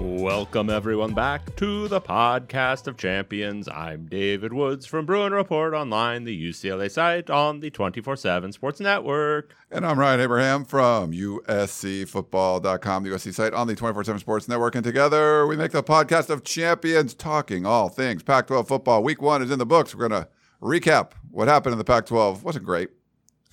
Welcome everyone back to the podcast of champions. I'm David Woods from Bruin Report Online, the UCLA site on the 24/7 Sports Network. And I'm Ryan Abraham from USCFootball.com, the USC site on the 24 7 Sports Network. And together we make the podcast of champions talking all things Pac 12 football. Week one is in the books. We're going to recap what happened in the Pac 12. Wasn't great.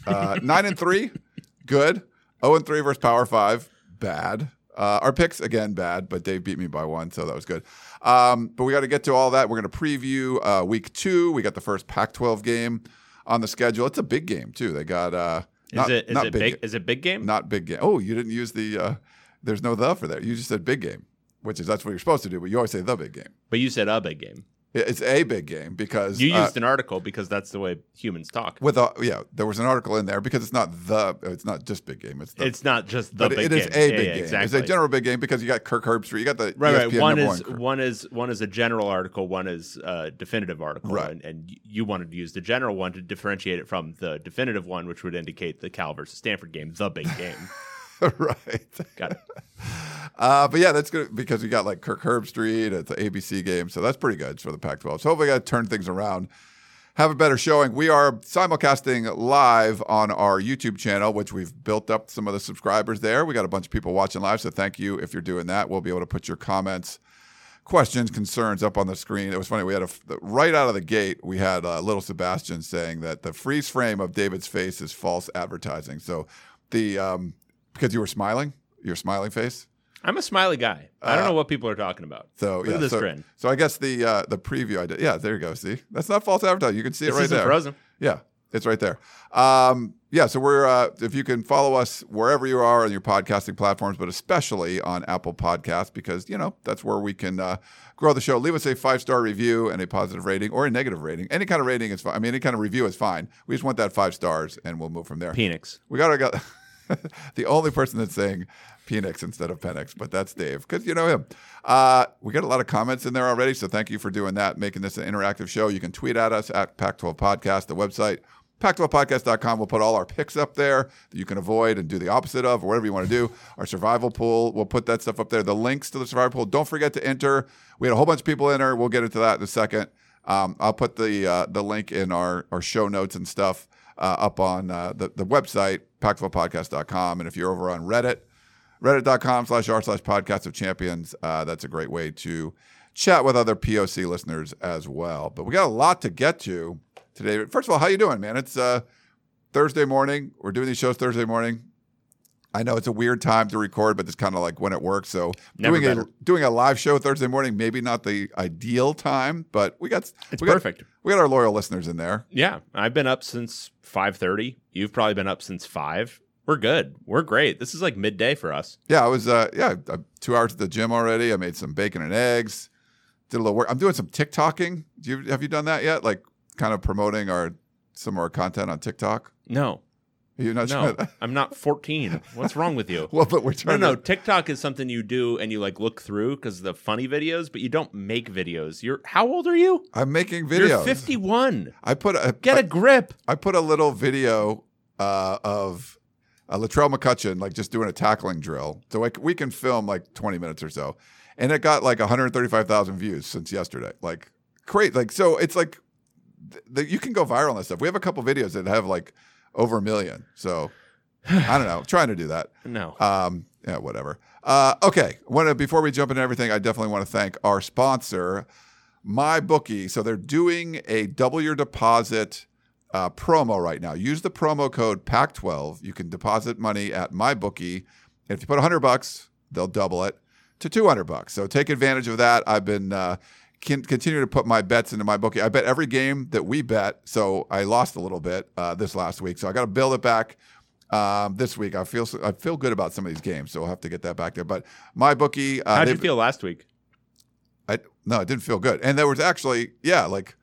Uh, 9 and 3, good. 0 and 3 versus Power 5, bad. Uh, our picks, again, bad, but Dave beat me by one, so that was good. Um, but we got to get to all that. We're going to preview uh, week two. We got the first Pac 12 game on the schedule. It's a big game, too. They got. Uh, Is not- it is not it big, is it big game? not big game. Oh, you didn't use the. Uh, there's no the for there. You just said big game, which is that's what you're supposed to do. But you always say the big game. but you said a big game. It- It's a big game because You uh, used an article because that's the way humans talk. with a yeah. There was an article in there because it's not the. It's not just big game. It's the. It's not just the but big it is game. a Yeah, big yeah, game. Exactly. It's a general big game because you got Kirk Herbstreit. You got the Right, right. One is one. one is one is a general article. One is a definitive article. Right. And, and you wanted to use the general one to differentiate it from the definitive one, which would indicate the Cal versus Stanford game, the big game. right. Got it. Uh, but yeah, that's good because we got like Kirk Herbstreit. at the ABC game, so that's pretty good for the Pac-12. So hopefully, to turn things around, have a better showing. We are simulcasting live on our YouTube channel, which we've built up some of the subscribers there. We got a bunch of people watching live, so thank you if you're doing that. We'll be able to put your comments, questions, concerns up on the screen. It was funny. We had a right out of the gate. We had uh, little Sebastian saying that the freeze frame of David's face is false advertising. So the um, because you were smiling, your smiling face. I'm a smiley guy. I don't know what people are talking about. So Look yeah, this so, so I guess the uh, the preview I did. Yeah, there you go. See, that's not false advertising. You can see This it right there. frozen. Yeah, it's right there. Um, yeah, so we're uh, if you can follow us wherever you are on your podcasting platforms, but especially on Apple Podcasts because you know that's where we can uh, grow the show. Leave us a five star review and a positive rating or a negative rating. Any kind of rating is fine. I mean, any kind of review is fine. We just want that five stars, and we'll move from there. Phoenix. We gotta go. the only person that's saying Penix instead of Penix, but that's Dave because you know him. Uh, we got a lot of comments in there already, so thank you for doing that, making this an interactive show. You can tweet at us at Pac-12 Podcast, the website. Pac12podcast.com. We'll put all our picks up there that you can avoid and do the opposite of, or whatever you want to do. Our survival pool, we'll put that stuff up there. The links to the survival pool. Don't forget to enter. We had a whole bunch of people enter. We'll get into that in a second. Um, I'll put the uh, the link in our, our show notes and stuff up on uh, the, the website, pac12podcast.com. And if you're over on Reddit, reddit.com slash r slash podcast of champions, uh, that's a great way to chat with other POC listeners as well. But we got a lot to get to today. First of all, how you doing, man? It's uh, Thursday morning. We're doing these shows Thursday morning. I know it's a weird time to record, but it's kind of like when it works. So Never doing a doing a live show Thursday morning, maybe not the ideal time, but we got It's we got- perfect. we got our loyal listeners in there. Yeah, I've been up since 5:30. You've probably been up since 5. We're good. We're great. This is like midday for us. Yeah, I was uh yeah, uh, two hours at the gym already. I made some bacon and eggs. Did a little work. I'm doing some TikToking. Do you have you done that yet? Like kind of promoting our some of our content on TikTok? No. You're not No. I'm not 14. What's wrong with you? well, but we're No, trying no. to TikTok is something you do and you like look through because the funny videos, but you don't make videos. You're how old are you? I'm making videos. You're 51. I put a Get I- a grip. I put a little video uh, of uh, Latrell McCutchin like just doing a tackling drill. So like we can film like 20 minutes or so, and it got like 135,000 views since yesterday. Like great. Like so, it's like th- th- you can go viral on this stuff. We have a couple videos that have like over a million. So I don't know. trying to do that. No. Um, yeah, whatever. Uh, okay. Wanna, before we jump into everything, I definitely want to thank our sponsor, MyBookie. So they're doing a double your deposit uh, promo right now. Use the promo code PAC12. You can deposit money at MyBookie. And if you put 100 bucks, they'll double it to 200 bucks. So take advantage of that. I've been uh, can continue to put my bets into MyBookie. I bet every game that we bet. So I lost a little bit uh, this last week. So I got to build it back um, this week. I feel I feel good about some of these games. So we'll have to get that back there. But MyBookie. Uh, how did you feel last week? I no, it didn't feel good. And there was actually, yeah, like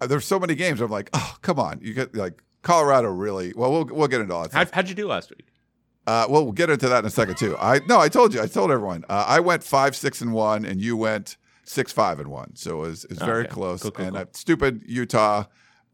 uh, there's so many games. I'm like, oh, come on, you get like Colorado really. Well, we'll we'll get into all that. How'd, how'd you do last week? Uh, well, we'll get into that in a second too. I no, I told you, I told everyone. Uh, I went five, six, and one, and you went six, five, and one. So it was, it was very Okay. close. Cool, cool, and cool. Uh, stupid Utah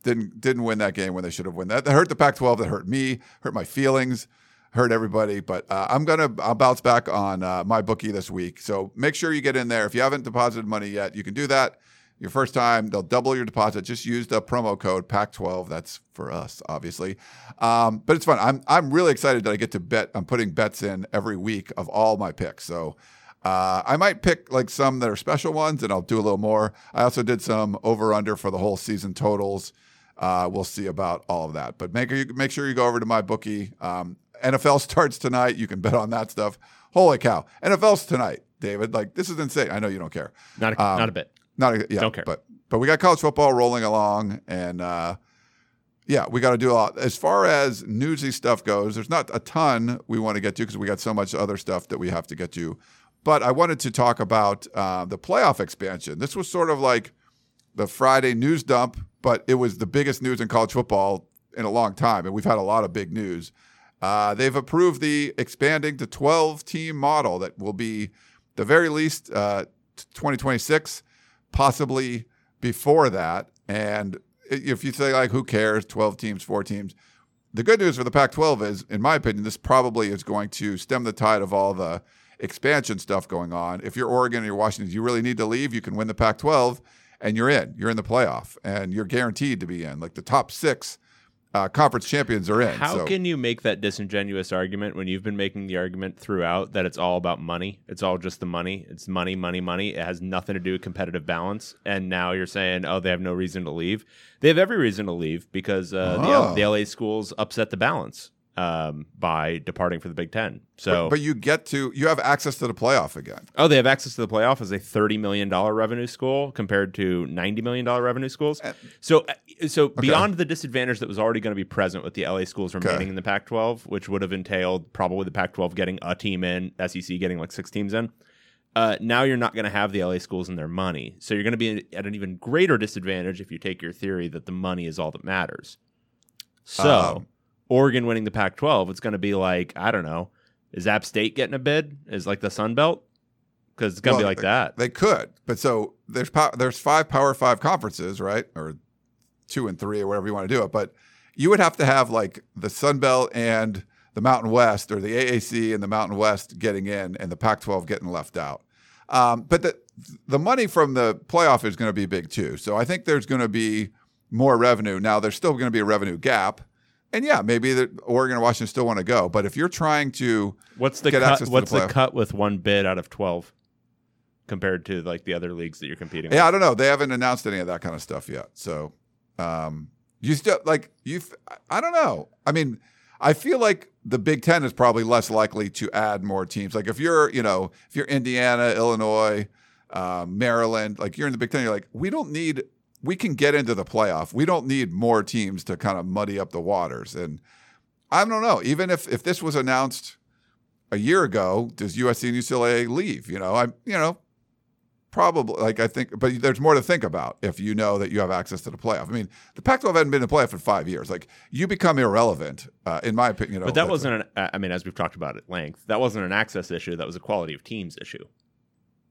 didn't didn't win that game when they should have won. That that hurt the Pac-12. That hurt me. Hurt my feelings. Hurt everybody. But uh, I'm gonna I'll bounce back on uh, MyBookie this week. So make sure you get in there. If you haven't deposited money yet, you can do that. Your first time, they'll double your deposit. Just use the promo code PAC12. That's for us, obviously. Um, but it's fun. I'm I'm really excited that I get to bet. I'm putting bets in every week of all my picks. So uh, I might pick like some that are special ones, and I'll do a little more. I also did some over under for the whole season totals. Uh, we'll see about all of that. But make you make sure you go over to MyBookie. Um, NFL starts tonight. You can bet on that stuff. Holy cow! NFL's tonight, David. Like this is insane. I know you don't care. Not a, Um, not a bit. Not a, yeah, Don't care. But but we got college football rolling along, and uh, yeah, we got to do a lot. As far as newsy stuff goes, there's not a ton we want to get to because we got so much other stuff that we have to get to. But I wanted to talk about uh, the playoff expansion. This was sort of like the Friday news dump, but it was the biggest news in college football in a long time, and we've had a lot of big news. Uh, they've approved the expanding to 12 team model that will be the very least uh, 2026, possibly before that. And if you say like, who cares? 12 teams, four teams. The good news for the Pac-12 is, in my opinion, this probably is going to stem the tide of all the expansion stuff going on. If you're Oregon or you're Washington, you really need to leave. You can win the Pac-12, and you're in. You're in the playoff, and you're guaranteed to be in. Like the top six uh, conference champions are in. How so. can you make that disingenuous argument when you've been making the argument throughout that it's all about money? It's all just the money. It's money, money, money. It has nothing to do with competitive balance. And now you're saying, oh, they have no reason to leave. They have every reason to leave because uh, the, Oh. L- the LA schools upset the balance um, by departing for the Big Ten. So, but you get to you have access to the playoff again. oh, they have access to the playoff as a thirty million dollar revenue school compared to ninety million dollar revenue schools. So, uh, so beyond the disadvantage that was already going to be present with the LA schools remaining Okay. in the Pac-12, which would have entailed probably the Pac-12 getting a team in, SEC getting like six teams in. Uh, now you're not going to have the LA schools and their money, so you're going to be at an even greater disadvantage if you take your theory that the money is all that matters. So, Um, Oregon winning the Pac-12, it's going to be like I don't know, is App State getting a bid? Is like the Sun Belt? Because it's going to Well, be like that. They could, but so there's pow- there's five Power Five conferences, right, or two and three, or whatever you want to do it. But you would have to have like the Sun Belt and the Mountain West, or the AAC and the Mountain West getting in, and the Pac-12 getting left out. Um, but the the money from the playoff is going to be big too. So I think there's going to be more revenue. Now there's still going to be a revenue gap. And yeah, maybe the Oregon and Washington still want to go, but if you're trying to What's the cut? the What's the, playoff. cut with one bid out of twelve compared to like the other leagues that you're competing? Yeah, I don't know. They haven't announced any of that kind of stuff yet. So, um, you still like you. I don't know. I mean, I feel like the Big Ten is probably less likely to add more teams. Like if you're, you know, if you're Indiana, Illinois, um, Maryland, like you're in the Big Ten, you're like, we don't need. We can get into the playoff. We don't need more teams to kind of muddy up the waters. And I don't know. Even if if this was announced a year ago, does USC and UCLA leave? You know, I'm, you know, Probably, like I think, but there's more to think about if you know that you have access to the playoff. I mean, the Pac-12 hadn't been in the playoff in five years. Like you become irrelevant, uh, in my opinion. You know, But that wasn't an. I mean, as we've talked about at length, that wasn't an access issue. That was a quality of teams issue.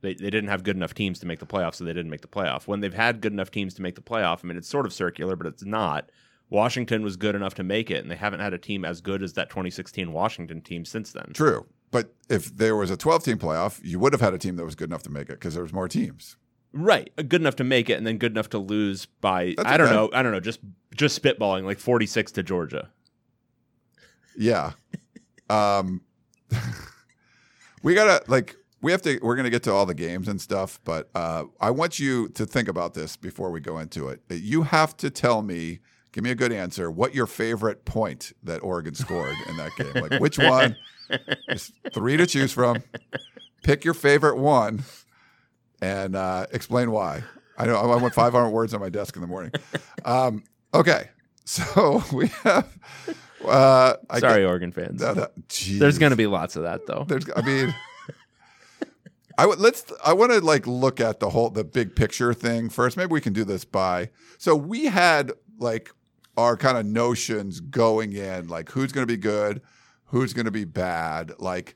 They, they didn't have good enough teams to make the playoff, so they didn't make the playoff. When they've had good enough teams to make the playoff, I mean, it's sort of circular, but it's not. Washington was good enough to make it, and they haven't had a team as good as that 2016 Washington team since then. true. But if there was a 12-team playoff, you would have had a team that was good enough to make it because there was more teams. Right, uh, good enough to make it, and then good enough to lose by That's I don't okay. know, I don't know, just just spitballing like forty six to Georgia. Yeah. Um, we gotta like we have to. We're gonna get to all the games and stuff, but uh, I want you to think about this before we go into it. You have to tell me. Give me a good answer. What your favorite point that Oregon scored in that game? Like which one? There's three to choose from. Pick your favorite one, and uh, explain why. I know I want 500 words on my desk in the morning. Um, okay, so we have. Uh, Sorry, Oregon fans. no, no, There's going to be lots of that though. There's, I mean, I would let's. I want to like look at the whole the big picture thing first. Maybe we can do this by. So we had like our kind of notions going in, like who's going to be good, who's going to be bad. Like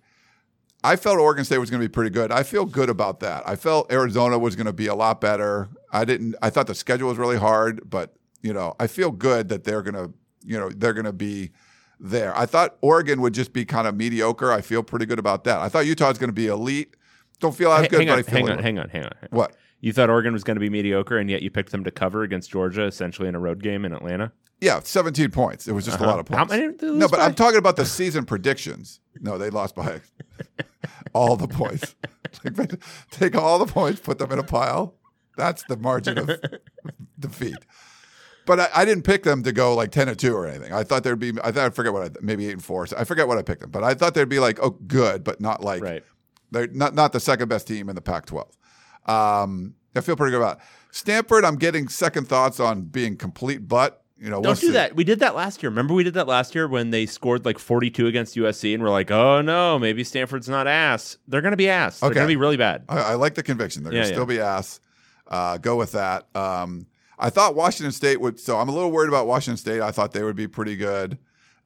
I felt Oregon State was going to be pretty good. I feel good about that. I felt Arizona was going to be a lot better. I didn't. I thought the schedule was really hard, but you know, I feel good that they're going to, you know, they're going to be there. I thought Oregon would just be kind of mediocre. I feel pretty good about that. I thought Utah was going to be elite. Don't feel as Hey, good, hang, but on, I feel hang a on, hang on, hang on, hang on. What? You thought Oregon was going to be mediocre, and yet you picked them to cover against Georgia, essentially in a road game in Atlanta. Yeah, 17 points. It was just a Uh-huh. lot of How points. many did they no, but by? I'm talking about the season predictions. No, they lost by all the points. Like, take all the points, put them in a pile. That's the margin of defeat. But I, I didn't pick them to go like 10 to 2 or anything. I thought there'd be, I thought I forget what I, maybe 8 and 4. So I forget what I picked them, but I thought they'd be like, oh, good, but not like, Right. They're not, not the second best team in the Pac 12. Um, I feel pretty good about it. Stanford, I'm getting second thoughts on being complete butt. You know, Don't do that. We did that last year. Remember we did that last year when they scored like 42 against USC, and we're like, oh no, maybe Stanford's not ass. They're going to be ass. They're Okay. going to be really bad. I, I like the conviction. They're Yeah, going to yeah. still be ass. Uh, go with that. Um, I thought Washington State would. So I'm a little worried about Washington State. I thought they would be pretty good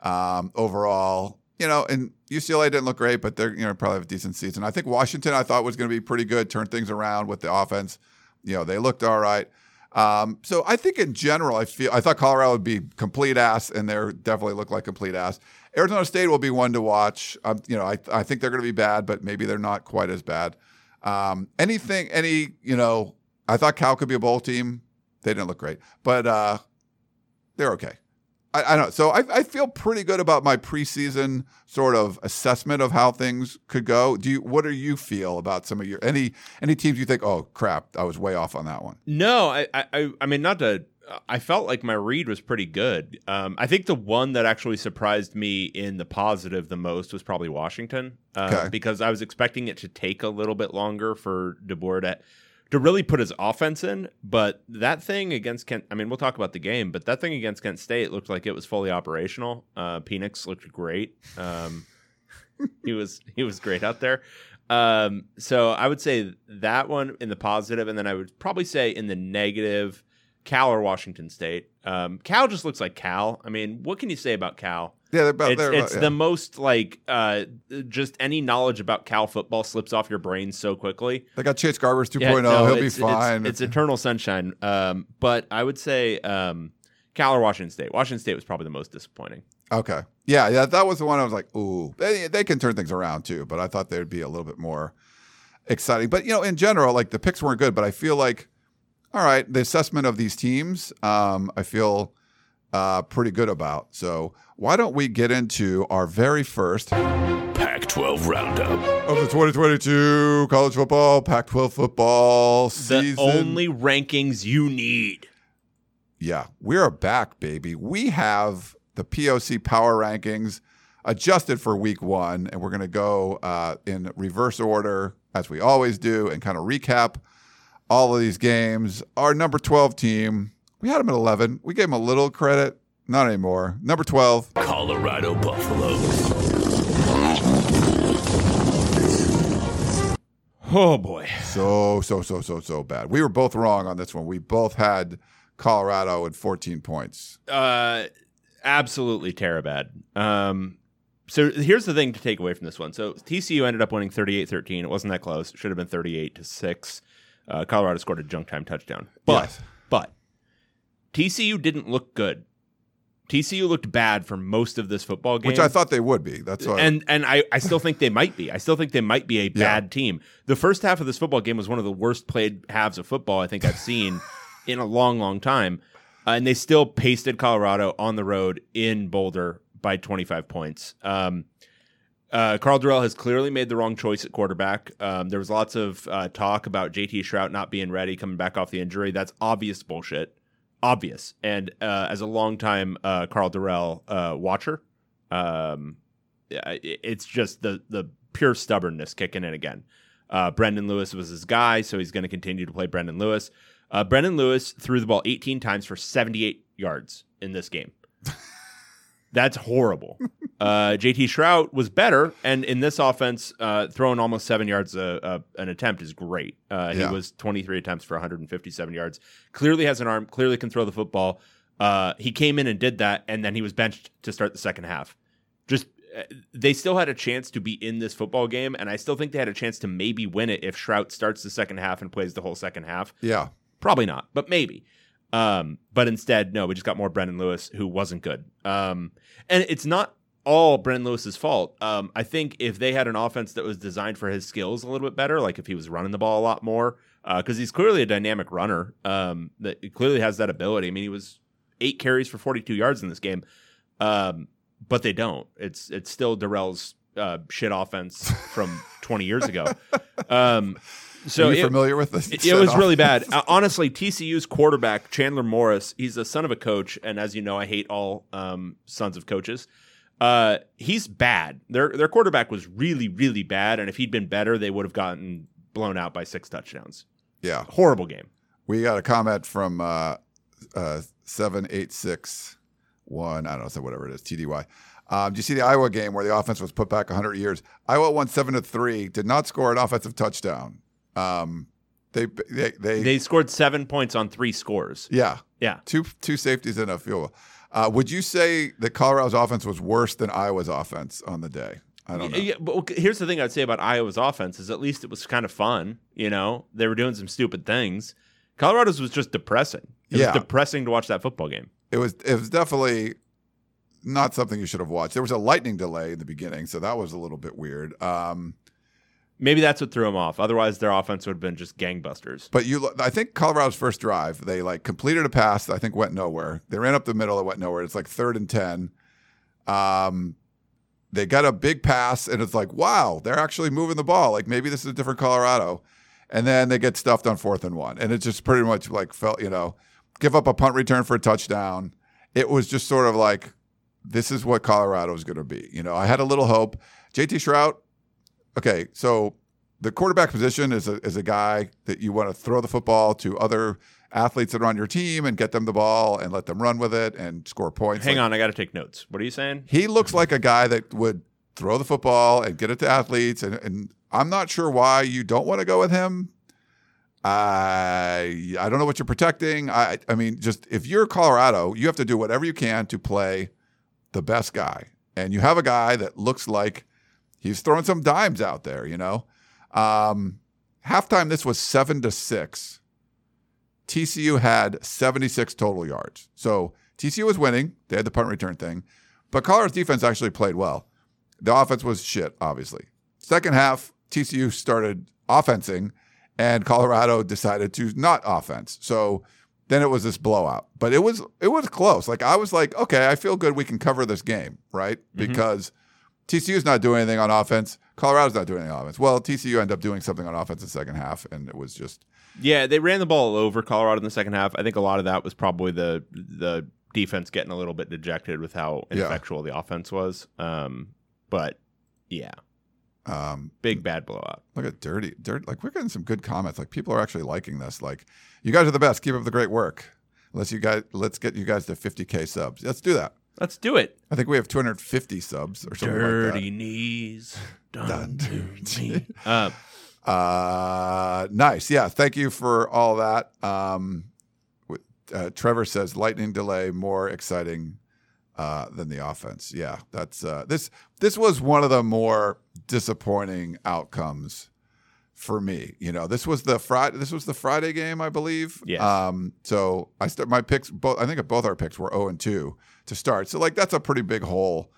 um, overall. You know, and UCLA didn't look great, but they're you know probably have a decent season. I think Washington I thought was going to be pretty good, turn things around with the offense. You know, they looked all right. Um, so I think in general, I feel I thought Colorado would be complete ass, and they definitely look like complete ass. Arizona State will be one to watch. Um, you know, I I think they're going to be bad, but maybe they're not quite as bad. Um, anything, any, you know, I thought Cal could be a bowl team. They didn't look great, but uh, they're okay. I, I don't know. So I, I feel pretty good about my preseason sort of assessment of how things could go. Do you? What do you feel about some of your any any teams you think? Oh crap, I was way off on that one. No, I, I- I, I mean, not to. I felt like my read was pretty good. Um, I think the one that actually surprised me in the positive the most was probably Washington, uh, Okay. because I was expecting it to take a little bit longer for DeBoer to to really put his offense in. But that thing against Kent, I mean, we'll talk about the game, but that thing against Kent State looked like it was fully operational. Uh, Penix looked great. Um, he was he was great out there. Um, so I would say that one in the positive, and then I would probably say in the negative, Cal or Washington State. Um, Cal just looks like Cal. I mean, what can you say about Cal? Yeah, they're about. It's, they're it's about, the most like uh, just any knowledge about Cal football slips off your brain so quickly. They got Chase Garbers 2.0. Yeah, no, He'll be it's- it's- fine. It's, eternal sunshine. Um, but I would say um, Cal or Washington State. Washington State was probably the most disappointing. Okay. Yeah, yeah, that was the one I was like, ooh, they, they can turn things around too, but I thought they'd be a little bit more exciting. But, you know, in general, like the picks weren't good, but I feel like, all right, the assessment of these teams, um, I feel uh, pretty good about. So why don't we get into our very first Pac 12 Roundup. Of the 2022 college football, Pac 12 football season? The only rankings you need. Yeah, we are back, baby. We have the POC power rankings adjusted for week one, and we're going to go uh, in reverse order as we always do and kind of recap all of these games. Our number 12 team, we had them at 11. We gave them a little credit, not anymore. Number 12, Colorado Buffalo. Oh boy. so, so, so, so, so bad. We were both wrong on this one. We both had Colorado at 14 points. Uh, absolutely terribad. Um, so here's the thing to take away from this one. So TCU ended up winning 38-13. It wasn't that close. It should have been 38 to 6. Uh, Colorado scored a junk time touchdown. But Yes. but TCU didn't look good. TCU looked bad for most of this football game, which I thought they would be. That's why. and and I, I still think they might be. I still think they might be a bad team. The first half of this football game was one of the worst played halves of football I think I've seen in a long, long time. Uh, and they still pasted Colorado on the road in Boulder by 25 points. Um, uh, Karl Dorrell has clearly made the wrong choice at quarterback. Um, there was lots of uh, talk about JT Shrout not being ready, coming back off the injury. That's obvious bullshit. Obvious. And uh, as a longtime uh, Karl Dorrell uh, watcher, um, it's just the the pure stubbornness kicking in again. Uh, Brendan Lewis was his guy, so he's going to continue to play Brendan Lewis. Uh, Brendan Lewis threw the ball 18 times for 78 yards in this game. That's horrible. Uh, JT Shrout was better, and in this offense, uh, throwing almost seven yards a, a, an attempt is great. Uh, he Yeah. was 23 attempts for 157 yards. Clearly has an arm. Clearly can throw the football. Uh, he came in and did that, and then he was benched to start the second half. Just uh, they still had a chance to be in this football game, and I still think they had a chance to maybe win it if Shrout starts the second half and plays the whole second half. yeah, Probably not, but maybe. Um, but instead, no, we just got more Brendan Lewis, who wasn't good. Um, and it's not all Brendan Lewis's fault. Um, I think if they had an offense that was designed for his skills a little bit better, like if he was running the ball a lot more, because he's clearly a dynamic runner, um, that clearly has that ability. I mean, he was eight carries for 42 yards in this game, um, but they don't. It's it's still Dorrell's uh, shit offense from 20 years ago. Um, so Are you it- familiar with this? it, it was really bad. Uh, honestly, TCU's quarterback Chandler Morris, he's a son of a coach, and as you know, I hate all um, sons of coaches. Uh, he's bad. Their their quarterback was really really bad, and if he'd been better, they would have gotten blown out by six touchdowns. Yeah, Horrible game. we got a comment from uh, uh, seven eight six one. I don't know, so whatever it is, TDY. Um, do you see the Iowa game where the offense was put back 100 years? Iowa won seven to three. Did not score an offensive touchdown. Um, they, they they They scored seven points on three scores. yeah Yeah, two two safeties and a field goal. Uh, would you say that Colorado's offense was worse than Iowa's offense on the day? I don't know. Yeah, but here's the thing I'd say about Iowa's offense is at least it was kind of fun. You know, they were doing some stupid things. Colorado's was just depressing. It Yeah. was depressing to watch that football game. It was it was definitely not something you should have watched. There was a lightning delay in the beginning, so that was a little bit weird. Um, Maybe that's what threw them off. Otherwise, their offense would have been just gangbusters. but you, I think Colorado's first drive, they like completed a pass I think went nowhere. They ran up the middle, it went nowhere. It's like third and ten. Um, they got a big pass, and it's like, wow, they're actually moving the ball. Like maybe this is a different Colorado. And then they get stuffed on fourth and one, and it just pretty much like felt, you know, give up a punt return for a touchdown. It was just sort of like, this is what Colorado is going to be. You know, I had a little hope. JT Shrout, okay, so the quarterback position is a, is a guy that you want to throw the football to other athletes that are on your team and get them the ball and let them run with it and score points. Hang Like, on, I got to take notes. What are you saying? He looks like a guy that would throw the football and get it to athletes. And, and I'm not sure why you don't want to go with him. I I don't know what you're protecting. I I mean, just if you're Colorado, you have to do whatever you can to play the best guy. And you have a guy that looks like he's throwing some dimes out there, you know. Um, halftime, this was seven to six. TCU had 76 total yards. So TCU was winning. They had the punt return thing. But Colorado's defense actually played well. The offense was shit, obviously. Second half, TCU started offensing, and Colorado decided to not offense. So then it was this blowout. But it was it was close. Like I was like, okay, I feel good we can cover this game, right? Because TCU's not doing anything on offense. Colorado's not doing anything on offense. Well, TCU ended up doing something on offense in the second half, and it was just Yeah, they ran the ball over Colorado in the second half. I think a lot of that was probably the the defense getting a little bit dejected with how Yeah. ineffectual the offense was. Um, but yeah, um, big bad blowout. Look at dirty, dirt. Like we're getting some good comments. Like people are actually liking this. Like you guys are the best. Keep up the great work. Let's you guys. Let's get you guys to 50k subs. Let's do that. Let's do it. I think we have 250 subs or something like that. Dirty like knees done, Done to me. Uh. Uh, nice. Yeah. Thank you for all that. Um, with- uh, Trevor says lightning delay more exciting uh, than the offense. Yeah, that's uh, this. This was one of the more disappointing outcomes for me. You know, this was the Friday. This was the Friday game, I believe. Yes. Um. So I start my picks. Both I think both our picks were zero and two to start. So like that's a pretty big hole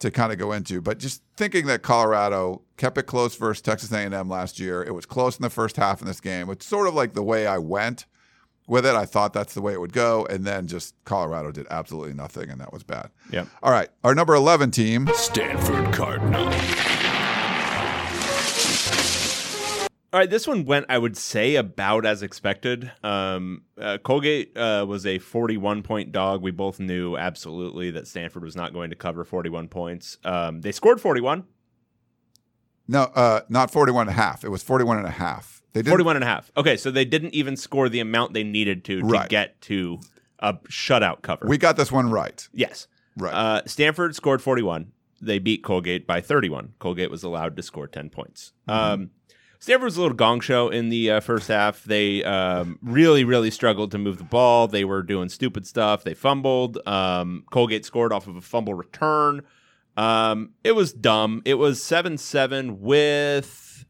to kind of go into. But just thinking that Colorado kept it close versus Texas A&M last year. It was close in the first half in this game. It's sort of like the way I went with it. I thought that's the way it would go, and then just Colorado did absolutely nothing, and that was bad. Yep. All right, our number eleven team. Stanford Cardinal. All right, this one went, I would say, about as expected. Um, uh, Colgate uh, was a 41 point dog. We both knew absolutely that Stanford was not going to cover 41 points. Um, they scored 41, No, uh, not 41 and a half. It was 41 and a half. They didn't 41 and a half. Okay, so they didn't even score the amount they needed to to Right. get to a shutout cover. We got this one right. yes. Right. Uh, Stanford scored 41. They beat Colgate by 31. Colgate was allowed to score 10 points. Um, Stanford was a little gong show in the uh, first half. They um, really, really struggled to move the ball. They were doing stupid stuff. They fumbled. Um, Colgate scored off of a fumble return. Um, it was dumb. It was 7 7 with.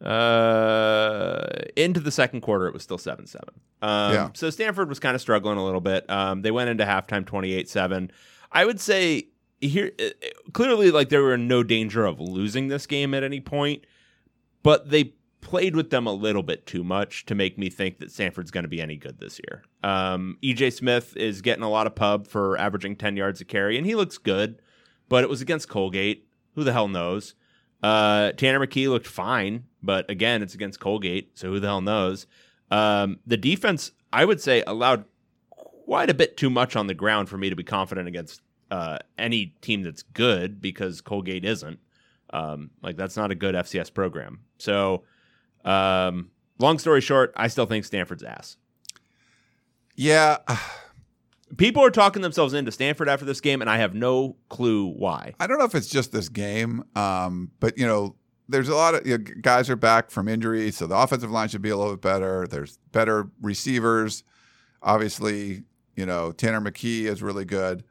Uh, into the second quarter, it was still 7 7. Um, Yeah. So Stanford was kind of struggling a little bit. Um, they went into halftime 28 7. I would say here, uh, clearly, like, they were no danger of losing this game at any point but they played with them a little bit too much to make me think that Stanford's going to be any good this year. Um, EJ Smith is getting a lot of pub for averaging 10 yards a carry, and he looks good, but it was against Colgate. Who the hell knows? Uh, Tanner McKee looked fine, but again, it's against Colgate, so who the hell knows? Um, the defense, I would say, allowed quite a bit too much on the ground for me to be confident against uh, any team that's good because Colgate isn't. Um, like that's not a good FCS program. So, um, long story short, I still think Stanford's ass. Yeah, People are talking themselves into Stanford after this game, and I have no clue why. I don't know if it's just this game, um, but you know, there's a lot of you know, guys are back from injury, so the offensive line should be a little bit better. There's better receivers. Obviously, you know, Tanner McKee is really good,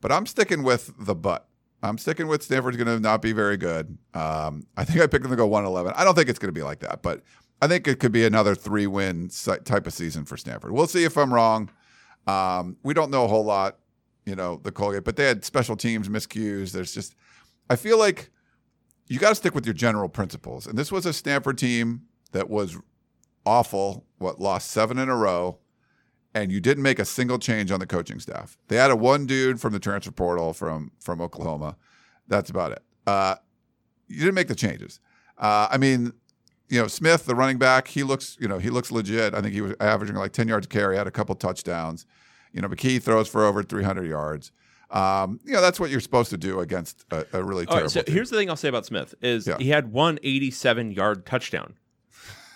but I'm sticking with the butt. I'm sticking with Stanford's going to not be very good. Um, I think I picked them to go 111. I don't think it's going to be like that, but I think it could be another three win type of season for Stanford. We'll see if I'm wrong. Um, we don't know a whole lot, you know, the Colgate, but they had special teams miscues. There's just, I feel like you got to stick with your general principles. And this was a Stanford team that was awful, what, lost seven in a row, and you didn't make a single change on the coaching staff. They had a one dude from the transfer portal from from Oklahoma. That's about it. Uh, you didn't make the changes. Uh, I mean, you know, Smith, the running back, he looks, you know, he looks legit. I think he was averaging like 10 yards a carry, had a couple touchdowns. You know, McKee throws for over 300 yards. Um, you know, that's what you're supposed to do against a, a really All terrible right, so team. here's the thing I'll say about Smith is Yeah. he had one 87 yard touchdown.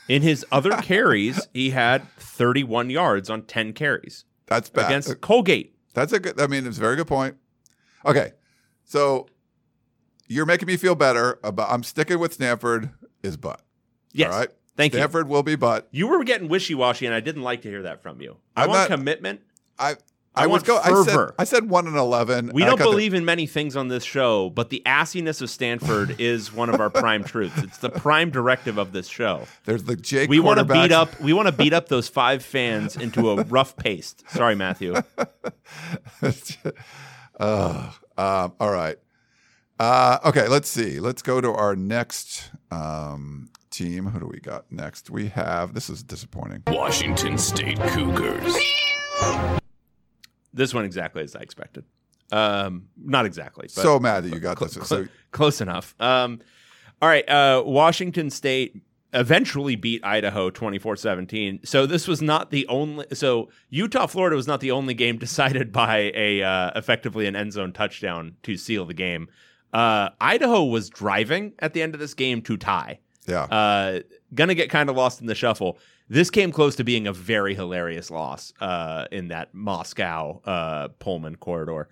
In his other carries, he had 31 yards on 10 carries That's bad. against Colgate. That's a good. I mean, it's a very good point. Okay, so you're making me feel better about. I'm sticking with Stanford is butt. Yes. All right. Thank you. Stanford will be butt. You were getting wishy washy, and I didn't like to hear that from you. I I'm want not- commitment. I. I I, was want go. I said. fervor. I said one and eleven. We and don't got the- believe in many things on this show, but the assiness of Stanford is one of our prime truths. It's the prime directive of this show. There's the Jake. We want to beat up. We want to beat up those five fans into a rough paste. Sorry, Matthew. uh, um, all right. Uh, okay, let's see. Let's go to our next um, team. Who do we got next? We have. This is disappointing. Washington State Cougars. This one exactly as I expected. Um, not exactly, but so mad that you got cl- this. cl- So close enough. Um, all right. Uh, Washington State eventually beat Idaho 24-17. So this was not the only so Utah Florida was not the only game decided by a uh, effectively an end zone touchdown to seal the game. Uh, Idaho was driving at the end of this game to tie. yeah. Uh, gonna get kind of lost in the shuffle. This came close to being a very hilarious loss uh, in that Moscow uh, Pullman corridor.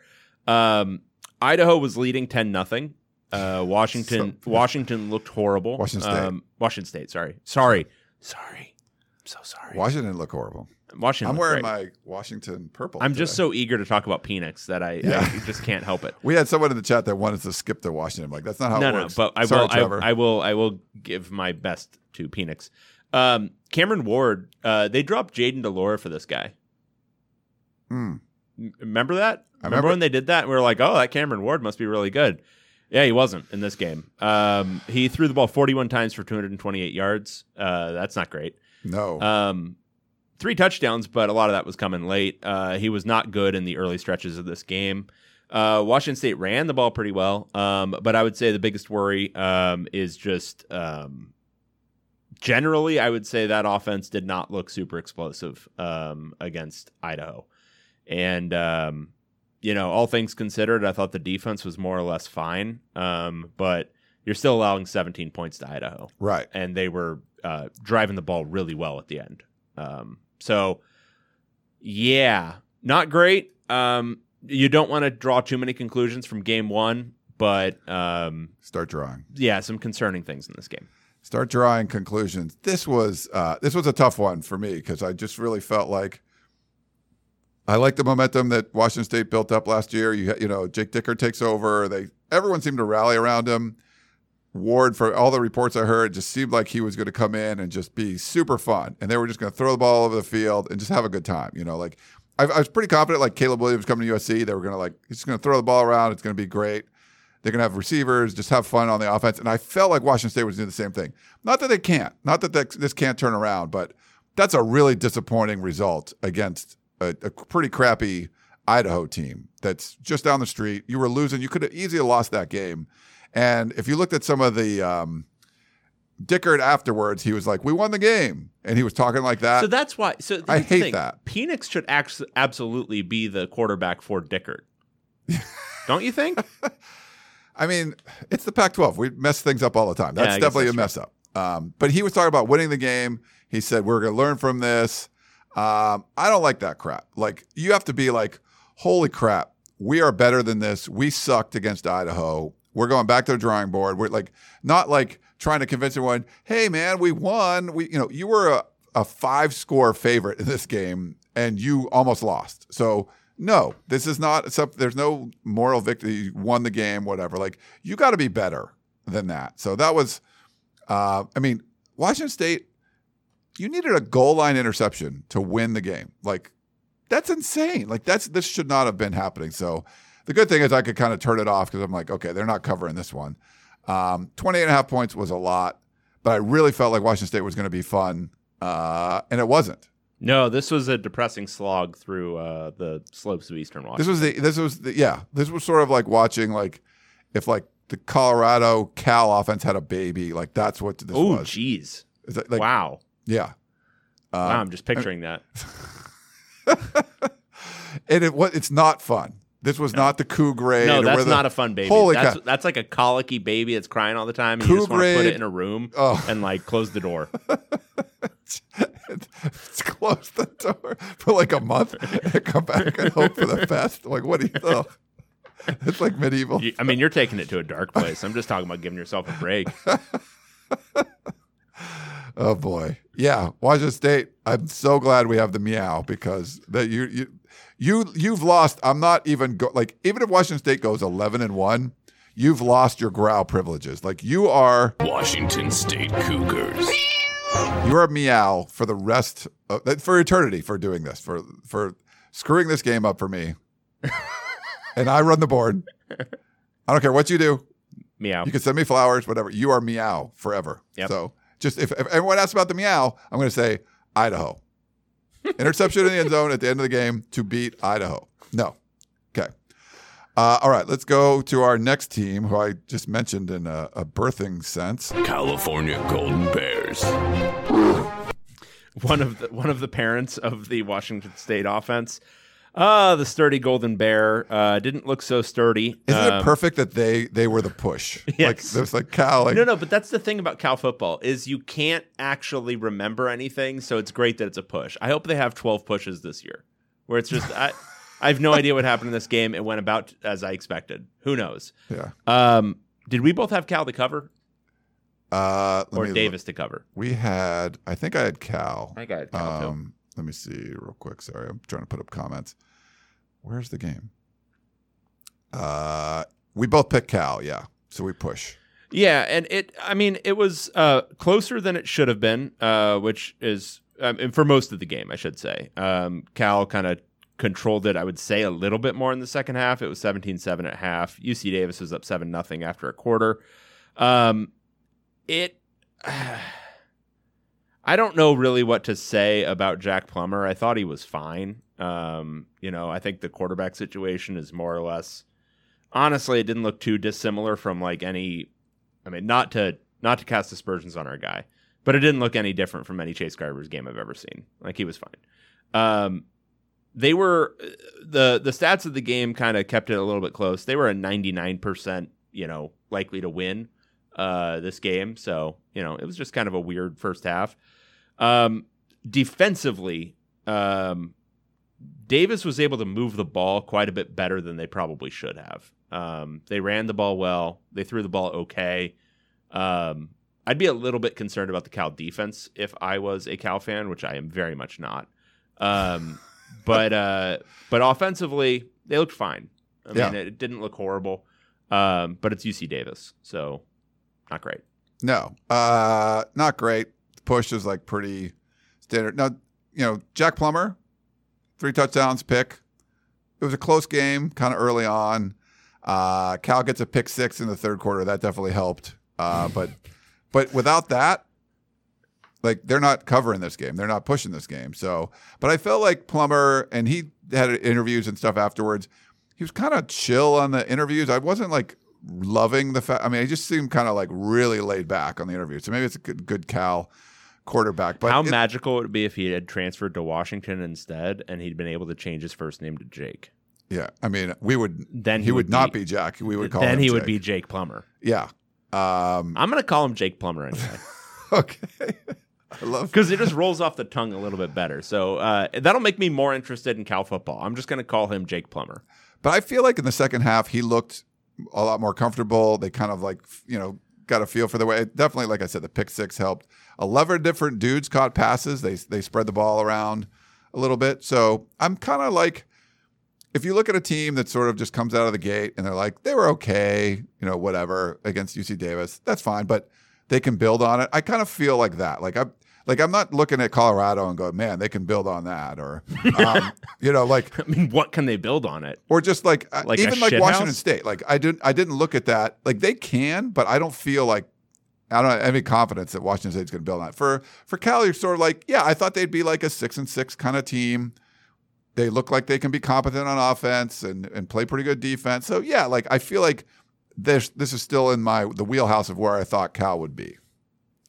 Um, Idaho was leading ten nothing. Uh, Washington Washington looked horrible. Washington State. Um, Washington State. Sorry. Sorry. Sorry. I'm so sorry. Washington looked horrible. Washington. I'm wearing great. my Washington purple. I'm just so eager to talk about Penix that I, Yeah. I just can't help it. We had someone in the chat that wanted to skip to Washington. I'm like, that's not how no, it no, works. but I Sorry, will. I, I will. I will give my best to Penix. Um, Cameron Ward, uh, they dropped Jayden de Laura for this guy. Hmm. Remember that? I remember, remember. when they did that? We were like, oh, that Cameron Ward must be really good. Yeah, he wasn't in this game. Um, he threw the ball 41 times for 228 yards. Uh, that's not great. No. Um, three touchdowns, but a lot of that was coming late. Uh, he was not good in the early stretches of this game. Uh, Washington State ran the ball pretty well, um, but I would say the biggest worry um, is just um, generally, I would say that offense did not look super explosive um, against Idaho. And, um, you know, all things considered, I thought the defense was more or less fine, um, but you're still allowing 17 points to Idaho right. and they were uh, driving the ball really well at the end. Um, so, yeah, not great. Um, you don't want to draw too many conclusions from game one, but um, Start drawing. yeah, some concerning things in this game. Start drawing conclusions. This was uh, this was a tough one for me because I just really felt like I like the momentum that Washington State built up last year. You you know Jake Dickert takes over. They everyone seemed to rally around him. Ward, for all the reports I heard, just seemed like he was going to come in and just be super fun, and they were just going to throw the ball all over the field and just have a good time. You know, like I, I was pretty confident, like Caleb Williams coming to USC, they were going to like he's going to throw the ball around. It's going to be great. They're going to have receivers, just have fun on the offense. And I felt like Washington State was doing the same thing. Not that they can't, not that that- this can't turn around, but that's a really disappointing result against a, a pretty crappy Idaho team that's just down the street. You were losing. You could have easily lost that game. And if you looked at some of the um, Dickert afterwards, he was like, "We won the game," and he was talking like that. So that's why. So I hate thing. that. Penix should act- absolutely be the quarterback for Dickert. Don't you think? I mean, it's the Pac-12. We mess things up all the time. That's Yeah, definitely a that's mess up. Um, but he was talking about winning the game. He said we're going to learn from this. Um, I don't like that crap. Like you have to be like, holy crap, we are better than this. We sucked against Idaho. We're going back to the drawing board. We're like not like trying to convince everyone, hey man, we won. We you know you were a, a five score favorite in this game and you almost lost. So no, this is not. There's no moral victory. You won the game, whatever. Like you got to be better than that. So that was. Uh, I mean, Washington State. You needed a goal line interception to win the game. Like that's insane. Like that's this should not have been happening. So the good thing is I could kind of turn it off because I'm like, okay, they're not covering this one. Um, 28 and a half points was a lot, but I really felt like Washington State was going to be fun, uh, and it wasn't. No, this was a depressing slog through uh, the slopes of Eastern Washington. This was the this was the yeah. This was sort of like watching like if like the Colorado Cal offense had a baby. Like that's what this oh, was. jeez! Is that, like wow, yeah. Uh, wow! I'm just picturing that. and it what it's not fun. This was not the coup grade. No, that's the- not a fun baby. Holy that's cow. that's like a colicky baby that's crying all the time. And you just want to put it in a room Oh. and like close the door. it's close the door for like a month and come back and hope for the best. Like what do you know? It's like medieval. You- I mean, you're taking it to a dark place. I'm just talking about giving yourself a break. Oh boy, yeah, Washington State. I'm so glad we have the meow because that you you you you've lost. I'm not even go, like even if Washington State goes 11 and one, you've lost your growl privileges. Like you are Washington State Cougars. You are meow for the rest of, for eternity for doing this for for screwing this game up for me. and I run the board. I don't care what you do. Meow. You can send me flowers, whatever. You are meow forever. Yep. So just if, if everyone asks about the meow, I'm going to say Idaho. Interception in the end zone at the end of the game to beat Idaho. No. Okay. Uh, all right. Let's go to our next team, who I just mentioned in a, a birthing sense. California Golden Bears. one of the one of the parents of the Washington State offense. Uh, the sturdy Golden Bear uh, didn't look so sturdy. Isn't Um, it perfect that they they were the push? Like Yes. there's like Cal. Like, No, no, but that's the thing about Cal football is you can't actually remember anything, so it's great that it's a push. I hope they have 12 pushes this year, where it's just I, I have no idea what happened in this game. It went about as I expected. Who knows? Yeah. Um, did we both have Cal to cover Uh, let or me look. Davis to cover? We had. I think I had Cal. I think I had Cal too. Um, let me see real quick. Sorry, I'm trying to put up comments. Where's the game? Uh, we both picked Cal. Yeah, so we push. Yeah, and it. I mean, it was uh, closer than it should have been, uh, which is um, and for most of the game, I should say. Um, Cal kind of controlled it. I would say a little bit more in the second half. It was 17-7 at half. UC Davis was up seven nothing after a quarter. Um, it. I don't know really what to say about Jack Plummer. I thought he was fine. Um, you know, I think the quarterback situation is more or less. Honestly, it didn't look too dissimilar from like any I mean, not to not to cast aspersions on our guy, but it didn't look any different from any Chase Garbers game I've ever seen. Like he was fine. Um, they were the the stats of the game kind of kept it a little bit close. They were a 99%, you know, likely to win uh, this game. So, you know, it was just kind of a weird first half. Um, defensively, um, Davis was able to move the ball quite a bit better than they probably should have. Um, they ran the ball well. They threw the ball okay. Um, I'd be a little bit concerned about the Cal defense if I was a Cal fan, which I am very much not. But uh, but offensively, they looked fine. I Yeah. mean, it didn't look horrible. Um, but it's UC Davis, so not great. No, uh, not great. Push is like pretty standard. Now, you know, Jack Plummer, three touchdowns, pick. It was a close game, kind of early on. Uh, Cal gets a pick six in the third quarter. That definitely helped. Uh, but but without that, like they're not covering this game. They're not pushing this game. So, but I felt like Plummer, and he had interviews and stuff afterwards. He was kind of chill on the interviews. I wasn't like loving the fact. I mean, he just seemed kind of like really laid back on the interview. So maybe it's a good, good Cal quarterback. But How it- magical would it be if he had transferred to Washington instead and he'd been able to change his first name to Jake? Yeah, I mean, we would. Then he, he would, would not be- be Jack. We would call then him he would Jake. be Jake Plummer. Yeah. Um, I'm gonna call him Jake Plummer anyway okay. I love. because it just rolls off the tongue a little bit better. So uh, that'll make me more interested in Cal football. I'm just gonna call him Jake Plummer. But I feel like in the second half, he looked a lot more comfortable. They kind of like, you know, got a feel for the way. Definitely, like I said, the pick six helped. Eleven different dudes caught passes. They they spread the ball around a little bit. So I'm kind of like, if you look at a team that sort of just comes out of the gate and they're like, they were okay, you know, whatever against UC Davis, that's fine, but they can build on it. I kind of feel like that. Like I'm. Like I'm not looking at Colorado and going, man, they can build on that, or um, you know, like I mean, what can they build on it? or just like, uh, Like even like Washington house? State. Like I didn't I didn't look at that. Like they can, but I don't feel like I don't have any confidence that Washington State's going to build on it. For for Cal, you're sort of like, yeah, I thought they'd be like a six and six kind of team. They look like they can be competent on offense and and play pretty good defense. So yeah, like I feel like this this is still in my the wheelhouse of where I thought Cal would be,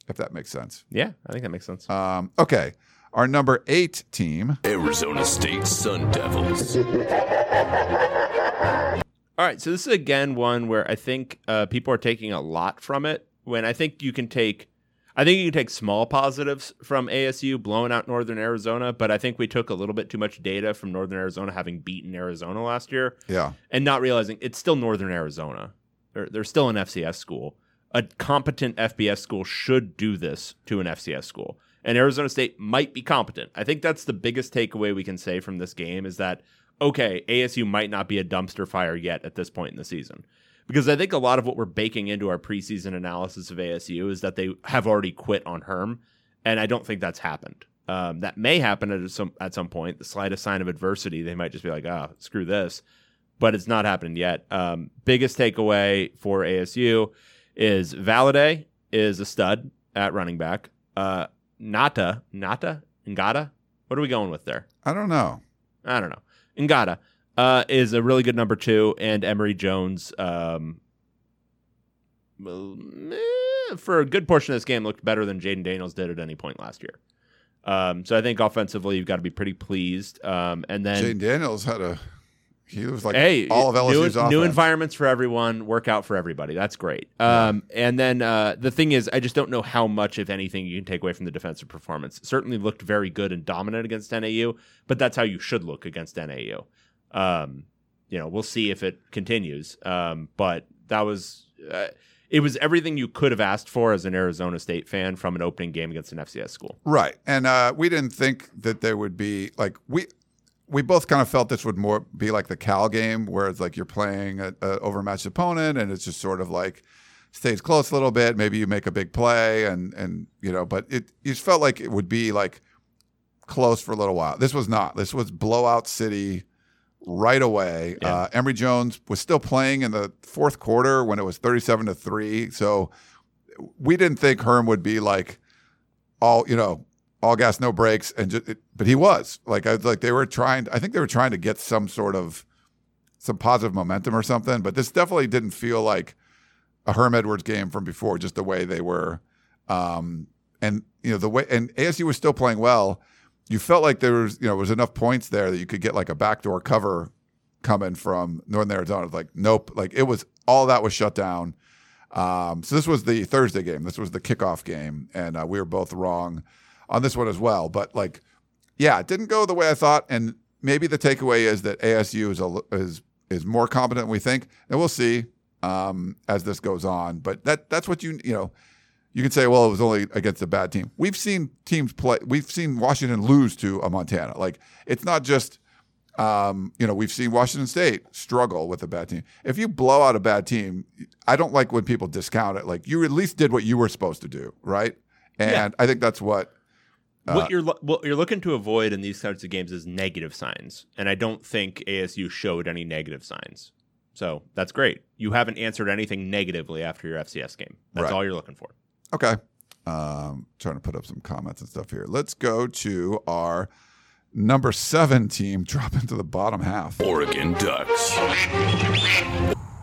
if that makes sense. Yeah, I think that makes sense. Um, okay, our number eight team. Arizona State Sun Devils. All right, so this is again one where I think uh, people are taking a lot from it. When I think you can take, I think you can take small positives from ASU blowing out Northern Arizona, but I think we took a little bit too much data from Northern Arizona having beaten Arizona last year Yeah, and not realizing it's still Northern Arizona. They're, they're still an FCS school. A competent FBS school should do this to an FCS school. And Arizona State might be competent. I think that's the biggest takeaway we can say from this game is that, okay, ASU might not be a dumpster fire yet at this point in the season. Because I think a lot of what we're baking into our preseason analysis of ASU is that they have already quit on Herm. And I don't think that's happened. Um, that may happen at some at some point. The slightest sign of adversity, they might just be like, "Ah, screw this." But it's not happening yet. Um, biggest takeaway for ASU is Valladay is a stud at running back. Uh, Nata, Nata, Ngata. What are we going with there? I don't know. I don't know. Ngata uh, is a really good number two, and Emory Jones, um, eh, for a good portion of this game, looked better than Jayden Daniels did at any point last year. Um, so I think offensively, you've got to be pretty pleased. Um, and then Jayden Daniels had a he was like hey, all of new, LSU's offense. new environments for everyone, work out for everybody. That's great. Um, and then uh, the thing is, I just don't know how much, if anything, you can take away from the defensive performance. Certainly looked very good and dominant against NAU, but that's how you should look against NAU. Um, you know, we'll see if it continues. Um, but that was. Uh, it was everything you could have asked for as an Arizona State fan from an opening game against an FCS school. Right. And uh, we didn't think that there would be like we we both kind of felt this would more be like the Cal game where it's like you're playing a, a overmatched opponent and it's just sort of like stays close a little bit. Maybe you make a big play, and and you know, but it you just felt like it would be like close for a little while. This was not. This was blowout city right away. Yeah. Uh, Emory Jones was still playing in the fourth quarter when it was thirty-seven to three. So we didn't think Herm would be like all you know all gas no brakes and just, but he was like I was like they were trying I think they were trying to get some sort of some positive momentum or something but this definitely didn't feel like a Herm Edwards game from before just the way they were um and you know the way and ASU was still playing well. You felt like there was you know was enough points there that you could get like a backdoor cover coming from Northern Arizona like nope like it was all that was shut down. Um, so this was the Thursday game. This was the kickoff game, and uh, we were both wrong on this one as well. But like, yeah, it didn't go the way I thought, and maybe the takeaway is that ASU is a, is is more competent than we think, and we'll see um, as this goes on. But that that's what you you know. You can say, well, it was only against a bad team. We've seen teams play. We've seen Washington lose to a Montana. Like it's not just um, you know, we've seen Washington State struggle with a bad team. If you blow out a bad team, I don't like when people discount it. Like you at least did what you were supposed to do, right? And Yeah. I think that's what. Uh, what you're lo- what you're looking to avoid in these types of games is negative signs, and I don't think ASU showed any negative signs. So that's great. You haven't answered anything negatively after your FCS game. That's Right. all you're looking for. Okay. Um, trying to put up some comments and stuff here. Let's go to our number seven team. Drop into the bottom half. Oregon Ducks.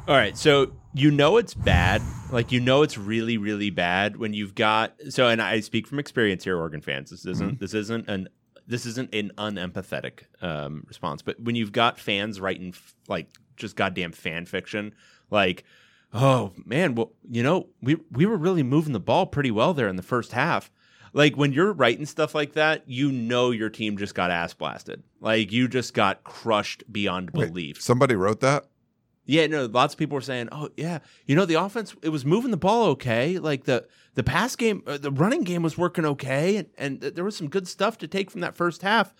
All right, so you know it's bad. Like you know it's really, really bad when you've got so. And I speak from experience here, Oregon fans. This isn't this isn't an this isn't an unempathetic um, response. But when you've got fans writing f- like just goddamn fan fiction, like oh man, well you know we we were really moving the ball pretty well there in the first half. Like when you're writing stuff like that, you know your team just got ass blasted. Like you just got crushed beyond Wait, belief. somebody wrote that. Yeah, no, lots of people were saying, "Oh, yeah, you know, the offense it was moving the ball okay. Like the the pass game, uh, the running game was working okay, and, and th- there was some good stuff to take from that first half."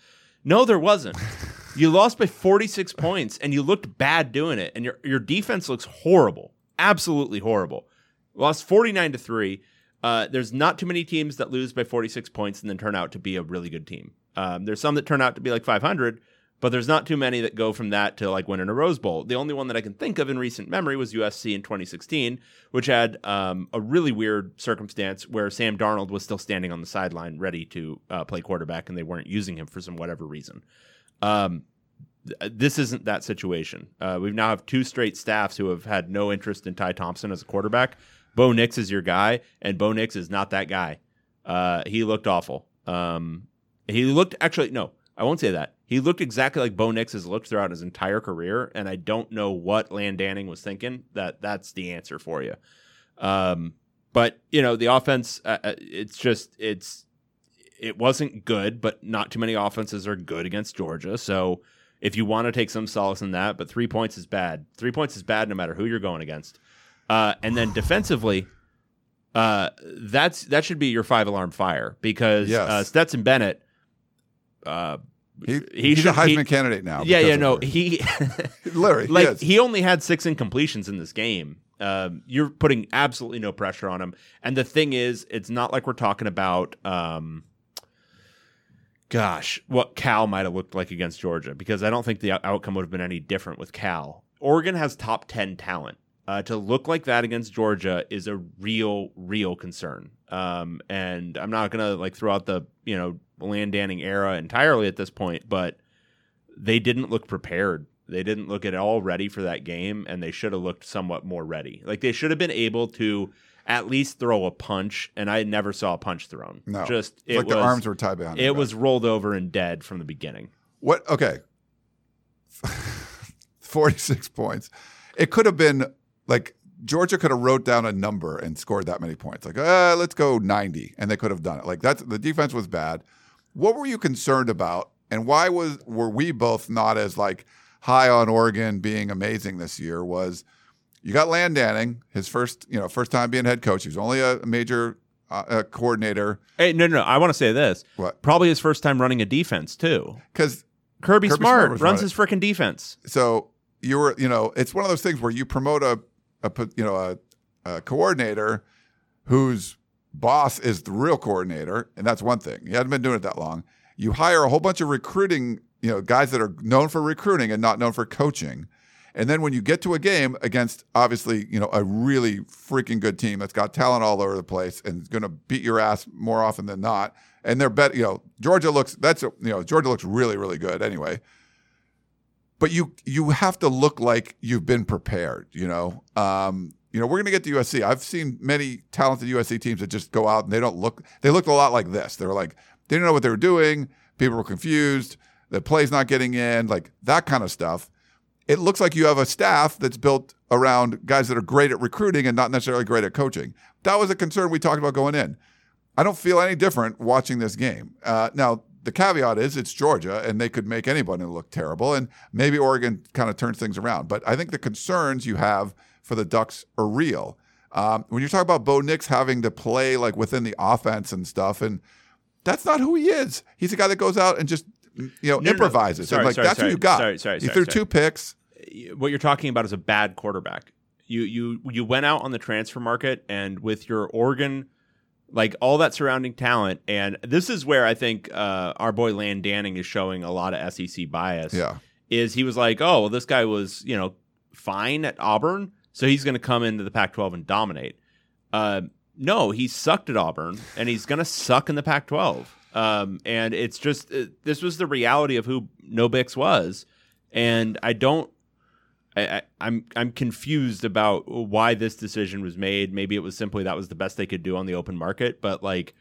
No, there wasn't. you lost by 46 points, and you looked bad doing it, and your your defense looks horrible, absolutely horrible. Lost 49 to three. Uh, there's not too many teams that lose by 46 points and then turn out to be a really good team. Um, there's some that turn out to be like 500, but there's not too many that go from that to like winning a Rose Bowl. The only one that I can think of in recent memory was USC in 2016, which had um, a really weird circumstance where Sam Darnold was still standing on the sideline ready to uh, play quarterback, and they weren't using him for some whatever reason. Um, th- this isn't that situation. Uh, we now have two straight staffs who have had no interest in Ty Thompson as a quarterback. Bo Nix is your guy, and Bo Nix is not that guy. Uh, he looked awful. Um, he looked actually no, I won't say that. He looked exactly like Bo Nix has looked throughout his entire career, and I don't know what Land Danning was thinking. That that's the answer for you. Um, but you know the offense, uh, uh, it's just it's it wasn't good, but not too many offenses are good against Georgia. So if you want to take some solace in that, but three points is bad. Three points is bad no matter who you're going against. Uh, and then defensively, uh, that's that should be your five alarm fire because Yes. uh, Stetson Bennett. He, He he's a Heisman he- cannadate now. yeah, yeah, no, he Larry, like he only had six incompletions in this game. Um, you're putting absolutely no pressure on him. And the thing is, it's not like we're talking about, um, gosh, what Cal might have looked like against Georgia, because I don't think the outcome would have been any different with Cal. Oregon has top 10 talent. Uh, to look like that against Georgia is a real, real concern. Um, and I'm not gonna like throw out the you know Land Danning era entirely at this point, but they didn't look prepared. They didn't look at all ready for that game, and they should have looked somewhat more ready. Like they should have been able to at least throw a punch, and I never saw a punch thrown. no, just It's it like was their arms were tied behind. it back. was rolled over and dead from the beginning. What? Okay. 46 points. It could have been like Georgia could have wrote down a number and scored that many points. Like, uh, let's go 90. And they could have done it. Like that's the defense was bad. What were you concerned about? And why was were we both not as like high on Oregon being amazing this year? Was you got Land Danning, his first, you know, first time being head coach. He was only a major uh, uh, coordinator. Hey, no, no, no. I want to say this. What? Probably his first time running a defense too. Because Kirby, Kirby Smart, Smart runs running- his freaking defense. so you were you know it's one of those things where you promote a, a you know a a coordinator whose boss is the real coordinator, and that's one thing. He hadn't been doing it that long. You hire a whole bunch of recruiting, you know, guys that are known for recruiting and not known for coaching. And then when you get to a game against obviously, you know, a really freaking good team that's got talent all over the place and is going to beat your ass more often than not, and they're bet, you know, Georgia looks that's you know, Georgia looks really really good anyway. But you you have to look like you've been prepared, you know. Um, you know, we're going to get to USC. I've seen many talented USC teams that just go out and they don't look. They looked a lot like this. They were like they didn't know what they were doing. People were confused. The play's not getting in, like that kind of stuff. It looks like you have a staff that's built around guys that are great at recruiting and not necessarily great at coaching. That was a concern we talked about going in. I don't feel any different watching this game. Uh, now, the caveat is it's Georgia, and they could make anybody look terrible, and maybe Oregon kind of turns things around. But I think the concerns you have for the Ducks are real. Um, when you talk about Bo Nix having to play like within the offense and stuff, and that's not who he is. He's a guy that goes out and just you know No, no, no. improvises. Sorry, and like sorry, that's sorry, who you got. sorry, sorry, he sorry, threw two picks. what you're talking about is a bad quarterback. You you you went out on the transfer market and with your Oregon, like all that surrounding talent, and this is where I think uh, our boy Land Danning is showing a lot of SEC bias. Yeah. is he was like, oh well, this guy was you know fine at Auburn, so he's going to come into the Pac-12 and dominate. Uh, no, he sucked at Auburn, and he's going to suck in the Pac-12. Um, and it's just uh, this was the reality of who No Bix was, and I don't. I, I, I'm I'm confused about why this decision was made. Maybe it was simply that was the best they could do on the open market, but like,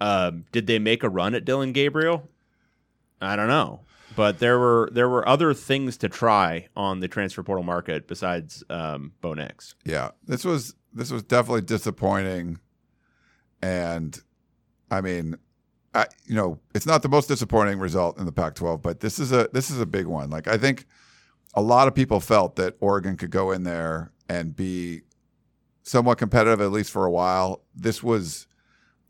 um, did they make a run at Dillon Gabriel? I don't know, but there were there were other things to try on the transfer portal market besides um, Bo Nix. Yeah, this was this was definitely disappointing, and I mean, I, you know, it's not the most disappointing result in the Pac-12, but this is a this is a big one. Like I think a lot of people felt that Oregon could go in there and be somewhat competitive at least for a while. This was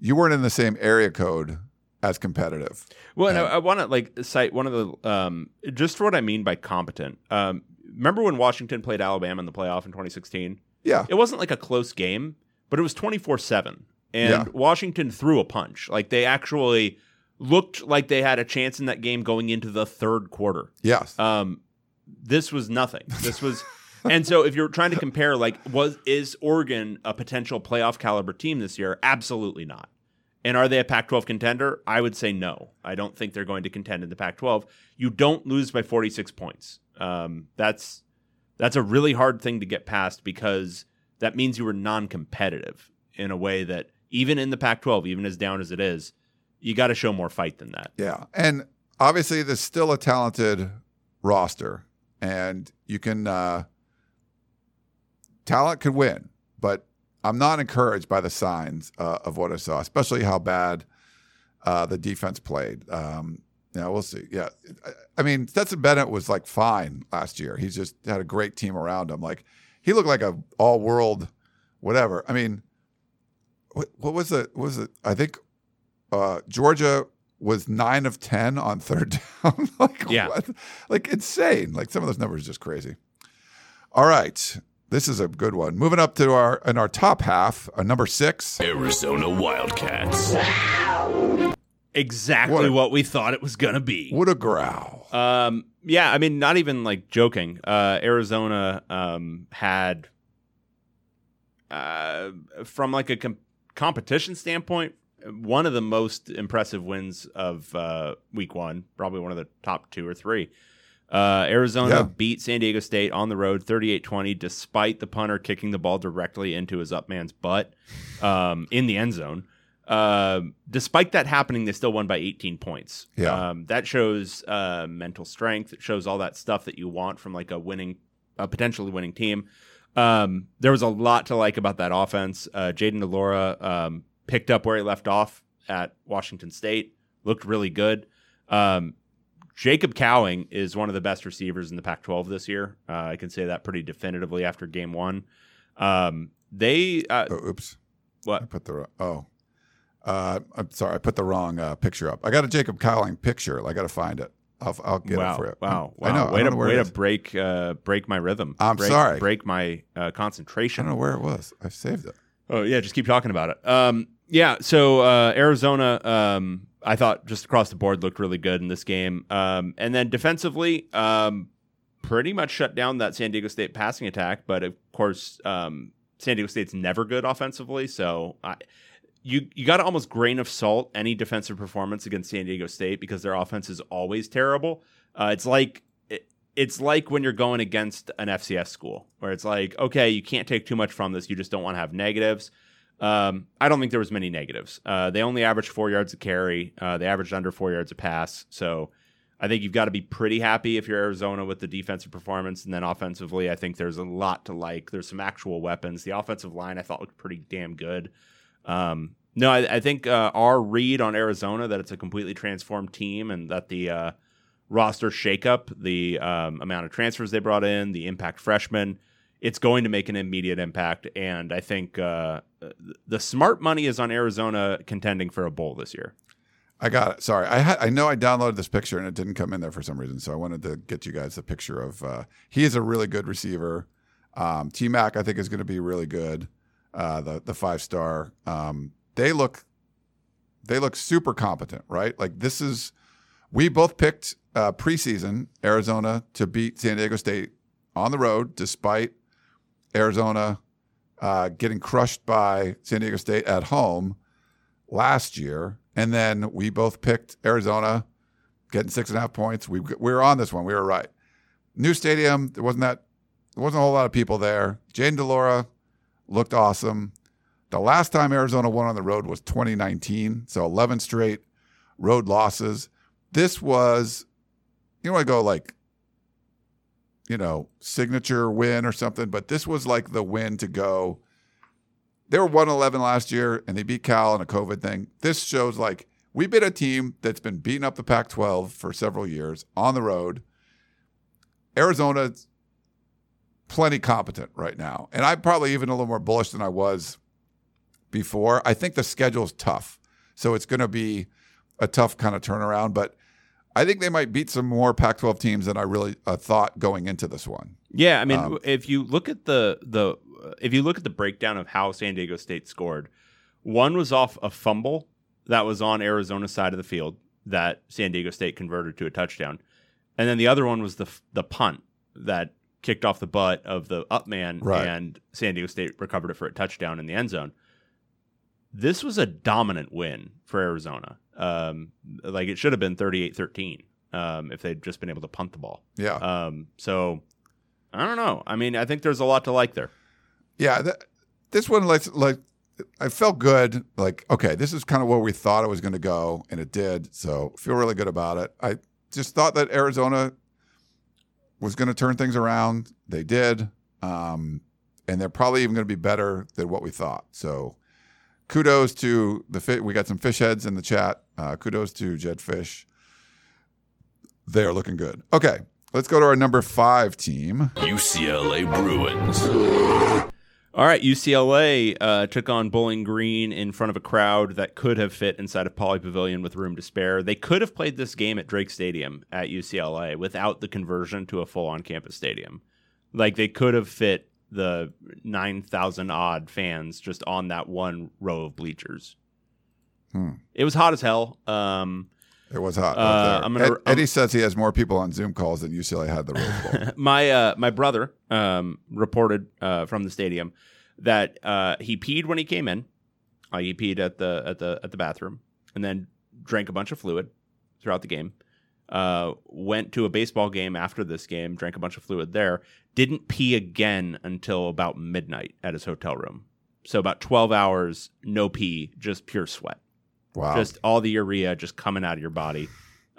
you weren't in the same area code as competitive. Well, and I, I want to like cite one of the um, just for what I mean by competent. Um, remember when Washington played Alabama in the playoff in 2016? Yeah, It wasn't like a close game, but it was 24 seven, and Yeah. Washington threw a punch. Like they actually looked like they had a chance in that game going into the third quarter. yes, Um, this was nothing. This was, and so if you're trying to compare, like, was is Oregon a potential playoff caliber team this year? Absolutely not. And are they a Pac-12 contender? I would say no. I don't think they're going to contend in the Pac-12. You don't lose by 46 points. Um, that's that's a really hard thing to get past because that means you were non-competitive in a way that even in the Pac-12, even as down as it is, you got to show more fight than that. Yeah. And obviously, there's still a talented roster, and you can, uh, talent could win, but I'm not encouraged by the signs uh, of what I saw, especially how bad uh, the defense played. Um, yeah, we'll see. Yeah. I, mean, Stetson Bennett was like fine last year. He's just had a great team around him. Like, he looked like a all world whatever. I mean, what, what was it? Was it? I think uh, Georgia was nine of ten on third down. like Yeah. what? like insane. Like some of those numbers are just crazy. All right, this is a good one. Moving up to our in our top half, uh, number six. Arizona Wildcats. Exactly What what, we thought it was going to be. What a growl! Um, yeah, I mean, not even like joking. Uh, Arizona um, had, uh, from like a com- competition standpoint, one of the most impressive wins of uh, week one, probably one of the top two or three. Uh, Arizona Yeah. beat San Diego State on the road 38 20, despite the punter kicking the ball directly into his up man's butt um, in the end zone. Um despite that happening, they still won by 18 points. Yeah. Um, that shows uh, mental strength. It shows all that stuff that you want from like a winning, a potentially winning team. Um, there was a lot to like about that offense. Uh, Jayden de Laura um, picked up where he left off at Washington State. Looked really good. Um, Jacob Cowing is one of the best receivers in the Pac-12 this year. Uh, I can say that pretty definitively after Game One. Um, they uh, Oh, oops, what I put the oh. Uh, I'm sorry, I put the wrong uh, picture up. I got a Jacob Cowing picture. I got to find it. I'll, I'll get wow, it for you. wow, wow! I know. Way don't to way to break uh, break my rhythm. I'm break, sorry. Break my uh, concentration. I don't know where it was. I saved it. Oh yeah, just keep talking about it. Um, yeah, so uh, Arizona, um, I thought just across the board looked really good in this game, um, and then defensively, um, pretty much shut down that San Diego State passing attack. But of course, um, San Diego State's never good offensively, so I, you you got to almost grain of salt any defensive performance against San Diego State because their offense is always terrible. Uh, it's like it, it's like when you're going against an FCS school where it's like, okay, you can't take too much from this. You just don't want to have negatives. Um, I don't think there was many negatives. Uh, they only averaged four yards a carry. Uh, they averaged under four yards a pass. So I think you've got to be pretty happy if you're Arizona with the defensive performance. And then offensively, I think there's a lot to like. There's some actual weapons. The offensive line I thought looked pretty damn good. Um, no, I, I think uh, our read on Arizona that it's a completely transformed team and that the uh, roster shakeup, the um, amount of transfers they brought in, the impact freshmen, it's going to make an immediate impact. And I think uh, the smart money is on Arizona contending for a bowl this year. I got it. Sorry, I had. I know I downloaded this picture and it didn't come in there for some reason, so I wanted to get you guys a picture of. Uh, he is a really good receiver. Um, T Mac, I think, is going to be really good. Uh, the the five star. Um, they look, they look super competent, right? Like this is. We both picked uh, preseason Arizona to beat San Diego State on the road, despite Arizona uh, getting crushed by San Diego State at home last year. And then we both picked Arizona getting six and a half points. We, we were on this one. We were right. New stadium. There wasn't that. There wasn't a whole lot of people there. Jayden de Laura looked awesome. The last time Arizona won on the road was 2019. So 11 straight road losses. This was, you want to go like, you know, signature win or something, but this was like the win to go. They were 111 last year and they beat Cal in a COVID thing. This shows like we beat a team that's been beating up the Pac 12 for several years on the road. Arizona's plenty competent right now. And I'm probably even a little more bullish than I was before. I think the schedule's tough. So it's going to be a tough kind of turnaround, but I think they might beat some more Pac 12 teams than I really uh, thought going into this one. Yeah, I mean, Um, if you look at the the if you look at the breakdown of how San Diego State scored, one was off a fumble that was on Arizona's side of the field that San Diego State converted to a touchdown, and then the other one was the the punt that kicked off the butt of the up man, Right. and San Diego State recovered it for a touchdown in the end zone. This was a dominant win for Arizona. Um, like it should have been 38-13 um, if they'd just been able to punt the ball. Yeah. Um, so I don't know. I mean, I think there's a lot to like there. Yeah, th- this one like like I felt good. Like okay, this is kind of where we thought it was going to go, and it did. So feel really good about it. I just thought that Arizona was going to turn things around. They did, um, and they're probably even going to be better than what we thought. So kudos to the fit. We got some fish heads in the chat. Uh, kudos to Jedd Fisch. They are looking good. Okay, let's go to our number five team. UCLA Bruins. All right, UCLA uh, took on Bowling Green in front of a crowd that could have fit inside of Pauley Pavilion with room to spare. They could have played this game at Drake Stadium at UCLA without the conversion to a full on campus stadium. Like they could have fit the 9,000 odd fans just on that one row of bleachers. Hmm. It was hot as hell. Um, It was hot. Uh, there. I'm gonna- Ed- I'm- Eddie says he has more people on Zoom calls than UCLA had the Rose Bowl. my uh, my brother um, reported uh, from the stadium that uh, he peed when he came in. Uh, he peed at the at the at the bathroom, and then drank a bunch of fluid throughout the game. Uh, went to a baseball game after this game, drank a bunch of fluid there. Didn't pee again until about midnight at his hotel room. So about twelve hours, no pee, just pure sweat Wow. just all the urea just coming out of your body,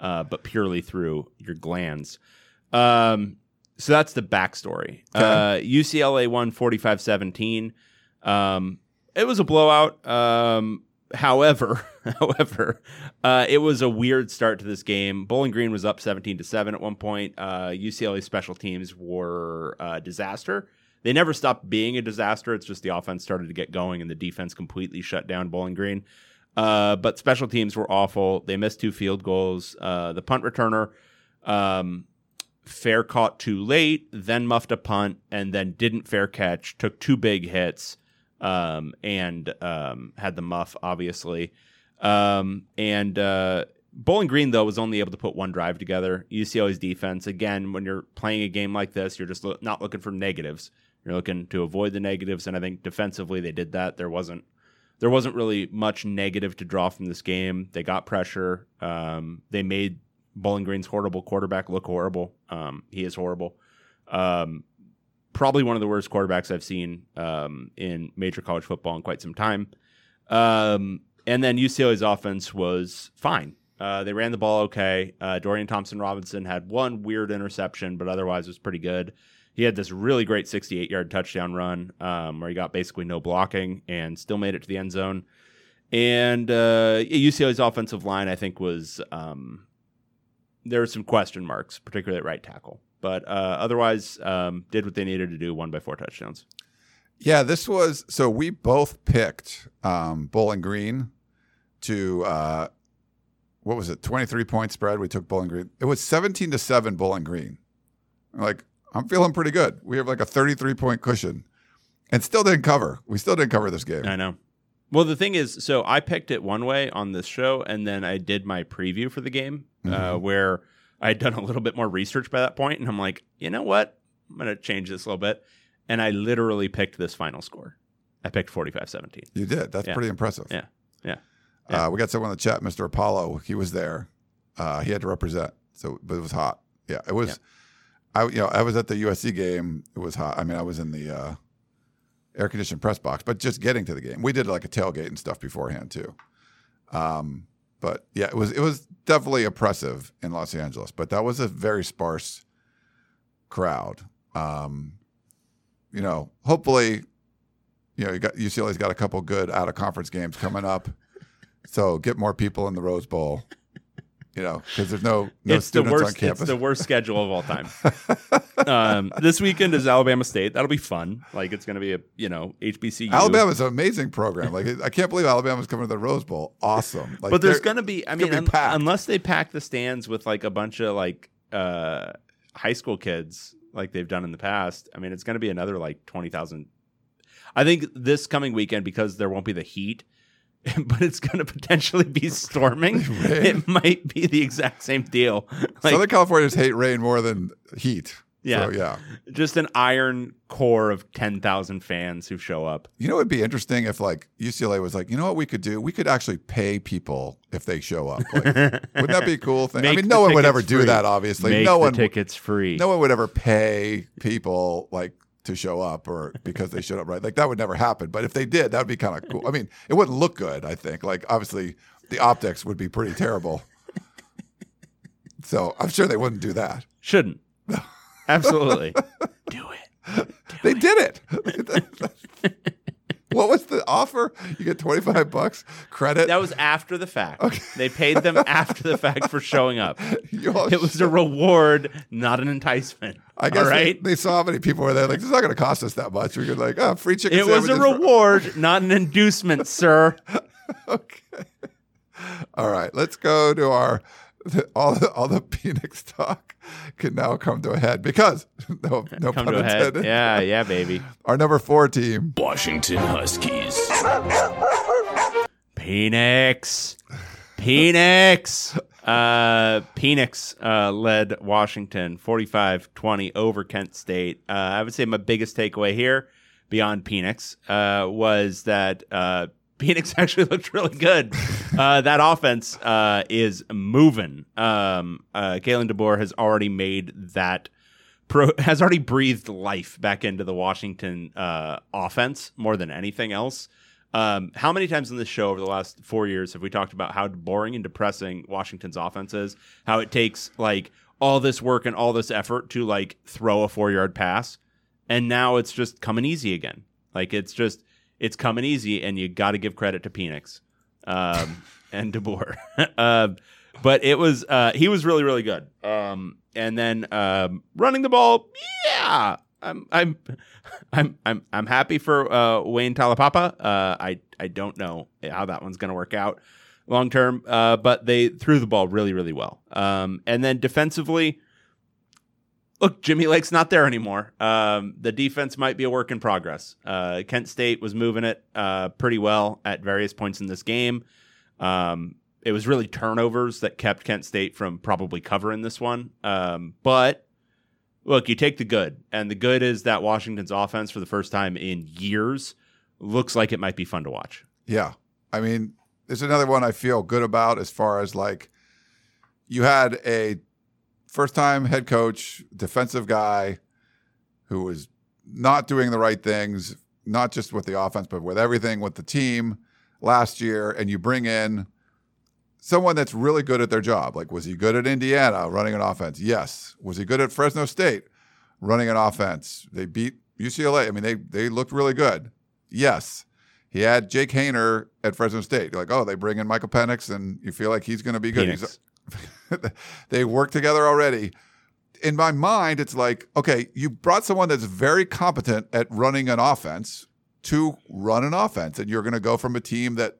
uh, but purely through your glands. Um, so that's the backstory. Uh, UCLA won 45 17. Um, it was a blowout. Um, however, however, uh, it was a weird start to this game. Bowling Green was up 17 to 7 at one point. Uh, UCLA special teams were a disaster. They never stopped being a disaster. It's just the offense started to get going and the defense completely shut down Bowling Green. Uh, but special teams were awful. They missed two field goals. Uh, the punt returner Um, fair caught too late, then muffed a punt, and then didn't fair catch. Took two big hits, um, and um, had the muff obviously. Um, and uh, Bowling Green though was only able to put one drive together. UCLA's defense again, when you're playing a game like this, you're just lo- not looking for negatives. You're looking to avoid the negatives, and I think defensively they did that. There wasn't there wasn't really much negative to draw from this game. They got pressure. Um, they made Bowling Green's horrible quarterback look horrible. Um, he is horrible. Um, probably one of the worst quarterbacks I've seen um, in major college football in quite some time. Um, and then UCLA's offense was fine. Uh, they ran the ball okay. Uh, Dorian Thompson Robinson had one weird interception, but otherwise was pretty good. He had this really great 68 yard touchdown run um, where he got basically no blocking and still made it to the end zone. And uh, UCLA's offensive line, I think, was um, there were some question marks, particularly at right tackle. But uh, otherwise, um, did what they needed to do, one by four touchdowns. Yeah, this was so we both picked um, Bowling Green to uh, what was it, twenty three point spread. We took Bowling Green. It was seventeen to seven Bowling Green. Like I'm feeling pretty good. We have like a thirty three point cushion, and still didn't cover. We still didn't cover this game. I know. Well, the thing is, so I picked it one way on this show, and then I did my preview for the game, uh, where I had done a little bit more research by that point, and I'm like, you know what? I'm going to change this a little bit. And I literally picked this final score. I picked 45 17. You did. That's Yeah. pretty impressive. Yeah. Yeah. Uh, we got someone in the chat, Mr. Apollo. He was there. Uh, he had to represent. So, but it was hot. Yeah, it was. Yeah. I you know I was at the USC game. It was hot. I mean, I was in the uh, air conditioned press box, but just getting to the game, we did like a tailgate and stuff beforehand too. Um, but yeah, it was it was definitely oppressive in Los Angeles, but that was a very sparse crowd. Um, you know, hopefully, you know, you got UCLA's got a couple good out of conference games coming up, so get more people in the Rose Bowl. You know, because there's no no it's the students on worst. campus. It's the worst schedule of all time. um, this weekend is Alabama State. That'll be fun. Like it's going to be a you know HBCU. Alabama's an amazing program. Like I can't believe Alabama's coming to the Rose Bowl. Awesome. Like, but there's going to be. I mean, be un- unless they pack the stands with like a bunch of like uh, high school kids, like they've done in the past. I mean, it's going to be another like twenty thousand. I think this coming weekend because there won't be the heat. But it's going to potentially be storming. Rain. it might be the exact same deal. Like, Southern Californians hate rain more than heat. Yeah. So, yeah. just an iron core of 10,000 fans who show up. You know, it'd be interesting if like UCLA was like, you know what we could do? We could actually pay people if they show up. Like, wouldn't that be a cool thing? I mean, no one would ever do that. Obviously, Make no the one. tickets free. No one would ever pay people like to show up or because they showed up right. Like that would never happen. But if they did, that would be kind of cool. I mean, it wouldn't look good. I think. Like obviously, the optics would be pretty terrible. so I'm sure they wouldn't do that. Shouldn't. Absolutely. do it. They did it. what was the offer? You get 25 bucks credit. That was after the fact. Okay. They paid them after the fact for showing up. It was a reward, not an enticement. I guess All they- right. they, saw how many people were there. Like, this is not going to cost us that much. We could like, oh, free chicken. it was a sandwiches for- reward, not an inducement, sir. okay. All right, let's go to our all the, all the Phoenix talk can now come to a head because no no Come pun to a head. intended. Yeah, yeah, baby. Our number four team. Washington Huskies. Phoenix. Phoenix. Uh, Phoenix uh, led Washington 45 20 over Kent State. Uh, I would say my biggest takeaway here, beyond Phoenix, uh, was that uh, Phoenix actually looked really good. Uh, that offense uh, is moving. Um, uh, Kalen DeBoer has already made that. Pro, has already breathed life back into the Washington uh, offense more than anything else. Um, how many times in this show over the last four years have we talked about how boring and depressing Washington's offense is? How it takes like all this work and all this effort to like throw a four yard pass, and now it's just coming easy again. Like it's just it's coming easy, and you got to give credit to Penix um, and DeBoer. um, but it was uh, he was really really good. Um, and then um, running the ball, yeah, I'm I'm I'm I'm I'm happy for uh, Wayne Taulapapa. Uh, I I don't know how that one's going to work out. long term. Uh, but they threw the ball really, really well. Um, and then defensively, look, Jimmy Lake's not there anymore. Um, the defense might be a work in progress. Uh, Kent State was moving it uh, pretty well at various points in this game. Um, it was really turnovers that kept Kent State from probably covering this one. Um, but look, you take the good, and the good is that Washington's offense, for the first time in years, looks like it might be fun to watch. Yeah. I mean, there's another one I feel good about as far as like you had a first time head coach, defensive guy who was not doing the right things, not just with the offense, but with everything with the team last year. And you bring in someone that's really good at their job. Like, was he good at Indiana running an offense? Yes. Was he good at Fresno State running an offense? They beat UCLA. I mean, they they looked really good. Yes. He had Jake Haener at Fresno State. You're like, oh, they bring in Michael Penix, and you feel like he's going to be good. He's- they work together already. In my mind, it's like, okay, you brought someone that's very competent at running an offense to run an offense, and you're going to go from a team that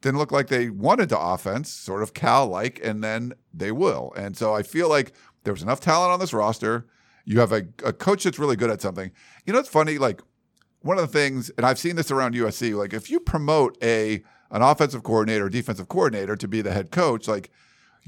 didn't look like they wanted to offense, sort of Cal like, and then they will. And so I feel like there was enough talent on this roster. You have a, a coach that's really good at something. You know, it's funny, like one of the things, and I've seen this around USC, like if you promote a an offensive coordinator, defensive coordinator to be the head coach, like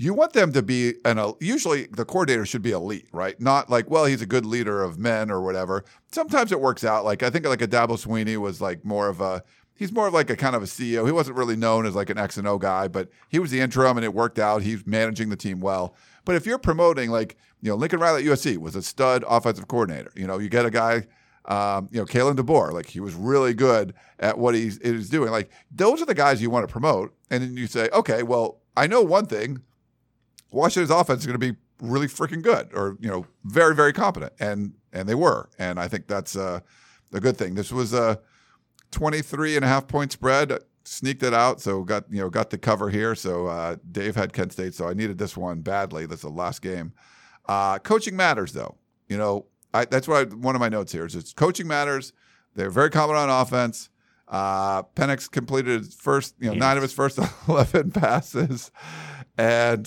you want them to be an usually the coordinator should be elite, right? Not like, well, he's a good leader of men or whatever. Sometimes it works out. Like I think like a Dabo Swinney was like more of a he's more of like a kind of a CEO. He wasn't really known as like an X and O guy, but he was the interim and it worked out. He's managing the team well. But if you're promoting like, you know, Lincoln Riley at USC was a stud offensive coordinator. You know, you get a guy um, you know, Kalen DeBoer, like he was really good at what he's is doing. Like those are the guys you want to promote. And then you say, okay, well, I know one thing. Washington's offense is going to be really freaking good or, you know, very, very competent. And and they were. And I think that's uh, a good thing. This was a 23 and a half point spread. Sneaked it out, so got you know got the cover here. So uh, Dave had Kent State, so I needed this one badly. That's the last game. Uh, coaching matters, though. You know, I, that's what I, one of my notes here is it's coaching matters. They're very competent on offense. Uh, Penix completed his first, you know, nine of his first 11 passes. And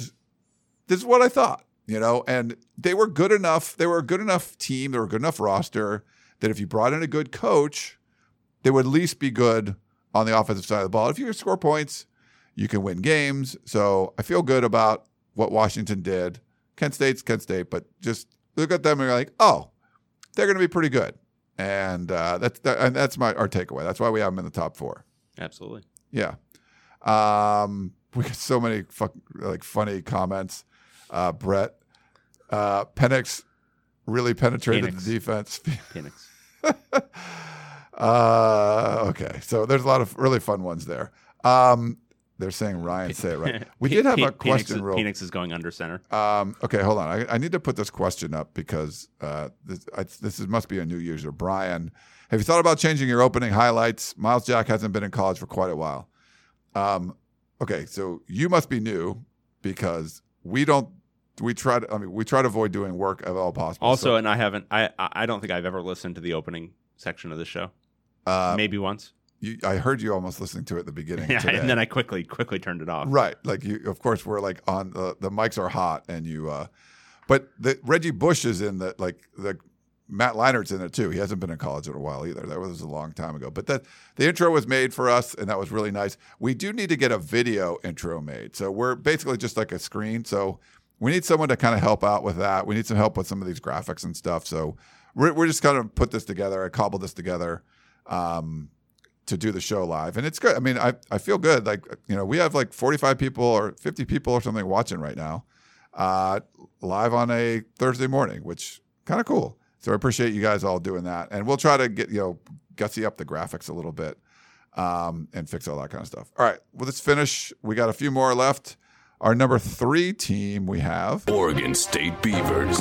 this is what I thought, you know, and they were good enough. They were a good enough team. They were a good enough roster that if you brought in a good coach, they would at least be good on the offensive side of the ball. If you can score points, you can win games. So I feel good about what Washington did. Kent State's Kent State, but just look at them and you're like, oh, they're going to be pretty good, and uh, that's that, and that's my our takeaway. That's why we have them in the top four. Absolutely. Yeah, um, we get so many fuck, like funny comments. Uh, Brett uh, Penix really penetrated Penix. the defense. Penix. uh, okay, so there's a lot of really fun ones there. Um, they're saying Ryan say it right. We did have a question. Penix, real Penix is going under center. um, okay, hold on. I, I need to put this question up because uh, this, I, this is, must be a new user. Brian, have you thought about changing your opening highlights? Myles Jack hasn't been in college for quite a while. Um, okay, so you must be new because we don't. We try to. I mean, we try to avoid doing work at all possible. Also, So, and I haven't. I I don't think I've ever listened to the opening section of the show. uh, Maybe once. you, I heard you almost listening to it at the beginning. Yeah, today. and then I quickly quickly turned it off. Right. Like you of course we're like on the the mics are hot and you uh but the Reggie Bush is in the like the Matt Leinart's in it too. He hasn't been in college in a while either. That was a long time ago. But that the intro was made for us and that was really nice. We do need to get a video intro made. So we're basically just like a screen. So we need someone to kind of help out with that. We need some help with some of these graphics and stuff. So we're, we're just kind of put this together. I cobbled this together. Um, to do the show live and it's good i mean i, I feel good like you know we have like 45 people or 50 people or something watching right now uh, live on a thursday morning which kind of cool so i appreciate you guys all doing that and we'll try to get you know gutsy up the graphics a little bit um, and fix all that kind of stuff all right well let's finish we got a few more left our number three team we have Oregon State Beavers.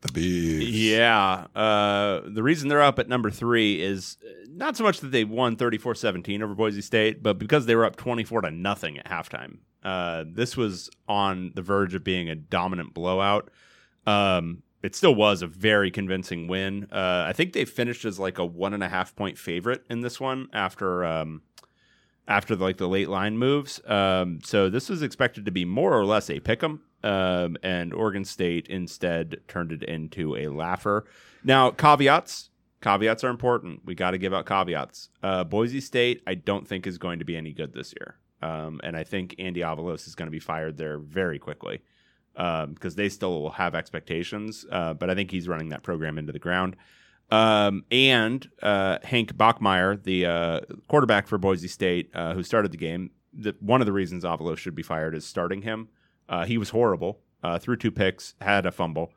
the bees Yeah. Uh, the reason they're up at number three is uh, not so much that they won 34 17 over Boise State, but because they were up 24 to nothing at halftime. Uh, this was on the verge of being a dominant blowout. Um, it still was a very convincing win. Uh, I think they finished as like a one and a half point favorite in this one after um, after like the late line moves. Um, so this was expected to be more or less a pick 'em, um, and Oregon State instead turned it into a laugher. Now caveats. Caveats are important. We got to give out caveats. Uh, Boise State, I don't think is going to be any good this year, um, and I think Andy Avalos is going to be fired there very quickly because they still have expectations. Uh, but I think he's running that program into the ground. Um, and uh, Hank Bachmeier, the uh, quarterback for Boise State, uh, who started the game, the, one of the reasons Avalos should be fired is starting him. Uh, he was horrible, uh, threw two picks, had a fumble.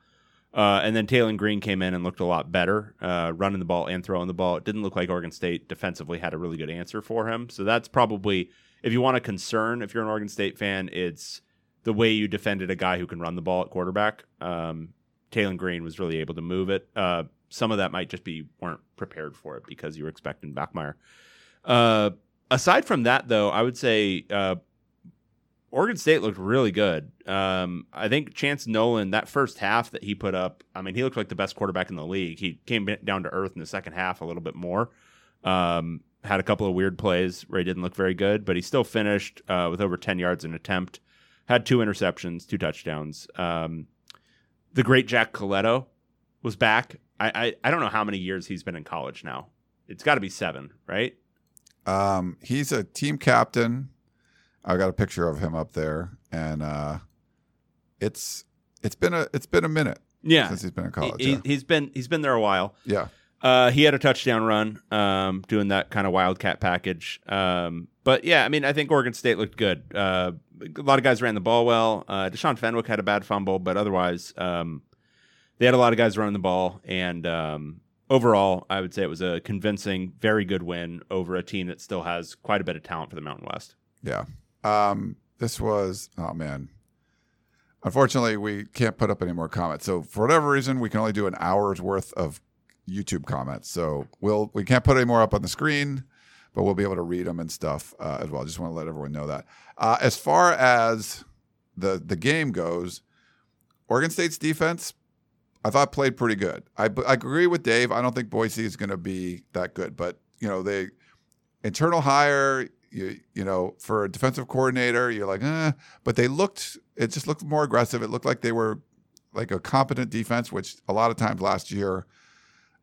Uh, and then Taylen Green came in and looked a lot better, uh, running the ball and throwing the ball. It didn't look like Oregon State defensively had a really good answer for him. So that's probably, if you want a concern, if you're an Oregon State fan, it's the way you defended a guy who can run the ball at quarterback. Um, Taylen Green was really able to move it. Uh, some of that might just be weren't prepared for it because you were expecting Bachmeier. Uh, aside from that, though, I would say uh, Oregon State looked really good. Um, I think Chance Nolan, that first half that he put up, I mean, he looked like the best quarterback in the league. He came down to earth in the second half a little bit more. Um, had a couple of weird plays where he didn't look very good, but he still finished uh, with over 10 yards an attempt. Had two interceptions, two touchdowns. Um, the great Jack Coletto was back. I, I, I don't know how many years he's been in college now. It's got to be seven, right? Um, he's a team captain. I got a picture of him up there, and uh, it's it's been a it's been a minute Yeah, since he's been in college. he, yeah. has been he's been there a while. yeah. Uh, he had a touchdown run, um, doing that kind of wildcat package. Um, but yeah, I mean, I think Oregon State looked good. Uh, a lot of guys ran the ball well. Uh, Deshaun Fenwick had a bad fumble, but otherwise, um, they had a lot of guys running the ball. And um, overall, I would say it was a convincing, very good win over a team that still has quite a bit of talent for the Mountain West. Yeah. Um, this was oh man. Unfortunately, we can't put up any more comments. So for whatever reason, we can only do an hour's worth of YouTube comments. So we'll we can't put any more up on the screen, but we'll be able to read them and stuff uh, as well. Just want to let everyone know that. Uh, as far as the the game goes, Oregon State's defense, I thought played pretty good. I, I agree with Dave. I don't think Boise is going to be that good, but you know they internal hire. You you know for a defensive coordinator, you're like, eh. But they looked. It just looked more aggressive. It looked like they were like a competent defense, which a lot of times last year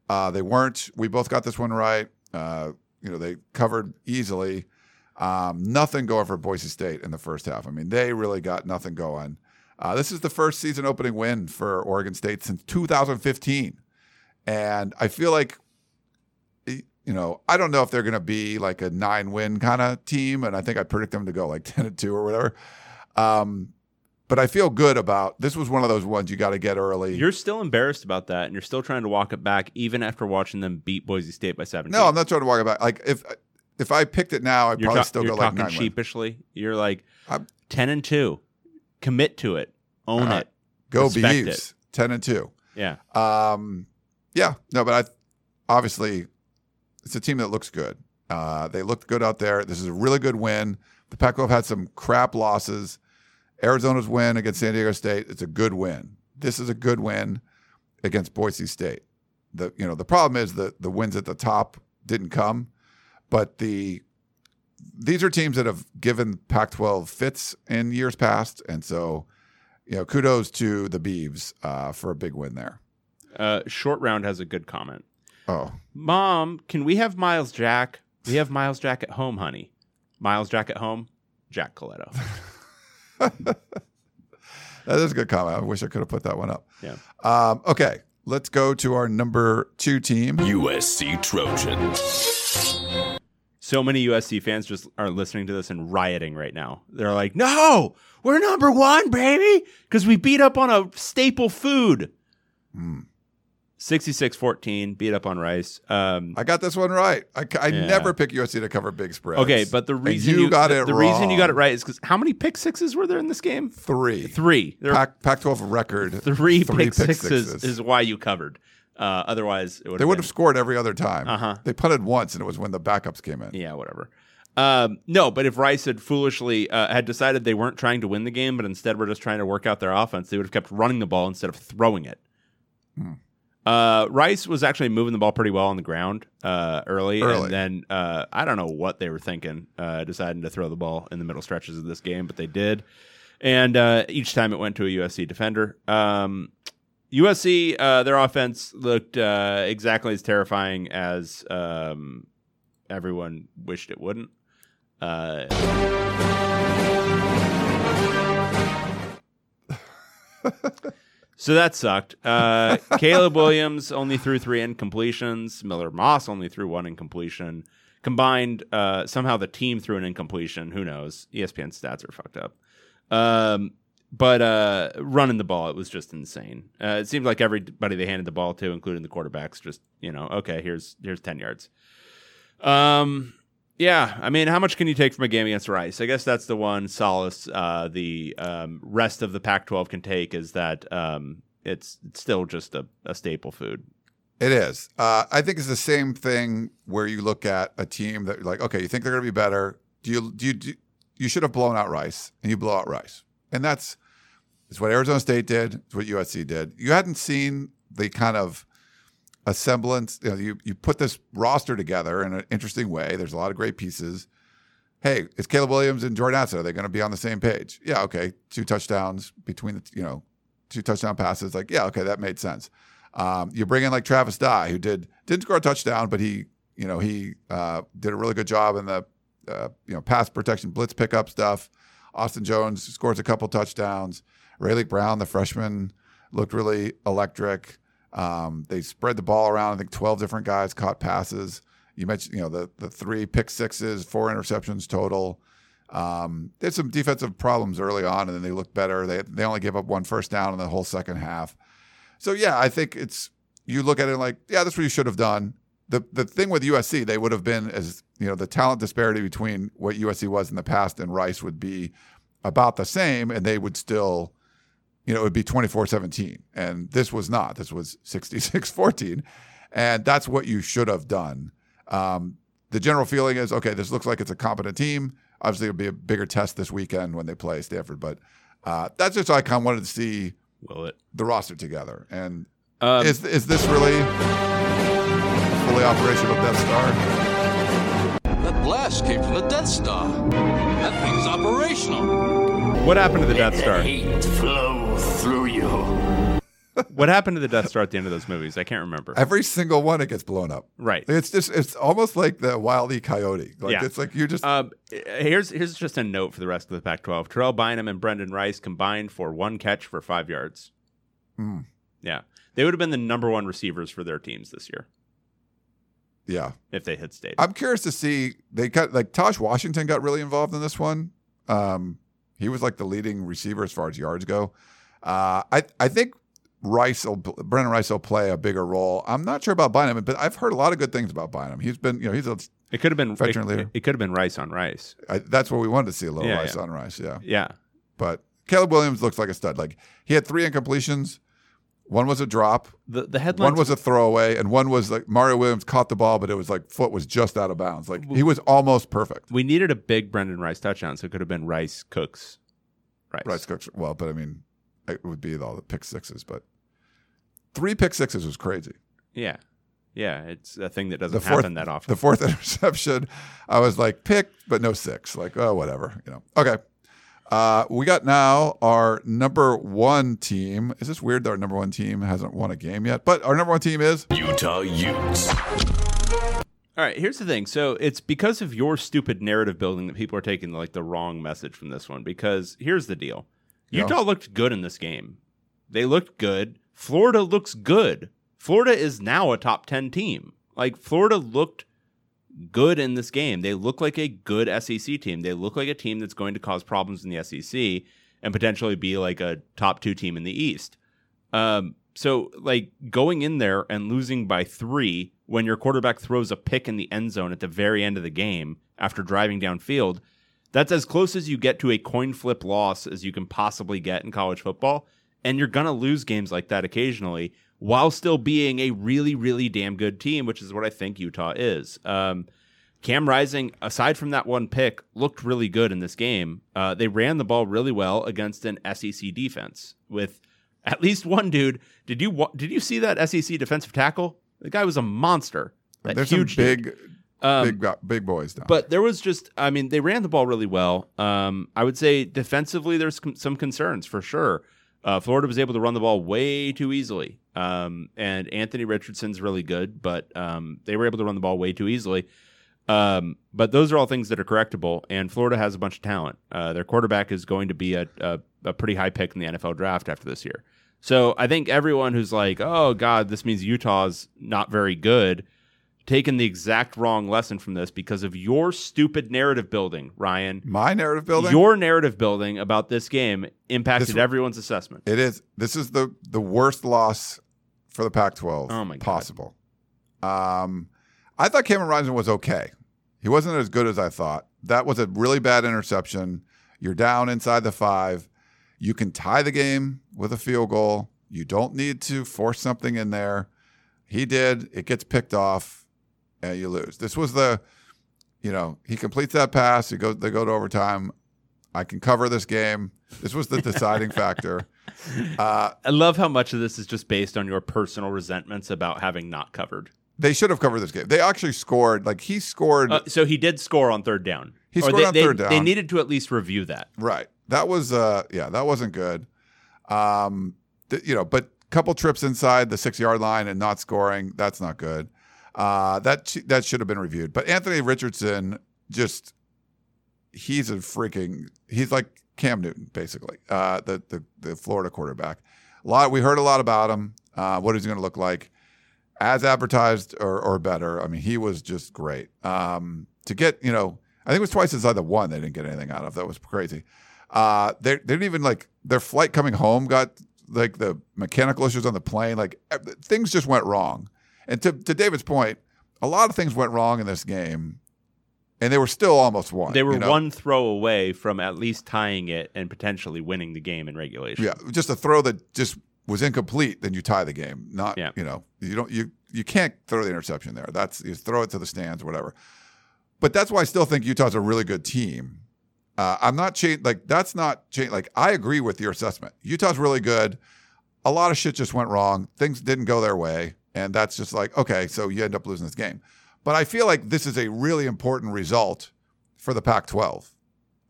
uh, they weren't. We both got this one right. Uh, you know they covered easily. Um, nothing going for Boise State in the first half. I mean, they really got nothing going. Uh, this is the first season opening win for Oregon State since 2015. And I feel like, you know, I don't know if they're going to be like a nine win kind of team. And I think I predict them to go like 10 and 2 or whatever. Um, but I feel good about this was one of those ones you got to get early. You're still embarrassed about that, and you're still trying to walk it back, even after watching them beat Boise State by seven. no, I'm not trying to walk it back. like if if I picked it now, I'd You're, probably ta- still go like nine win. sheepishly. You're like I'm- 10 and 2. Commit to it. Own right. it. Go it. 10 and 2. Yeah. Um, yeah, no, but I obviously it's a team that looks good. Uh, they looked good out there. This is a really good win. The Pac-12 had some crap losses. Arizona's win against San Diego State. It's a good win. This is a good win against Boise State. The you know the problem is that the wins at the top didn't come, but the these are teams that have given Pac-12 fits in years past, and so you know kudos to the Beavs uh, for a big win there. Uh, Short Round has a good comment. Oh, Mom, can we have Myles Jack? We have Myles Jack at home, honey. Myles Jack at home, Jack Coletto. that is a good comment. I wish I could have put that one up. Yeah. Um, okay, let's go to our number two team. USC Trojans. So many USC fans just are listening to this and rioting right now. They're like, no, we're number one, baby, because we beat up on a staple food. Hmm. 66 14, beat up on Rice. Um, I got this one right. I, I Yeah. never pick USC to cover big spreads. okay, but the reason you, got the, it the reason you got it right is because how many pick sixes were there in this game? three. Three. Pac, Pac-12 record. three, pick, sixes, is why you covered. Uh, otherwise, it would They would have scored every other time. Uh-huh. They punted once, and it was when the backups came in. Yeah, whatever. Um, no, but if Rice had foolishly uh, had decided they weren't trying to win the game, but instead were just trying to work out their offense, they would have kept running the ball instead of throwing it. Uh, Rice was actually moving the ball pretty well on the ground uh, early, Early. and then uh, I don't know what they were thinking, uh, deciding to throw the ball in the middle stretches of this game, but they did. And uh, each time it went to a USC defender. Um, USC, uh, their offense looked uh, exactly as terrifying as um, everyone wished it wouldn't. Uh, so that sucked. Uh, Caleb Williams only threw three incompletions. Miller Moss only threw one incompletion. Combined, uh, somehow the team threw an incompletion. Who knows? ESPN stats are fucked up. Um, but uh, running the ball, it was just insane. Uh, it seemed like everybody they handed the ball to, including the quarterbacks, just you know, okay, here's here's ten yards. Um, yeah, I mean, how much can you take from a game against Rice? I guess that's the one solace uh, the um, rest of the Pac-12 can take is that um, it's, it's still just a, a staple food. It is. Uh, I think it's the same thing where you look at a team that you're like, okay, you think they're going to be better. Do you do you do, you should have blown out Rice, and you blow out Rice, and that's it's what Arizona State did. It's what USC did. You hadn't seen the kind of a semblance. You know, you you put this roster together in an interesting way. There's a lot of great pieces. Hey, it's Caleb Williams and Jordan Addison. Are they going to be on the same page? Yeah, okay. Two touchdowns between the you know two touchdown passes. Like, yeah, okay, that made sense. Um, you bring in like Travis Dye, who did didn't score a touchdown, but he you know he uh, did a really good job in the uh, you know pass protection blitz pickup stuff. Austin Jones scores a couple touchdowns. Raleek Brown, the freshman, looked really electric. Um, they spread the ball around. I think twelve different guys caught passes. You mentioned you know the the three pick sixes, four interceptions total. Um, they had some defensive problems early on, and then they looked better. They they only gave up one first down in the whole second half. So yeah, I think it's you look at it like, yeah, that's what you should have done. The the thing with USC, they would have been as you know, the talent disparity between what USC was in the past and Rice would be about the same, and they would still, you know, it would be 24-17. And this was not. This was 66-14. And that's what you should have done. Um, the general feeling is, okay, this looks like it's a competent team. Obviously, it'll be a bigger test this weekend when they play Stanford, but uh, that's just I kind of wanted to see Will it? the roster together. And Um, is is this really fully operational Death Star? That blast came from the Death Star. That thing's operational. what happened to the Death Star? Heat flow through you. What happened to the Death Star at the end of those movies? I can't remember. Every single one, it gets blown up. right. It's just it's almost like the Wile E. Coyote. Like Yeah. it's like you're just Um, here's here's just a note for the rest of the Pac-12. Terrell Bynum and Brenden Rice combined for one catch for five yards. Mm. Yeah, they would have been the number one receivers for their teams this year yeah. if they had stayed. I'm curious to see they got like Tahj Washington got really involved in this one. Um, he was like the leading receiver as far as yards go. Uh, I I think Rice will Brenden Rice will play a bigger role. I'm not sure about Bynum, but I've heard a lot of good things about Bynum. He's been you know he's a it could have been veteran it, leader. it could have been Rice on Rice. I, that's what we wanted to see a little Yeah, Rice yeah. on Rice. Yeah. Yeah, But Caleb Williams looks like a stud. Like he had three incompletions. One was a drop, the the headlines. one was a throwaway, and one was like Mario Williams caught the ball, but it was like foot was just out of bounds. Like he was almost perfect. we needed a big Brenden Rice touchdown, so it could have been Rice Cooks. Rice. Rice Cooks. Well, but I mean, it would be all the pick sixes, but three pick sixes was crazy. Yeah, yeah. It's a thing that doesn't fourth, happen that often. the fourth interception, I was like pick, but no six. Like oh, whatever, you know. Okay. Uh, we got now our number one team. Is this weird that our number one team hasn't won a game yet? But our number one team is Utah Utes. All right, here's the thing. So it's because of your stupid narrative building that people are taking like the wrong message from this one. Because here's the deal: Yeah. Utah looked good in this game. They looked good. Florida looks good. Florida is now a top ten team. Like Florida looked good in this game. They look like a good SEC team. They look like a team that's going to cause problems in the SEC and potentially be like a top two team in the East. Um, so like going in there and losing by three when your quarterback throws a pick in the end zone at the very end of the game after driving downfield, that's as close as you get to a coin flip loss as you can possibly get in college football. And you're gonna lose games like that occasionally while still being a really, really damn good team, which is what I think Utah is. Um, Cam Rising, aside from that one pick, looked really good in this game. Uh, they ran the ball really well against an SEC defense with At least one dude. Did you did you see that SEC defensive tackle? The guy was a monster. That There's some huge dude. big, Um, big, big boys down. But there was just, I mean, they ran the ball really well. Um, I would say defensively, there's com- some concerns for sure. Uh, Florida was able to run the ball way too easily. Um, and Anthony Richardson's really good, but um, they were able to run the ball way too easily. Um, but those are all things that are correctable. And Florida has a bunch of talent. Uh, their quarterback is going to be a, a, a pretty high pick in the NFL draft after this year. So I think everyone who's like, oh, God, this means Utah's not very good taken the exact wrong lesson from this because of your stupid narrative building, Ryan. My narrative building. Your narrative building about this game impacted This- everyone's assessment. It is. This is the the worst loss for the Pac-12 Oh my God. possible. Um, I thought Cameron Rising was okay. He wasn't as good as I thought. That was a really bad interception. You're down inside the five. You can tie the game with a field goal. You don't need to force something in there. He did. It gets picked off, and you lose. This was the, you know, he completes that pass. You go. They go to overtime. I can cover this game. This was the deciding factor. Uh, I love how much of this is just based on your personal resentments about having not covered. they should have covered this game. They actually scored. Like he scored. Uh, so he did score on third down. He Or scored they, on they- third They needed to at least review that. right. That was. Uh. Yeah. That wasn't good. Um. th- you know, but couple trips inside the six yard line and not scoring. That's not good. Uh. That that should have been reviewed. But Anthony Richardson just. He's a freaking. He's like Cam Newton, basically. Uh. The the the Florida quarterback. A lot. We heard a lot about him. Uh. What is he going to look like? as advertised or, or better. I mean, he was just great. Um, to get, you know, I think it was twice inside the one they didn't get anything out of. That was crazy. Uh, they, they didn't even like their flight coming home got like the mechanical issues on the plane. Like eh, things just went wrong. And to, to David's point, a lot of things went wrong in this game, and they were still almost one. They were you know? one throw away from at least tying it and potentially winning the game in regulation. Yeah, just a throw that just was incomplete, then you tie the game. Not, Yeah. you know, you don't you you can't throw the interception there. That's you throw it to the stands, or whatever. But that's why I still think Utah's a really good team. Uh, I'm not change like that's not change. Like I agree with your assessment. Utah's really good. A lot of shit just went wrong. Things didn't go their way, and that's just like okay, so you end up losing this game. But I feel like this is a really important result for the Pac-12,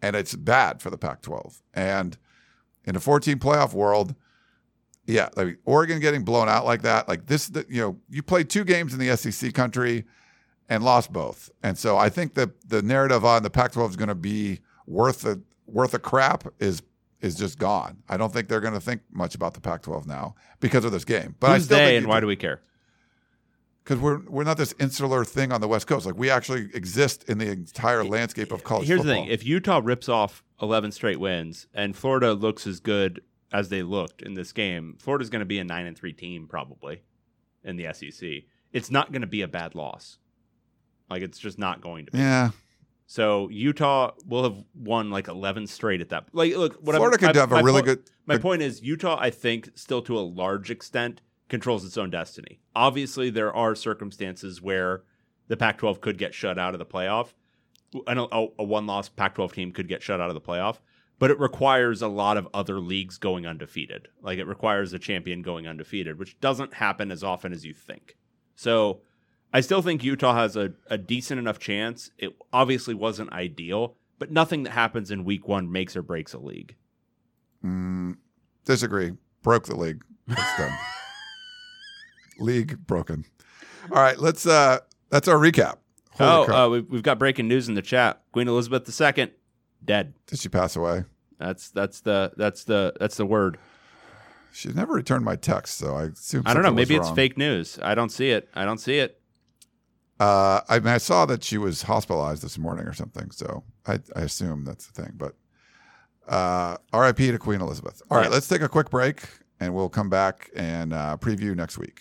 and it's bad for the Pac-12. And in a 14 playoff world, yeah, like Oregon getting blown out like that, like this, you know, you played two games in the SEC country and lost both, and so I think that the narrative on the Pac-12 is going to be worth a worth a crap is is just gone. I don't think they're going to think much about the Pac-12 now because of this game. But I still they think and why do we care? Because we're we're not this insular thing on the West Coast. Like we actually exist in the entire landscape of college Here's football. the thing: if Utah rips off 11 straight wins and Florida looks as good as they looked in this game, Florida's going to be a nine and three team probably in the SEC. It's not going to be a bad loss. Like it's just not going to be. yeah, So Utah will have won like 11 straight at that. Like, look, what I'm- Florida could my- have a really point- good. My point is, Utah, I think, still to a large extent, controls its own destiny. Obviously, there are circumstances where the Pac 12 could get shut out of the playoff. And a, a one loss Pac 12 team could get shut out of the playoff, but it requires a lot of other leagues going undefeated. Like, it requires a champion going undefeated, which doesn't happen as often as you think. So, I still think Utah has a, a decent enough chance. It obviously wasn't ideal, but nothing that happens in week one makes or breaks a league. Mm, disagree. Broke the league. It's done. league broken. All right, let's. uh That's our recap. Holy oh, uh, we've, we've got breaking news in the chat. Queen Elizabeth II dead. Did she pass away? That's that's the that's the that's the word. She's never returned my text, so I assume. I don't know. Maybe it's fake news. I don't see it. I don't see it. Uh, I mean, I saw that she was hospitalized this morning or something, so I, I assume that's the thing. But uh, R.I.P. to Queen Elizabeth. All right, Yeah. let's take a quick break, and we'll come back and uh, preview next week.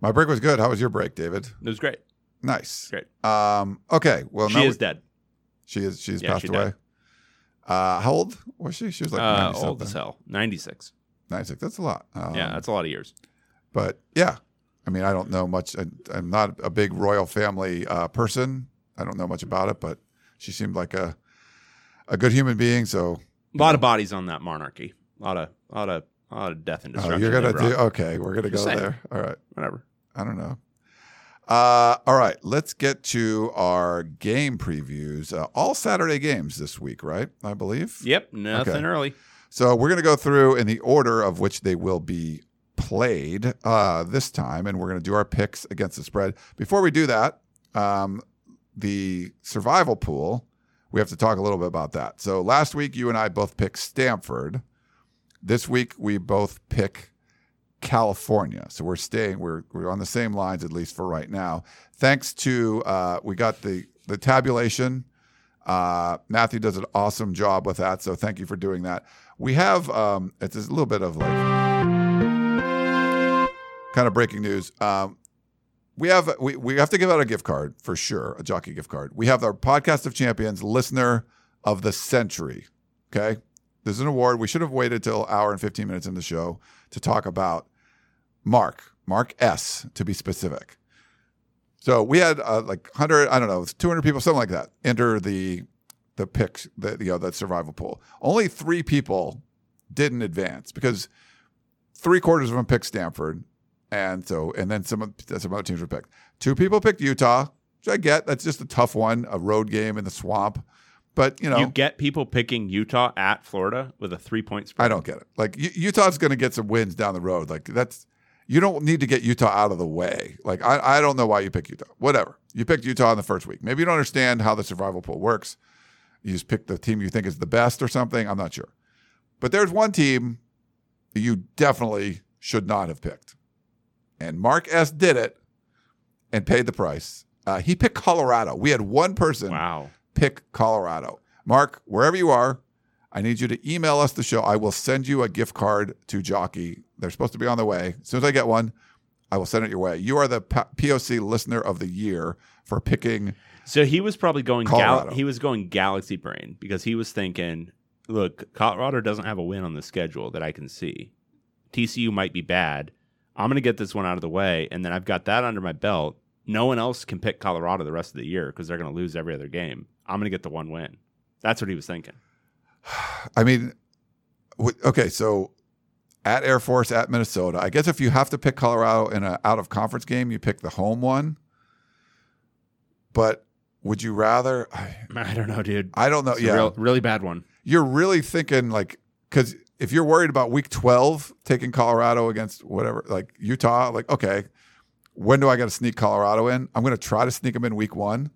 My break was good. How was your break, David? It was great. Nice. Great. Um, okay. Well, she is we- dead. She is. She's Yeah, passed she away. Uh, how old was she? She was like Uh, old as hell. 96. 96. That's a lot. Um, yeah, that's a lot of years. But yeah, I mean, I don't know much. I, I'm not a big royal family uh, person. I don't know much about it, but she seemed like a a good human being. So A lot of bodies on that monarchy. A lot of, a lot of, a lot of death and destruction. oh, you're gonna do okay. We're gonna Just go saying. there. All right. Whatever. I don't know. Uh, all right, let's get to our game previews. Uh, all Saturday games this week, right? I believe. Yep. Nothing Okay. early. So we're going to go through in the order of which they will be played uh, this time, and we're going to do our picks against the spread. Before we do that, um, the survival pool, we have to talk a little bit about that. So last week, you and I both picked Stanford. This week, we both pick California. So we're staying, we're, we're on the same lines, at least for right now. Thanks to, uh, we got the, the tabulation. Uh, Matthew does an awesome job with that. So thank you for doing that. We have, um, it's a little bit of like kind of breaking news. Um, we have we, we have to give out a gift card for sure, a jockey gift card. We have our podcast of champions listener of the century. Okay, this is an award. We should have waited till hour and fifteen minutes in the show to talk about Mark Mark S to be specific. So we had uh, like hundred, I don't know, two hundred people, something like that, enter the the picks, the you know, that survival pool. Only three people didn't advance because three quarters of them picked Stanford, and so and then some some other teams were picked. Two people picked Utah, which I get. That's just a tough one, a road game in the swamp. But you know, You get people picking Utah at Florida with a three point spread. I don't get it. Like Utah's going to get some wins down the road. Like that's you don't need to get Utah out of the way. Like I, I don't know why you pick Utah. Whatever. You picked Utah in the first week. Maybe you don't understand how the survival pool works. You just pick the team you think is the best or something. I'm not sure. But there's one team that you definitely should not have picked. And Mark S did it and paid the price. Uh, he picked Colorado. We had one person Wow. Pick Colorado. Mark, wherever you are, I need you to email us the show. I will send you a gift card to Jockey. They're supposed to be on the way. As soon as I get one, I will send it your way. You are the P- POC listener of the year for picking. So he was probably going gal- he was going galaxy brain because he was thinking, look, Colorado doesn't have a win on the schedule that I can see. TCU might be bad. I'm going to get this one out of the way and then I've got that under my belt. No one else can pick Colorado the rest of the year because they're going to lose every other game. I'm going to get the one win. That's what he was thinking. I mean, okay, so at Air Force, at Minnesota. I guess if you have to pick Colorado in an out of conference game, you pick the home one. But would you rather? I, I don't know, dude. I don't know. It's yeah, real, really bad one. you're really thinking like because if you're worried about week 12 taking colorado against whatever like utah like okay when do i got to sneak colorado in i'm going to try to sneak them in week one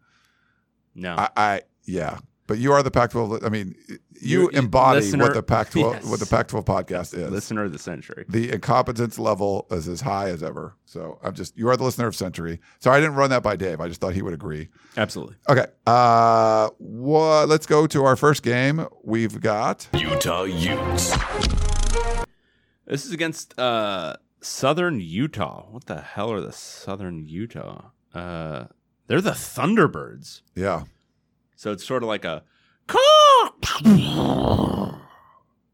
No. I, I yeah but you are the pac 12 i mean you You- you- embody listener- what the pac 12 Yes. what the pac 12 podcast is Listener of the century. the incompetence level is as high as ever so i'm just you are the listener of century sorry i didn't run that by dave i just thought he would agree Absolutely. okay uh what let's go to our first game we've got Utah Utes. This is against uh, Southern Utah. What the hell are the Southern Utah? Uh, they're the Thunderbirds. Yeah. So it's sort of like a caw.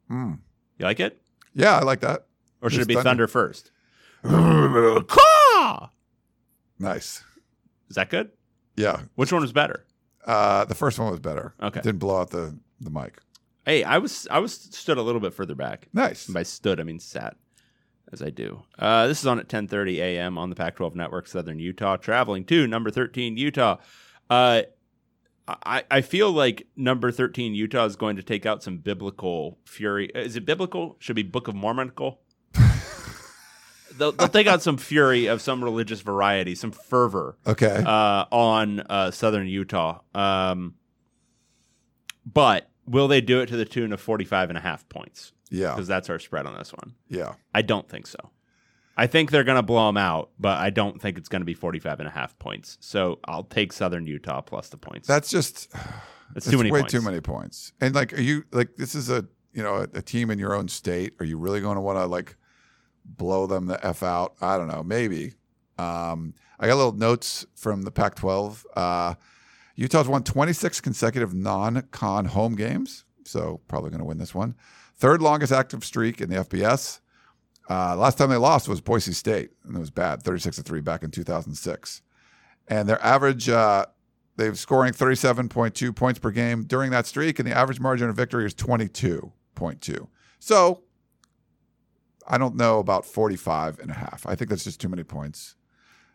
Hmm. You like it? Yeah, I like that. Or should it be thunder. thunder, first? caw. Nice. Is that good? Yeah. Which one was better? Uh, the first one was better. Okay. Didn't blow out the, the mic. Hey, I was I was stood a little bit further back. Nice. And by stood, I mean sat, as I do. Uh, this is on at 10:30 a.m. on the Pac-12 Network, Southern Utah, traveling to number 13 Utah. Uh, I I feel like number 13 Utah is going to take out some biblical fury. Is it biblical? Should be Book of Mormonical. they'll, they'll take out some fury of some religious variety, some fervor Okay. uh, on uh, Southern Utah. Um, but will they do it to the tune of 45 and a half points? Yeah. Because that's our spread on this one. Yeah. I don't think so. I think they're going to blow them out, but I don't think it's going to be 45 and a half points. So I'll take Southern Utah plus the points. That's just That's it's too many way points. too many points. And like, are you like this is a you know a, a team in your own state? Are you really going to want to like blow them the f out? I don't know. Maybe. Um, I got little notes from the Pac-12. Uh, Utah's won 26 consecutive non-con home games, so probably going to win this one. Third longest active streak in the FBS. Uh, last time they lost was Boise State, and it was bad, 36 to three back in 2006. And their average, uh, they've scoring 37.2 points per game during that streak, and the average margin of victory is 22.2. So I don't know about 45 and a half. I think that's just too many points.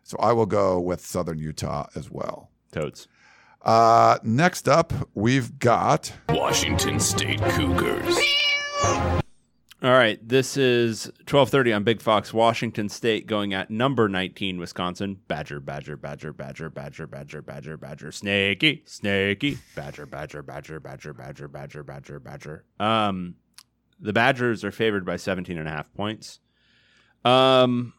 So I will go with Southern Utah as well. Toads. Uh, next up, we've got Washington State Cougars. All right, this is 12:30 on Big Fox, Washington State, going at number 19, Wisconsin. Badger, Badger, Badger, Badger, Badger, Badger, Badger, Badger, Snaky, Snaky, Badger, Badger, Badger, Badger, Badger, Badger, Badger, Badger. Um, the Badgers are favored by 17 and a half points. Um,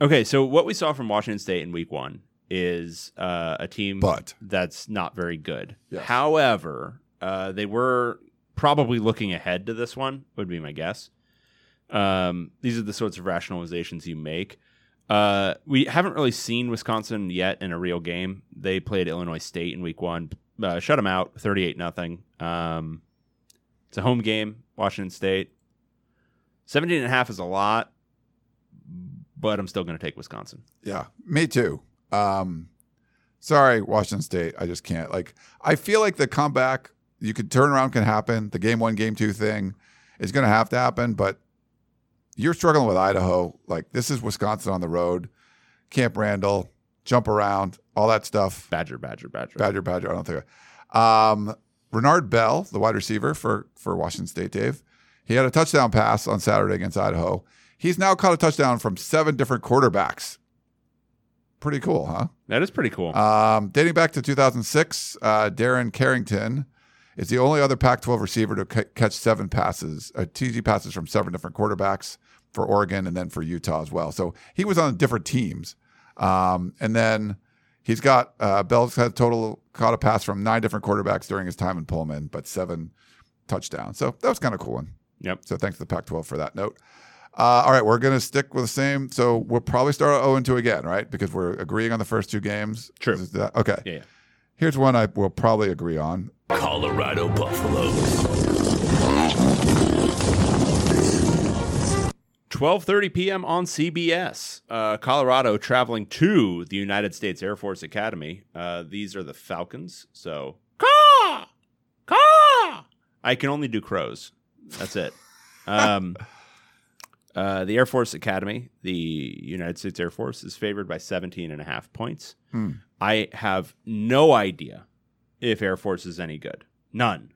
okay, so what we saw from Washington State in Week One is uh, a team But. that's not very good. Yes. However, uh, they were probably looking ahead to this one would be my guess. Um, these are the sorts of rationalizations you make. Uh, we haven't really seen Wisconsin yet in a real game. They played Illinois State in week one, uh, shut them out 38 nothing. Um, it's a home game, Washington State. 17 and a half is a lot, but I'm still going to take Wisconsin. Yeah, me too. Um, sorry, Washington State. I just can't. Like, I feel like the comeback, you could turn around can happen. The game one, game two thing is going to have to happen, but you're struggling with Idaho. Like, this is Wisconsin on the road, Camp Randall, jump around, all that stuff. Badger, Badger, Badger. Badger, Badger. I don't think. Um, Renard Bell, the wide receiver for for Washington State, Dave, he had a touchdown pass on Saturday against Idaho. He's now caught a touchdown from seven different quarterbacks. Pretty cool, huh? That is pretty cool. Um, dating back to 2006, uh, Darren Carrington is the only other Pac-12 receiver to ca- catch seven passes, uh, TG passes from seven different quarterbacks for Oregon and then for Utah as well. So he was on different teams, um, and then he's got uh, Bell's had total caught a pass from nine different quarterbacks during his time in Pullman, but seven touchdowns. So that was kind of cool one. yep. So thanks to the Pac-12 for that note. Uh, all right, we're going to stick with the same. So we'll probably start at 0 2 again, right? Because we're agreeing on the first two games. True. That- okay. Yeah, yeah. Here's one I will probably agree on. Colorado Buffaloes. 12:30 p.m. on CBS. Uh, Colorado traveling to the United States Air Force Academy. Uh, these are the Falcons. So, caw, caw. I can only do crows. That's it. Um, uh, the Air Force Academy, the United States Air Force, is favored by 17 and a half points. Hmm. I have no idea if Air Force is any good. None.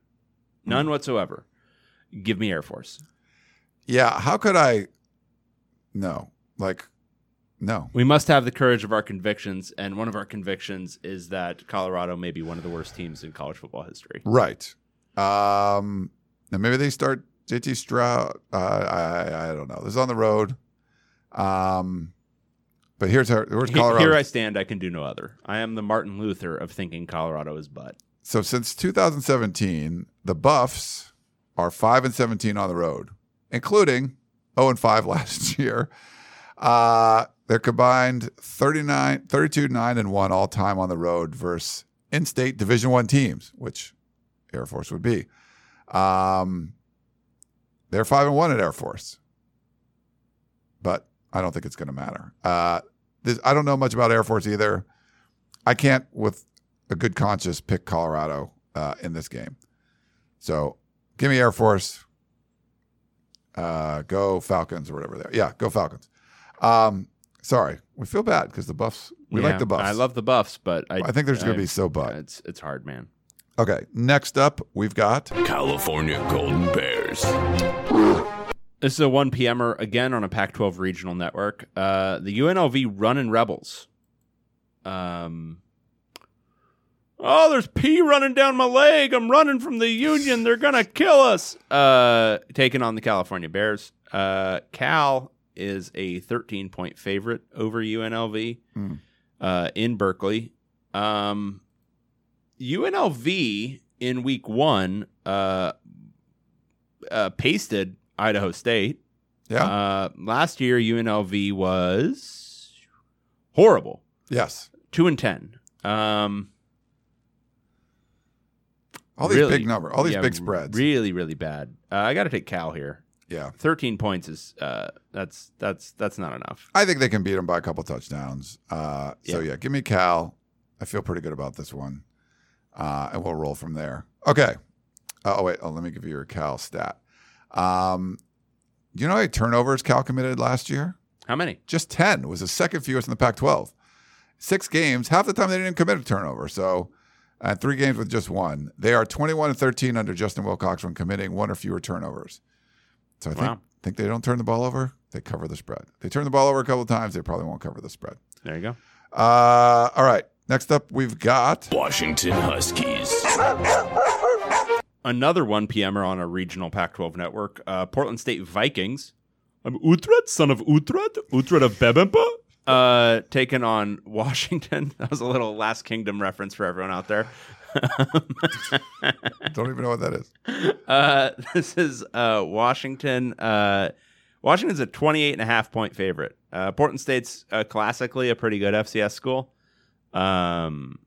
None whatsoever. Give me Air Force. Yeah. How could I? No. Like, no. We must have the courage of our convictions, and one of our convictions is that Colorado may be one of the worst teams in college football history. Right. Um, and maybe they start JT Shrout. Uh, I, I don't know. This is on the road. Um, but here's our, here's Colorado. Here I stand, I can do no other. I am the Martin Luther of thinking Colorado is butt. so since 2017, the Buffs are five and 17 on the road, including 0 and 5 last year. Uh, They're combined 39, 32, 9, and 1 all time on the road versus in state Division One teams, which Air Force would be. Um, they're 5 and 1 at Air Force, but I don't think it's going to matter. Uh, this, I don't know much about Air Force either. I can't, with a good conscience, pick Colorado uh, in this game. So give me Air Force. Uh, go Falcons or whatever they are. Yeah, go Falcons. Um, sorry, we feel bad because the Buffs. We Yeah, like the Buffs. I love the Buffs, but I, I think there's going to be so but. It's it's hard, man. Okay, next up we've got California Golden Bears. This is a 1 p.m.er again on a Pac-12 regional network. Uh, the UNLV Running Rebels. Um. Oh, there's pee running down my leg. I'm running from the Union. They're gonna kill us. Uh, taking on the California Bears. Uh, Cal is a 13 point favorite over UNLV Hmm. uh, in Berkeley. Um, UNLV in week one uh, uh, pasted Idaho State. yeah, Uh, last year, UNLV was horrible, yes, two and ten. Um, all these really- big number, all these yeah, big spreads. really, really bad. Uh, I got to take Cal here. yeah, Thirteen points is uh, that's that's that's not enough. I think they can beat them by a couple touchdowns. Uh, so Yeah. yeah, give me Cal. I feel pretty good about this one, uh, and we'll roll from there. Okay. Uh, oh wait, oh, let me give you your Cal stat. Um, you know how many turnovers Cal committed last year? How many? Just ten. It was the second fewest in the Pac-12. Six games. Half the time they didn't commit a turnover. So, and three games with just one. They are 21 and 13 under Justin Wilcox when committing one or fewer turnovers. So I think Wow. think they don't turn the ball over. They cover the spread. They turn the ball over a couple of times. They probably won't cover the spread. There you go. Uh, all right. Next up, we've got Washington Huskies. Another 1 p.m.er on a regional Pac-12 network. Uh, Portland State Vikings. I'm Uhtred, son of Uhtred, Uhtred of Bebbanburg. Uh, taking on Washington. That was a little Last Kingdom reference for everyone out there. don't even know what that is. Uh, this is uh, Washington. Uh, Washington's a 28 and a half point favorite. Uh, Portland State's uh, classically a pretty good FCS school. Um,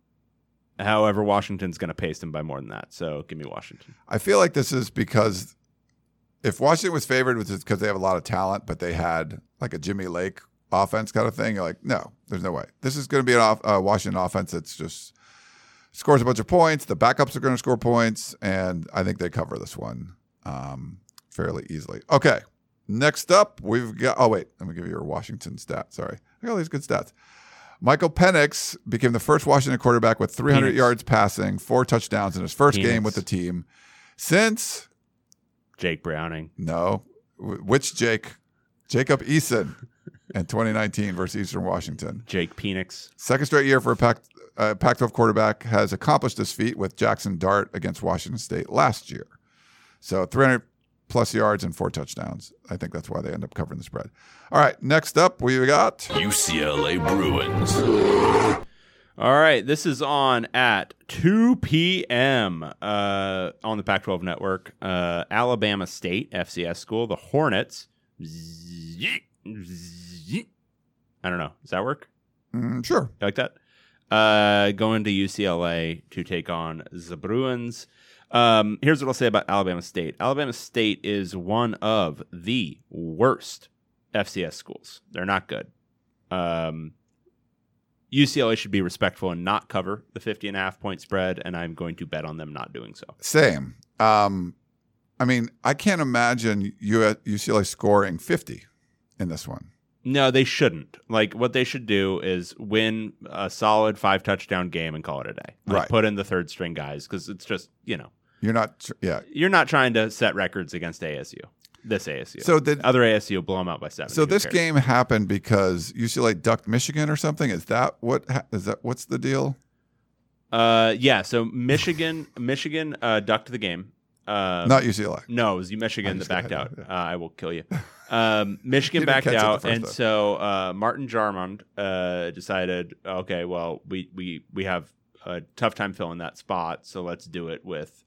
however, Washington's going to pace them by more than that. So give me Washington. I feel like this is because if Washington was favored, is because they have a lot of talent, but they had like a Jimmy Lake offense kind of thing, you're like, no, there's no way. This is going to be an off, uh, Washington offense that's just scores a bunch of points. The backups are going to score points, and I think they cover this one um, fairly easily. Okay. Next up, we've got. Oh wait, let me give you your Washington stat. Sorry, I got all these good stats. Michael Penix became the first Washington quarterback with 300 Penix. yards passing, four touchdowns in his first game with the team since Jake Browning. no, which Jake, Jacob Eason, in 2019 versus Eastern Washington. Jake Penix. Second straight year for a Pac, uh, Pac-12 quarterback has accomplished this feat with Jackson Dart against Washington State last year. So 300 plus yards and four touchdowns. I think that's why they end up covering the spread. All right, next up we got UCLA Bruins. All right, this is on at 2 p.m. Uh, on the Pac-12 network. Uh, Alabama State FCS school, the Hornets. I don't know. Does that work? mm, sure. You like that? Uh, going to UCLA to take on the Bruins. Um, here's what I'll say about Alabama State. Alabama State is one of the worst FCS schools. They're not good. Um, UCLA should be respectful and not cover the 50 and a half point spread, and I'm going to bet on them not doing so. Same. Um, I mean, I can't imagine U- UCLA scoring 50 in this one. No, they shouldn't. Like what they should do is win a solid five touchdown game and call it a day. Like, Right. Put in the third string guys because it's just you know You're not, yeah. you're not trying to set records against ASU. This ASU. So the other ASU will blow them out by seven. so this cares? game happened because UCLA ducked Michigan or something? Is that what ha- is that what's the deal? Uh, yeah. So Michigan, Michigan uh, ducked the game. Uh, Not UCLA. No, it was Michigan that backed out. it, Uh, I will kill you. Um, Michigan You backed catch it the out, and time. so uh, Martin Jarmond uh, decided, okay, well, we we we have a tough time filling that spot, so let's do it with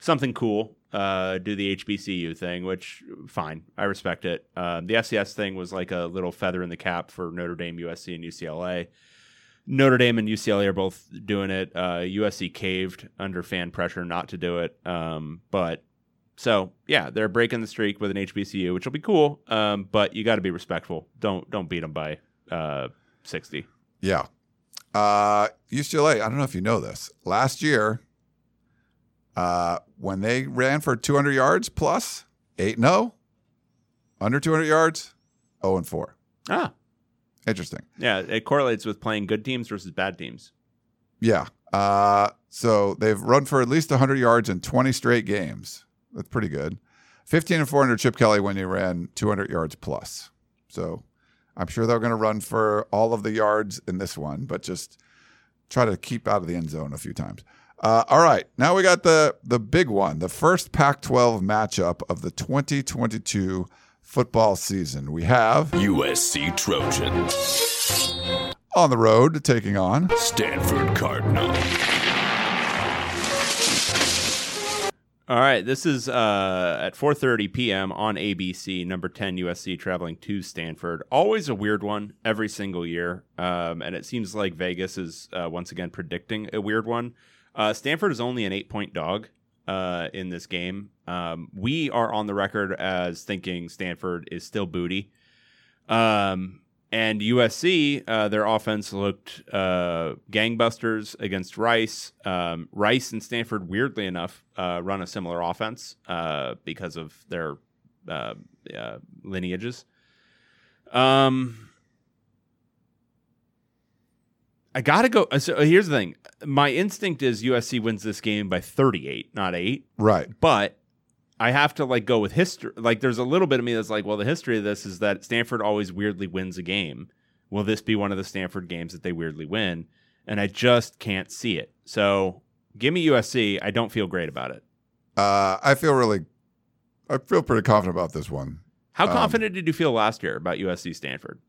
something cool. Uh, do the HBCU thing, which fine, I respect it. Uh, the FCS thing was like a little feather in the cap for Notre Dame, USC, and UCLA. Notre Dame and UCLA are both doing it. Uh, USC caved under fan pressure not to do it. Um, but so yeah, they're breaking the streak with an HBCU, which will be cool. Um, but you got to be respectful. Don't don't beat them by uh, sixty. Yeah. Uh, UCLA, I don't know if you know this. Last year, uh, when they ran for 200 yards plus, 8 0, under 200 yards, 0 and 4. Ah, Interesting. yeah, it correlates with playing good teams versus bad teams. Yeah. Uh, so they've run for at least 100 yards in 20 straight games. That's pretty good. 15 and 400 Chip Kelly when he ran 200 yards plus. So I'm sure they're going to run for all of the yards in this one, but just try to keep out of the end zone a few times. Uh, all right, now we got the the big one, the first Pac-12 matchup of the 2022 football season. We have USC Trojans. on the road taking on Stanford Cardinal. All right, this is uh, at 4:30 p.m. on ABC. Number 10 USC traveling to Stanford. Always a weird one every single year, um, and it seems like Vegas is uh, once again predicting a weird one. Uh, Stanford is only an eight-point dog uh, in this game. Um, we are on the record as thinking Stanford is still booty. Um, and USC, uh, their offense looked uh, gangbusters against Rice. Um, Rice and Stanford, weirdly enough, uh, run a similar offense uh, because of their lineages. Um, I gotta go. So here's the thing: my instinct is USC wins this game by 38, not eight right. but I have to like go with history. Like, there's a little bit of me that's like, well, the history of this is that Stanford always weirdly wins a game. Will this be one of the Stanford games that they weirdly win? And I just can't see it. So give me USC. I don't feel great about it. Uh, I feel really, I feel pretty confident about this one. How Um, confident did you feel last year about USC Stanford?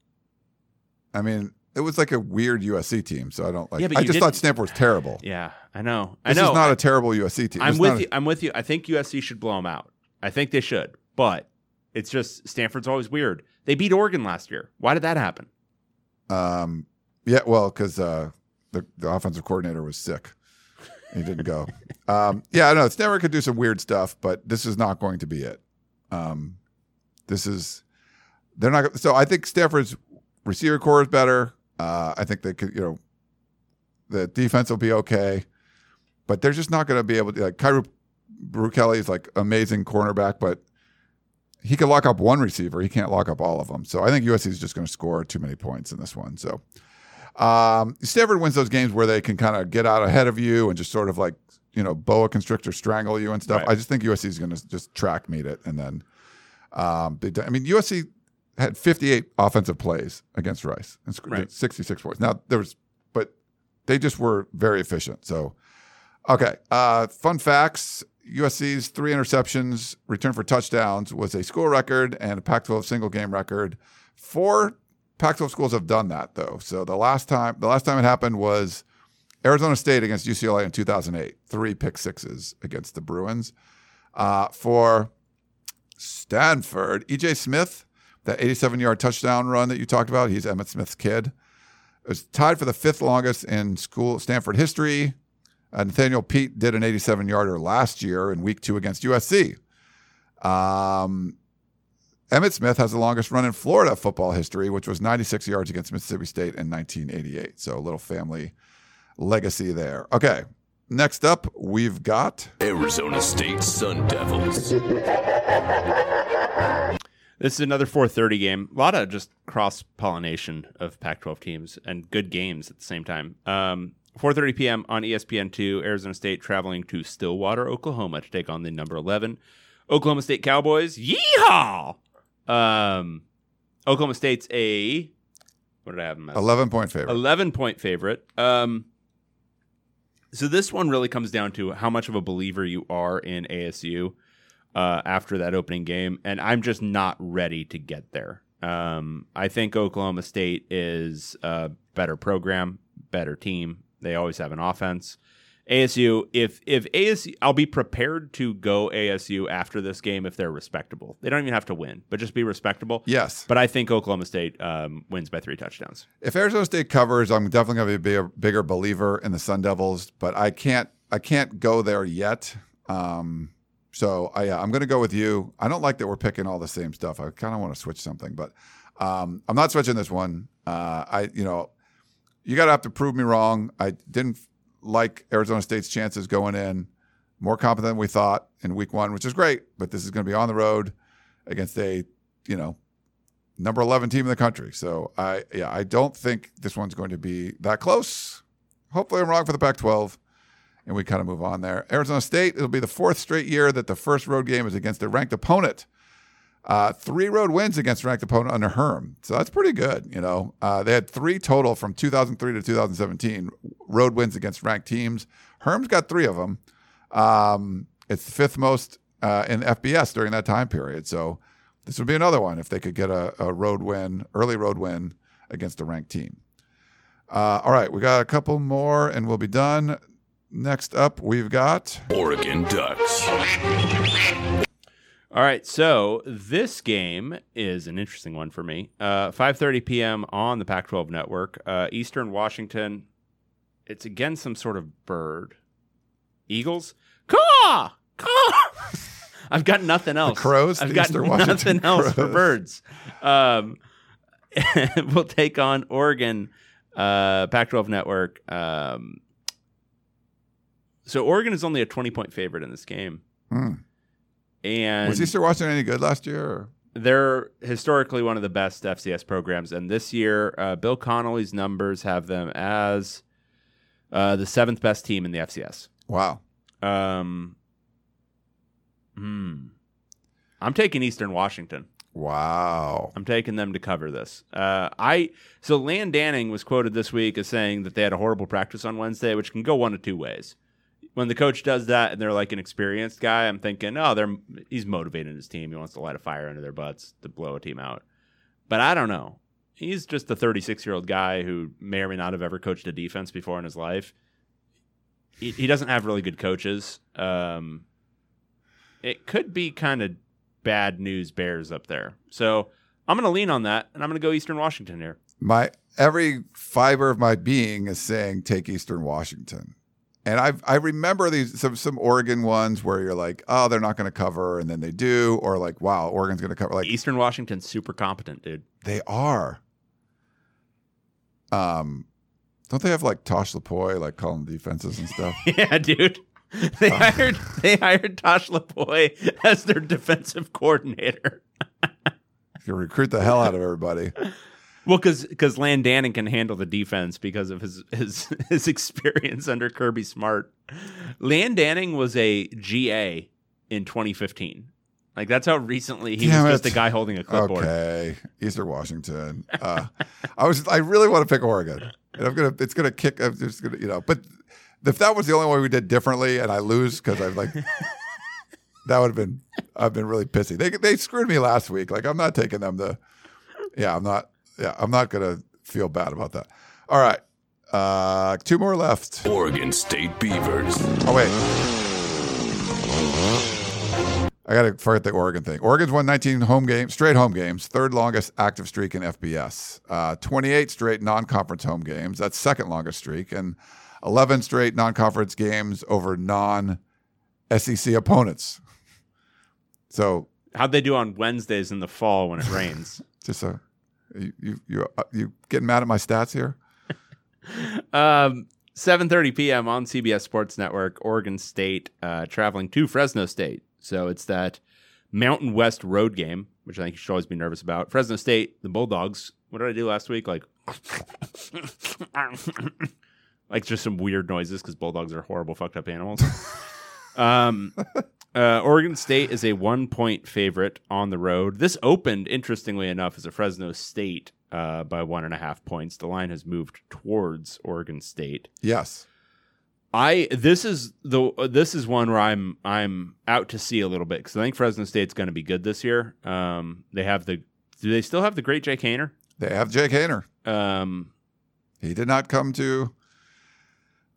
I mean, it was like a weird USC team, so I don't like. Yeah, but I just thought didn't- Stanford was terrible. Yeah, I know. This I know. This is not I- a terrible USC team. I'm It's with you. I'm with you. I think USC should blow them out. I think they should, but it's just Stanford's always weird. They beat Oregon last year. Why did that happen? Um, yeah, well, because uh, the the offensive coordinator was sick. He didn't go. um, yeah, I know Stanford could do some weird stuff, but this is not going to be it. Um, this is they're not. So I think Stanford's receiver core is better. Uh, I think they could, you know, the defense will be okay, but they're just not going to be able to. Like Kyu Blu Kelly is like amazing cornerback, but he can lock up one receiver. He can't lock up all of them. So I think USC is just going to score too many points in this one. So um, Stanford wins those games where they can kind of get out ahead of you and just sort of like you know boa constrictor strangle you and stuff. Right. I just think USC is going to just track meet it and then. Um, they, I mean USC had 58 offensive plays against Rice and scored Right. 66 points. Now there was, but they just were very efficient. So Okay. Uh, fun facts USC's three interceptions, return for touchdowns, was a school record and a Pac 12 single game record. Four Pac 12 schools have done that, though. So the last time the last time it happened was Arizona State against UCLA in 2008, three pick sixes against the Bruins. Uh, for Stanford, EJ Smith, that 87 yard touchdown run that you talked about, he's Emmitt Smith's kid. It was tied for the fifth longest in school Stanford history. Uh, Nathaniel Peat did an 87 yarder last year in week two against USC. Um, Emmitt Smith has the longest run in Florida football history, which was 96 yards against Mississippi State in 1988. So a little family legacy there. Okay. Next up, we've got Arizona State Sun Devils. This is another 4:30 game. A lot of just cross pollination of Pac-12 teams and good games at the same time. Um, 4:30 p.m. on E ESPN2. Arizona State traveling to Stillwater, Oklahoma, to take on the number 11 Oklahoma State Cowboys. Yeehaw! Um, Oklahoma State's a what did I have them as? 11 point favorite. 11 point favorite. Um, so this one really comes down to how much of a believer you are in ASU uh, after that opening game, and I'm just not ready to get there. Um, I think Oklahoma State is a better program, better team. They always have an offense, ASU, if if ASU, I'll be prepared to go ASU after this game if they're respectable. They don't even have to win, but just be respectable. Yes. But I think Oklahoma State um, wins by three touchdowns. If Arizona State covers, I'm definitely going to be a bigger, bigger believer in the Sun Devils, but I can't I can't go there yet. Um, so I, yeah, I'm going to go with you. I don't like that we're picking all the same stuff. I kind of want to switch something, but um, I'm not switching this one. Uh, I you know you got to have to prove me wrong. I didn't like Arizona State's chances going in. More competent than we thought in week one, which is great, but this is going to be on the road against a, you know, number 11 team in the country. So I, yeah, I don't think this one's going to be that close. Hopefully I'm wrong for the Pac 12 and we kind of move on there. Arizona State, it'll be the fourth straight year that the first road game is against a ranked opponent. Uh, three road wins against ranked opponent under Herm. So that's pretty good. You know, uh, they had three total from 2003 to 2017 road wins against ranked teams. Herm's got three of them. Um, it's the fifth most uh, in FBS during that time period. So this would be another one if they could get a, a road win, early road win against a ranked team. Uh, all right, we got a couple more and we'll be done. Next up, we've got Oregon Ducks. All right, so this game is an interesting one for me. Uh, 5:30 p.m. on the Pac-12 network, uh, Eastern Washington. It's against some sort of bird. Eagles. Caw! Caw! I've got nothing else. crows? I've The got Eastern Washington nothing else for birds. Um, we'll take on Oregon, uh, Pac-12 network. Um, so Oregon is only a 20-point favorite in this game. Hmm. And was Eastern Washington any good last year? Or? they're historically one of the best FCS programs, and this year, uh, Bill Connolly's numbers have them as uh, the seventh best team in the FCS. Wow. Um, hmm. I'm taking Eastern Washington. Wow. I'm taking them to cover this. Uh, I so Land Danning was quoted this week as saying that they had a horrible practice on Wednesday, which can go one of two ways. When the coach does that and they're like an experienced guy, I'm thinking, oh, they're he's motivating his team. He wants to light a fire under their butts to blow a team out. But I don't know. He's just a 36 year old guy who may or may not have ever coached a defense before in his life. He, he doesn't have really good coaches. Um, it could be kind of bad news bears up there. So I'm going to lean on that, and I'm going to go Eastern Washington here. My every fiber of my being is saying take Eastern Washington. And I I remember these some some Oregon ones where you're like, oh, they're not going to cover, and then they do, or like, wow, Oregon's going to cover. Like Eastern Washington's super competent, dude. they are. Um, don't they have like Tosh Lupoi like calling defenses and stuff? yeah, dude. They hired they hired Tosh Lupoi as their defensive coordinator. you recruit the hell out of everybody. Well, because because Landanen can handle the defense because of his his his experience under Kirby Smart. Landaning was a GA in 2015. Like that's how recently he Damn was just a guy holding a clipboard. Okay, Eastern Washington. Uh, I was. I really want to pick Oregon, and I'm gonna. It's gonna kick. I'm just gonna. You know, but if that was the only one we did differently, and I lose because I'm like, that would have been. I've been really pissy. They they screwed me last week. Like I'm not taking them to. Yeah, I'm not. Yeah, I'm not gonna feel bad about that. All right, uh, two more left. Oregon State Beavers. Oh wait. I got to forget the Oregon thing. Oregon's won 19 home games, straight home games, third longest active streak in FBS. Uh, 28 straight non-conference home games. That's second longest streak, and 11 straight non-conference games over non-SEC opponents. So How'd they do on Wednesdays in the fall when it rains? just a you you you, uh, you getting mad at my stats here? um, 7:30 p.m. on CBS Sports Network. Oregon State uh, traveling to Fresno State. So it's that Mountain West road game, which I think you should always be nervous about. Fresno State, the Bulldogs. What did I do last week? Like, like just some weird noises because bulldogs are horrible, fucked up animals. um, uh, Oregon State is a one point favorite on the road. This opened, interestingly enough, as a Fresno State uh, by one and a half points. The line has moved towards Oregon State. Yes. I this is the this is one where I'm I'm out to see a little bit because I think Fresno State's going to be good this year. Um, they have the do they still have the great Jake Haener? They have Jake Haener. Um, He did not come to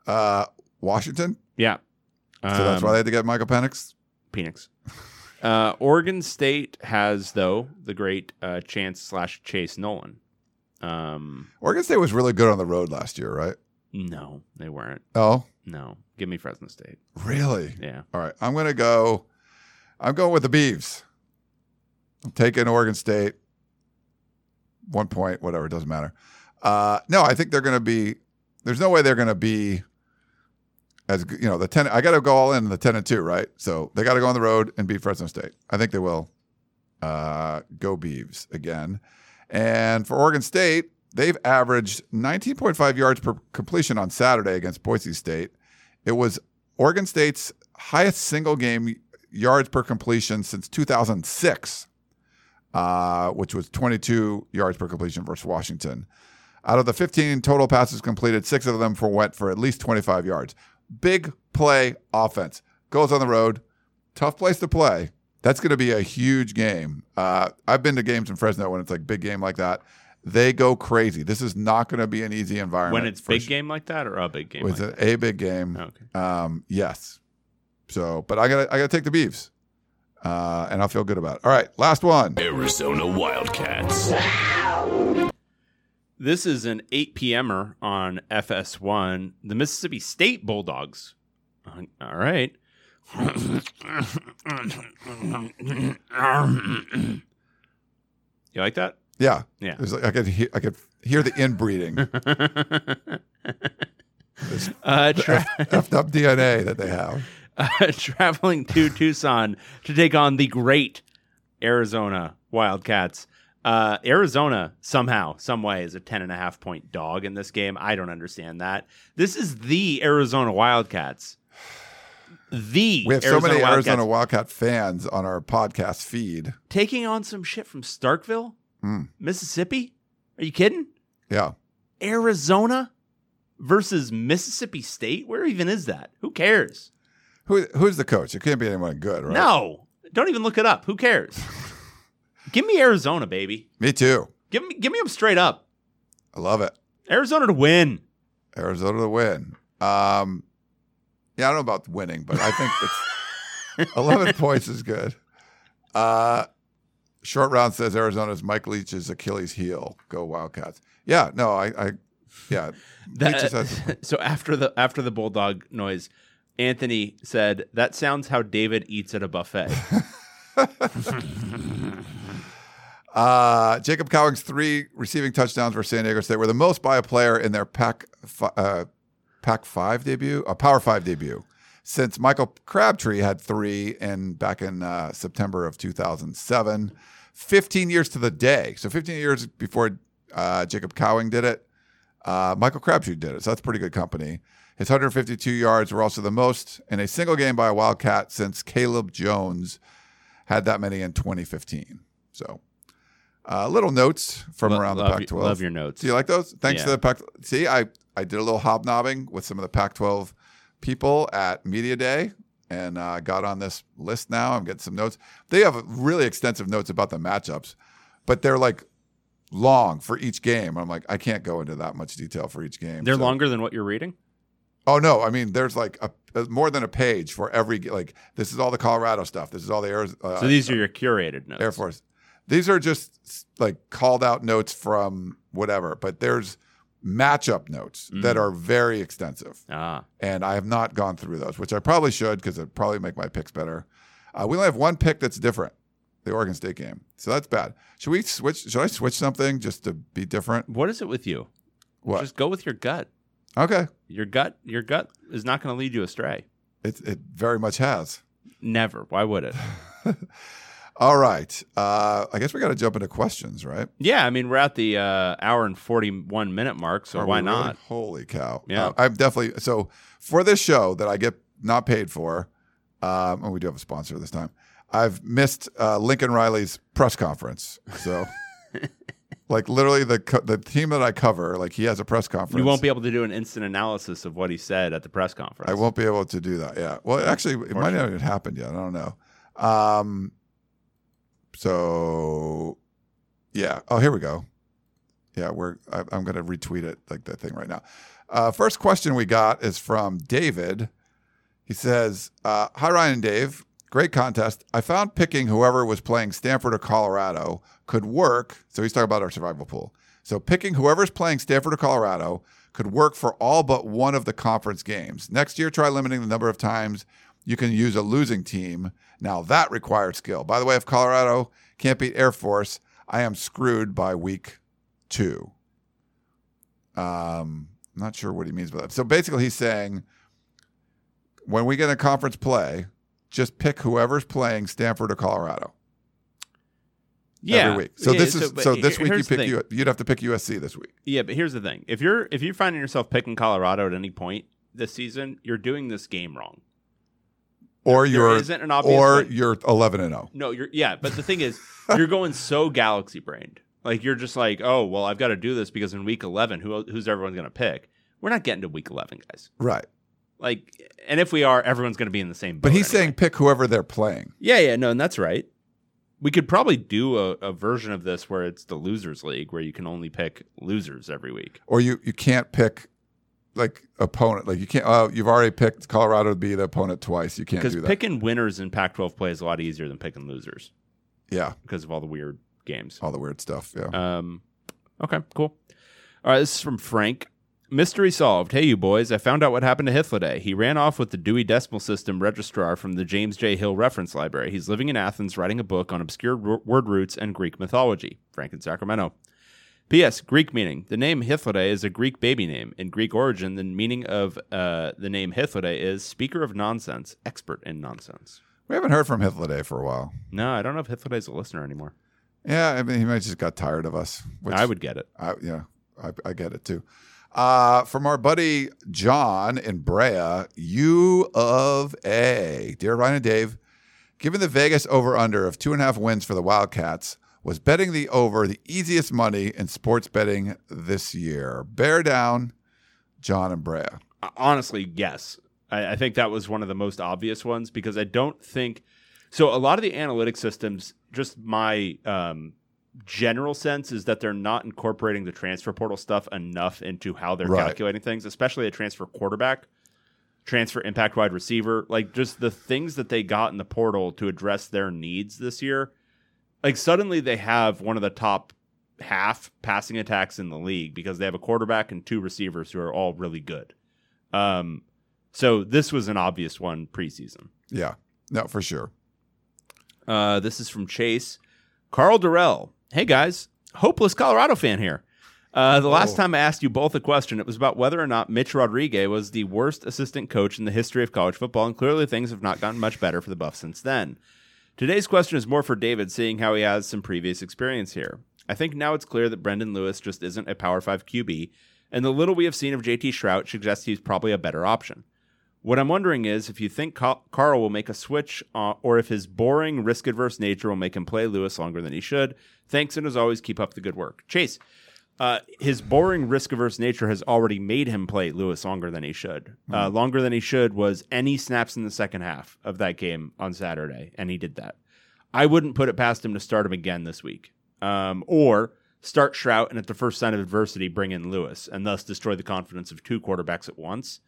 uh, Washington. Yeah. So that's why Um, they had to get Michael Penix. Phoenix. Uh, Oregon State has though the great uh, Chance slash Chase Nolan. Um, Oregon State was really good on the road last year, right? no, they weren't. Oh, No, give me Fresno State. really? Yeah, All right, I'm going to go. I'm going with the Beavs. I'm taking Oregon State. One point, whatever, it doesn't matter. Uh, no, I think they're going to be. There's no way they're going to be as you know the ten. I got to go all in the ten and two, right? So they got to go on the road and beat Fresno State. I think they will. Uh, go Beavs again, and for Oregon State, they've averaged 19.5 yards per completion on Saturday against Boise State. It was Oregon State's highest single game yards per completion since 2006, uh, which was 22 yards per completion versus Washington. Out of the 15 total passes completed, six of them for went for at least 25 yards. Big play offense. Goes on the road. Tough place to play. That's going to be a huge game. Uh, I've been to games in Fresno when it's like big game like that. They go crazy. This is not going to be an easy environment. when it's big sh- game like that or a big game. was like it a big game? Okay. Um, yes. So, but I gotta I gotta take the Beavs, uh, and I'll feel good about it. All right, last one. Arizona Wildcats. This is an 8 p.m.er on FS1. The Mississippi State Bulldogs. All right. you like that? Yeah, Yeah. It was like I could he- I could hear the inbreeding, uh, tra- effed up DNA that they have. uh, traveling to Tucson to take on the great Arizona Wildcats. Uh, Arizona somehow, some way, is a ten and a half point dog in this game. I don't understand that. This is the Arizona Wildcats. The We have Arizona so many Wildcats Arizona Wildcat fans on our podcast feed. taking on some shit from Starkville, Mm. Mississippi. Are you kidding? Yeah, Arizona versus Mississippi State. Where even is that? Who cares? who who's the coach? It can't be anyone good, right? No, don't even look it up. Who cares? give me Arizona, baby. me too. Give me, give me them straight up. I love it. Arizona to win. Arizona to win. Um, yeah, I don't know about winning, but I think it's 11 points is good. Uh, short round says Arizona's Mike Leach's Achilles heel. Go Wildcats. Yeah, no, I, I yeah. Leach has- so after the after the bulldog noise, Anthony said that sounds how David eats at a buffet. Uh, Jacob Cowing's three receiving touchdowns for San Diego State were the most by a player in their Pac uh, Pac five debut, a Power Five debut, since Michael Crabtree had three in back in uh, September of 2007. 15 years to the day, so 15 years before uh, Jacob Cowing did it, uh, Michael Crabtree did it. So that's pretty good company. His 152 yards were also the most in a single game by a Wildcat since Cayleb Jones had that many in 2015. So, uh, little notes from Lo- around the Pac-12. your- love your notes. Do you like those? Thanks to the Pac. See, I I did a little hobnobbing with some of the Pac-12 people at Media Day, and uh, got on this list now. I'm getting some notes. They have really extensive notes about the matchups, but they're like long for each game. I'm like, I can't go into that much detail for each game. They're So- longer than what you're reading. Oh no, I mean there's like a, a- more than a page for every like this is all the Colorado stuff. This is all the Air, uh, So these are your curated notes. Air Force. These are just like called out notes from whatever, but there's matchup notes that are very extensive, Ah, and I have not gone through those, which I probably should because it probably make my picks better. Uh, we only have one pick that's different, the Oregon State game, so that's bad. Should we switch? Should I switch something just to be different? what is it with you? What? Just go with your gut. Okay, Your gut, your gut is not going to lead you astray. it it very much has. Never. Why would it? All right. Uh, I guess we got to jump into questions, right? yeah, I mean we're at the uh, hour and forty-one minute mark, so Are why we really? not? Holy cow! Yeah. Uh, I'm definitely so for this show that I get not paid for. Um, and we do have a sponsor this time. I've missed uh, Lincoln Riley's press conference. So, like literally the co- the team that I cover, like he has a press conference. You won't be able to do an instant analysis of what he said at the press conference. I won't be able to do that. Yeah. Well, actually, it might not even happened yet. I don't know. Um, so, yeah. Oh, here we go. Yeah, we're. I, I'm going to retweet it like that thing right now. Uh, first question we got is from David. He says, uh, Hi, Ryan and Dave. Great contest. I found picking whoever was playing Stanford or Colorado could work. So he's talking about our survival pool. So picking whoever's playing Stanford or Colorado could work for all but one of the conference games. Next year, try limiting the number of times you can use a losing team. Now that requires skill. By the way, if Colorado can't beat Air Force, I am screwed by week two. Um, I'm not sure what he means by that. So basically, he's saying when we get a conference play, just pick whoever's playing Stanford or Colorado Yeah. every week. So Yeah, this is so this week you pick you you'd have to pick USC this week. Yeah, but here's the thing: if you're if you're finding yourself picking Colorado at any point this season, you're doing this game wrong. Or There you're obvious or way. you're 11 and oh. 0. No, you're yeah, but the thing is, you're going so galaxy brained. Like you're just like, oh well, I've got to do this because in week eleven, who who's everyone going to pick? We're not getting to week eleven, guys. Right. Like, and if we are, everyone's going to be in the same. But he's anyway. saying pick whoever they're playing. yeah, yeah, no, and that's right. We could probably do a, a version of this where it's the losers league, where you can only pick losers every week. Or you you can't pick like opponent. Like you can't. Oh, you've already picked Colorado to be the opponent twice. You can't Because do that. picking winners in Pac-12 play is a lot easier than picking losers yeah, because of all the weird games. all the weird stuff. Yeah. Um, okay, cool. All right, this is from Frank. Mystery solved. Hey, you boys! I found out what happened to Hythloday. He ran off with the Dewey Decimal System registrar from the James J. Hill Reference Library. He's living in Athens, writing a book on obscure w- word roots and Greek mythology. Frank in Sacramento. P.S. Greek meaning. The name Hythloday is a Greek baby name. In Greek origin, the meaning of uh, the name Hythloday is speaker of nonsense, expert in nonsense. we haven't heard from Hythloday for a while. No, I don't know if Hythloday's a listener anymore. Yeah, I mean he might just got tired of us. I would get it. I, yeah, I, I get it too. Uh, from our buddy John in Brea, U of A. Dear Ryan and Dave, given the Vegas over under of two and a half wins for the Wildcats, was betting the over the easiest money in sports betting this year? Bear down, John and Brea. honestly, yes. I, I think that was one of the most obvious ones because I don't think so. A lot of the analytic systems, just my um, general sense is that they're not incorporating the transfer portal stuff enough into how they're Right. calculating things, especially a transfer quarterback, transfer impact wide receiver, like just the things that they got in the portal to address their needs this year. Like suddenly they have one of the top half passing attacks in the league because they have a quarterback and two receivers who are all really good. Um, so this was an obvious one preseason. Yeah, no, for sure. Uh, this is from Chase. Karl Dorrell. Hey guys, hopeless Colorado fan here. Uh, the last Oh. time I asked you both a question, it was about whether or not Mitch Rodriguez was the worst assistant coach in the history of college football, and clearly things have not gotten much better for the Buffs since then. Today's question is more for David, seeing how he has some previous experience here. I think now it's clear that Brendon Lewis just isn't a Power 5 QB, and the little we have seen of JT Shrout suggests he's probably a better option. What I'm wondering is if you think Karl will make a switch, uh, or if his boring, risk adverse nature will make him play Lewis longer than he should. Thanks, and as always, keep up the good work. Chase, uh, his boring, risk averse nature has already made him play Lewis longer than he should. Uh, longer than he should was any snaps in the second half of that game on Saturday, and he did that. I wouldn't put it past him to start him again this week, um, or start Shrout and at the first sign of adversity bring in Lewis, and thus destroy the confidence of two quarterbacks at once.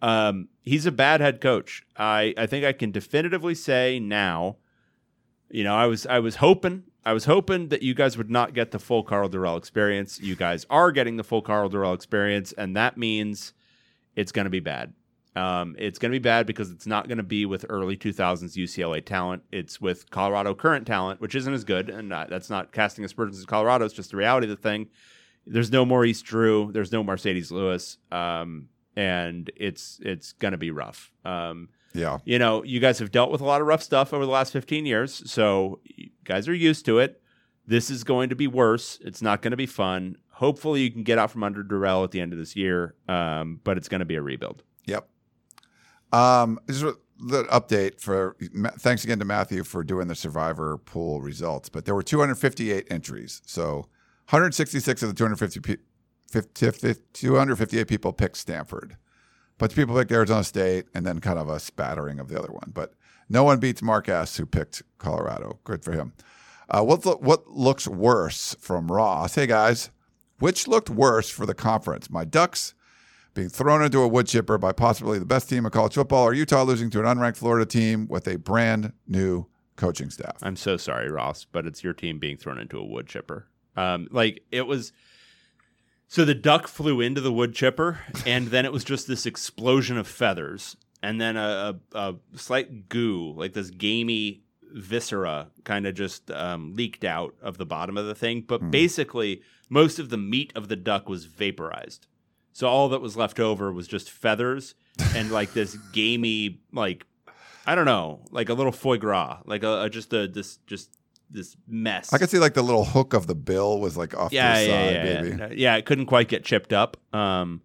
Um, he's a bad head coach. I, I think I can definitively say now. You know, I was I was hoping I was hoping that you guys would not get the full Karl Dorrell experience. You guys are getting the full Karl Dorrell experience, and that means it's going to be bad. Um, it's going to be bad because it's not going to be with early 2000s UCLA talent. It's with Colorado current talent, which isn't as good. And uh, that's not casting aspersions in Colorado. It's just the reality of the thing. There's no Maurice Drew. There's no Marcedes Lewis. Um, and it's it's going to be rough. Um, Yeah, you know, you guys have dealt with a lot of rough stuff over the last 15 years, so you guys are used to it. This is going to be worse. It's not going to be fun. Hopefully, you can get out from under Dorrell at the end of this year, um, but it's going to be a rebuild. Yep. Um, just a little update for thanks again to Matthew for doing the survivor pool results. But there were 258 entries, so 166 of the 250 pe- 50 50 258 people picked Stanford, but people picked Arizona State, and then kind of a spattering of the other one. But no one beats Mark S, who picked Colorado. Good for him. Uh, what what looks worse from Ross? Hey guys, which looked worse for the conference? My Ducks being thrown into a wood chipper by possibly the best team in college football, or Utah losing to an unranked Florida team with a brand new coaching staff. I'm so sorry, Ross, but it's your team being thrown into a wood chipper. Um, like it was. So the duck flew into the wood chipper, and then it was just this explosion of feathers, and then a, a, a slight goo, like this gamey viscera, kind of just um, leaked out of the bottom of the thing. But basically, most of the meat of the duck was vaporized. So all that was left over was just feathers and like this gamey, like I don't know, like a little foie gras, like a, a just a this just this mess. I could see like the little hook of the bill was like off yeah, to the yeah, side, yeah, maybe. yeah, yeah. It couldn't quite get chipped up. Um,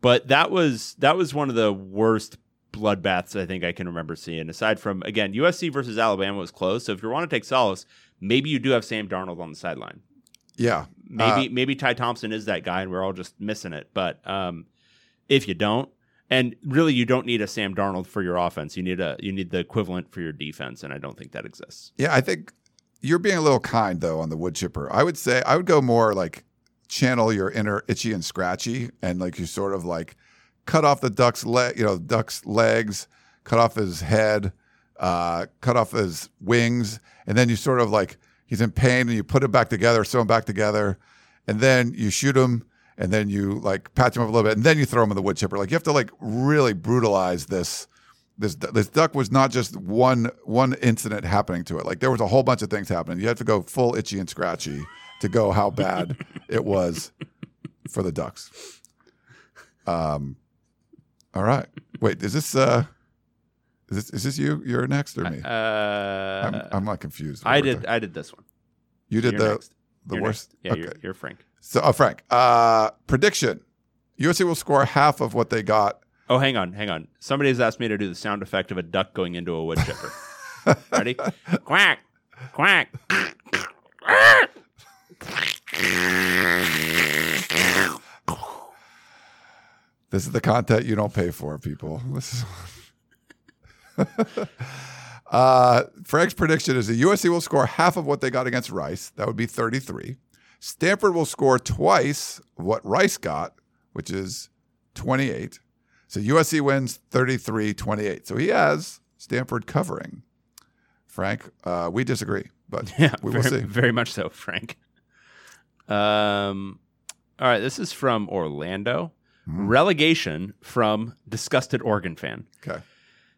but that was that was one of the worst bloodbaths I think I can remember seeing. Aside from again, USC versus Alabama was close. So if you want to take solace, maybe you do have Sam Darnold on the sideline. Yeah. Maybe Uh, maybe Ty Thompson is that guy, and we're all just missing it. But um, if you don't, and really you don't need a Sam Darnold for your offense, you need a you need the equivalent for your defense, and I don't think that exists. yeah, I think you're being a little kind though on the wood chipper. I would say I would go more like channel your inner itchy and scratchy, and like you sort of like cut off the duck's leg, you know, duck's legs, cut off his head, uh, cut off his wings, and then you sort of like he's in pain, and you put it back together, sew him back together, and then you shoot him, and then you like patch him up a little bit, and then you throw him in the wood chipper. Like you have to like really brutalize this. This this duck was not just one one incident happening to it. Like there was a whole bunch of things happening. You have to go full itchy and scratchy to go how bad it was for the ducks. Um, all right. Wait, is this uh, is this is this you? You're next or me? Uh, I'm I'm not confused. I did the- I did this one. You did You're the next. the You're worst. next. Yeah, okay. you're, you're Frank. So, uh, Frank, uh, prediction: USC will score half of what they got. Oh, hang on, hang on. Somebody has asked me to do the sound effect of a duck going into a wood chipper. Ready? quack, quack. This is the content you don't pay for, people. This is. uh, Frank's prediction is that USC will score half of what they got against Rice. That would be 33. Stanford will score twice what Rice got, which is 28. So USC wins 33 28. So he has Stanford covering. Frank, uh, we disagree, but Yeah, we will very, see. very much so, Frank. Um, all right, this is from Orlando. Hmm. Relegation from disgusted Oregon fan. Okay.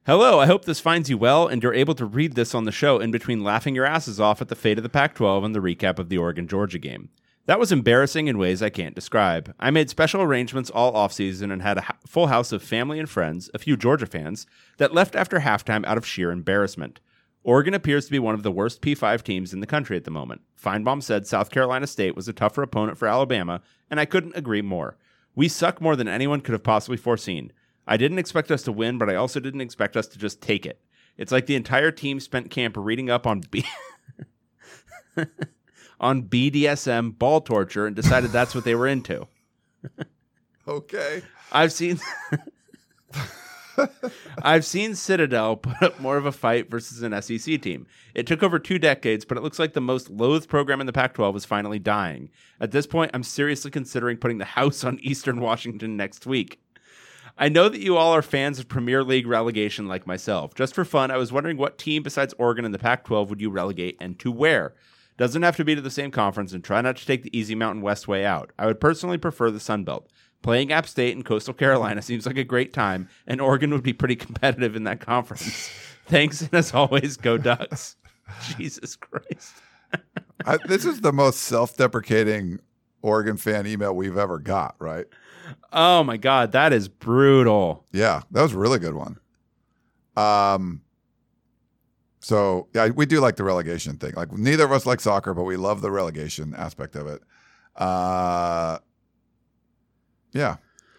Hello, I hope this finds you well and you're able to read this on the show in between laughing your asses off at the fate of the Pac 12 and the recap of the Oregon Georgia game. That was embarrassing in ways I can't describe. I made special arrangements all offseason and had a full house of family and friends, a few Georgia fans, that left after halftime out of sheer embarrassment. Oregon appears to be one of the worst P5 teams in the country at the moment. Finebaum said South Carolina State was a tougher opponent for Alabama, and I couldn't agree more. We suck more than anyone could have possibly foreseen. I didn't expect us to win, but I also didn't expect us to just take it. It's like the entire team spent camp reading up on B- on BDSM ball torture and decided that's what they were into. Okay. I've seen I've seen Citadel put up more of a fight versus an SEC team. It took over two decades, but it looks like the most loathed program in the Pac 12 is finally dying. At this point, I'm seriously considering putting the house on Eastern Washington next week. I know that you all are fans of Premier League relegation like myself. Just for fun, I was wondering what team besides Oregon in the Pac 12 would you relegate and to where? Doesn't have to be to the same conference and try not to take the easy Mountain West way out. I would personally prefer the Sun Belt. Playing App State and Coastal Carolina seems like a great time, and Oregon would be pretty competitive in that conference. Thanks, and as always, go Ducks. Jesus Christ. I, this is the most self-deprecating Oregon fan email we've ever got, right? Oh my God, that is brutal. Yeah, that was a really good one. Um, so yeah, we do like the relegation thing. Like neither of us like soccer, but we love the relegation aspect of it. Uh, yeah,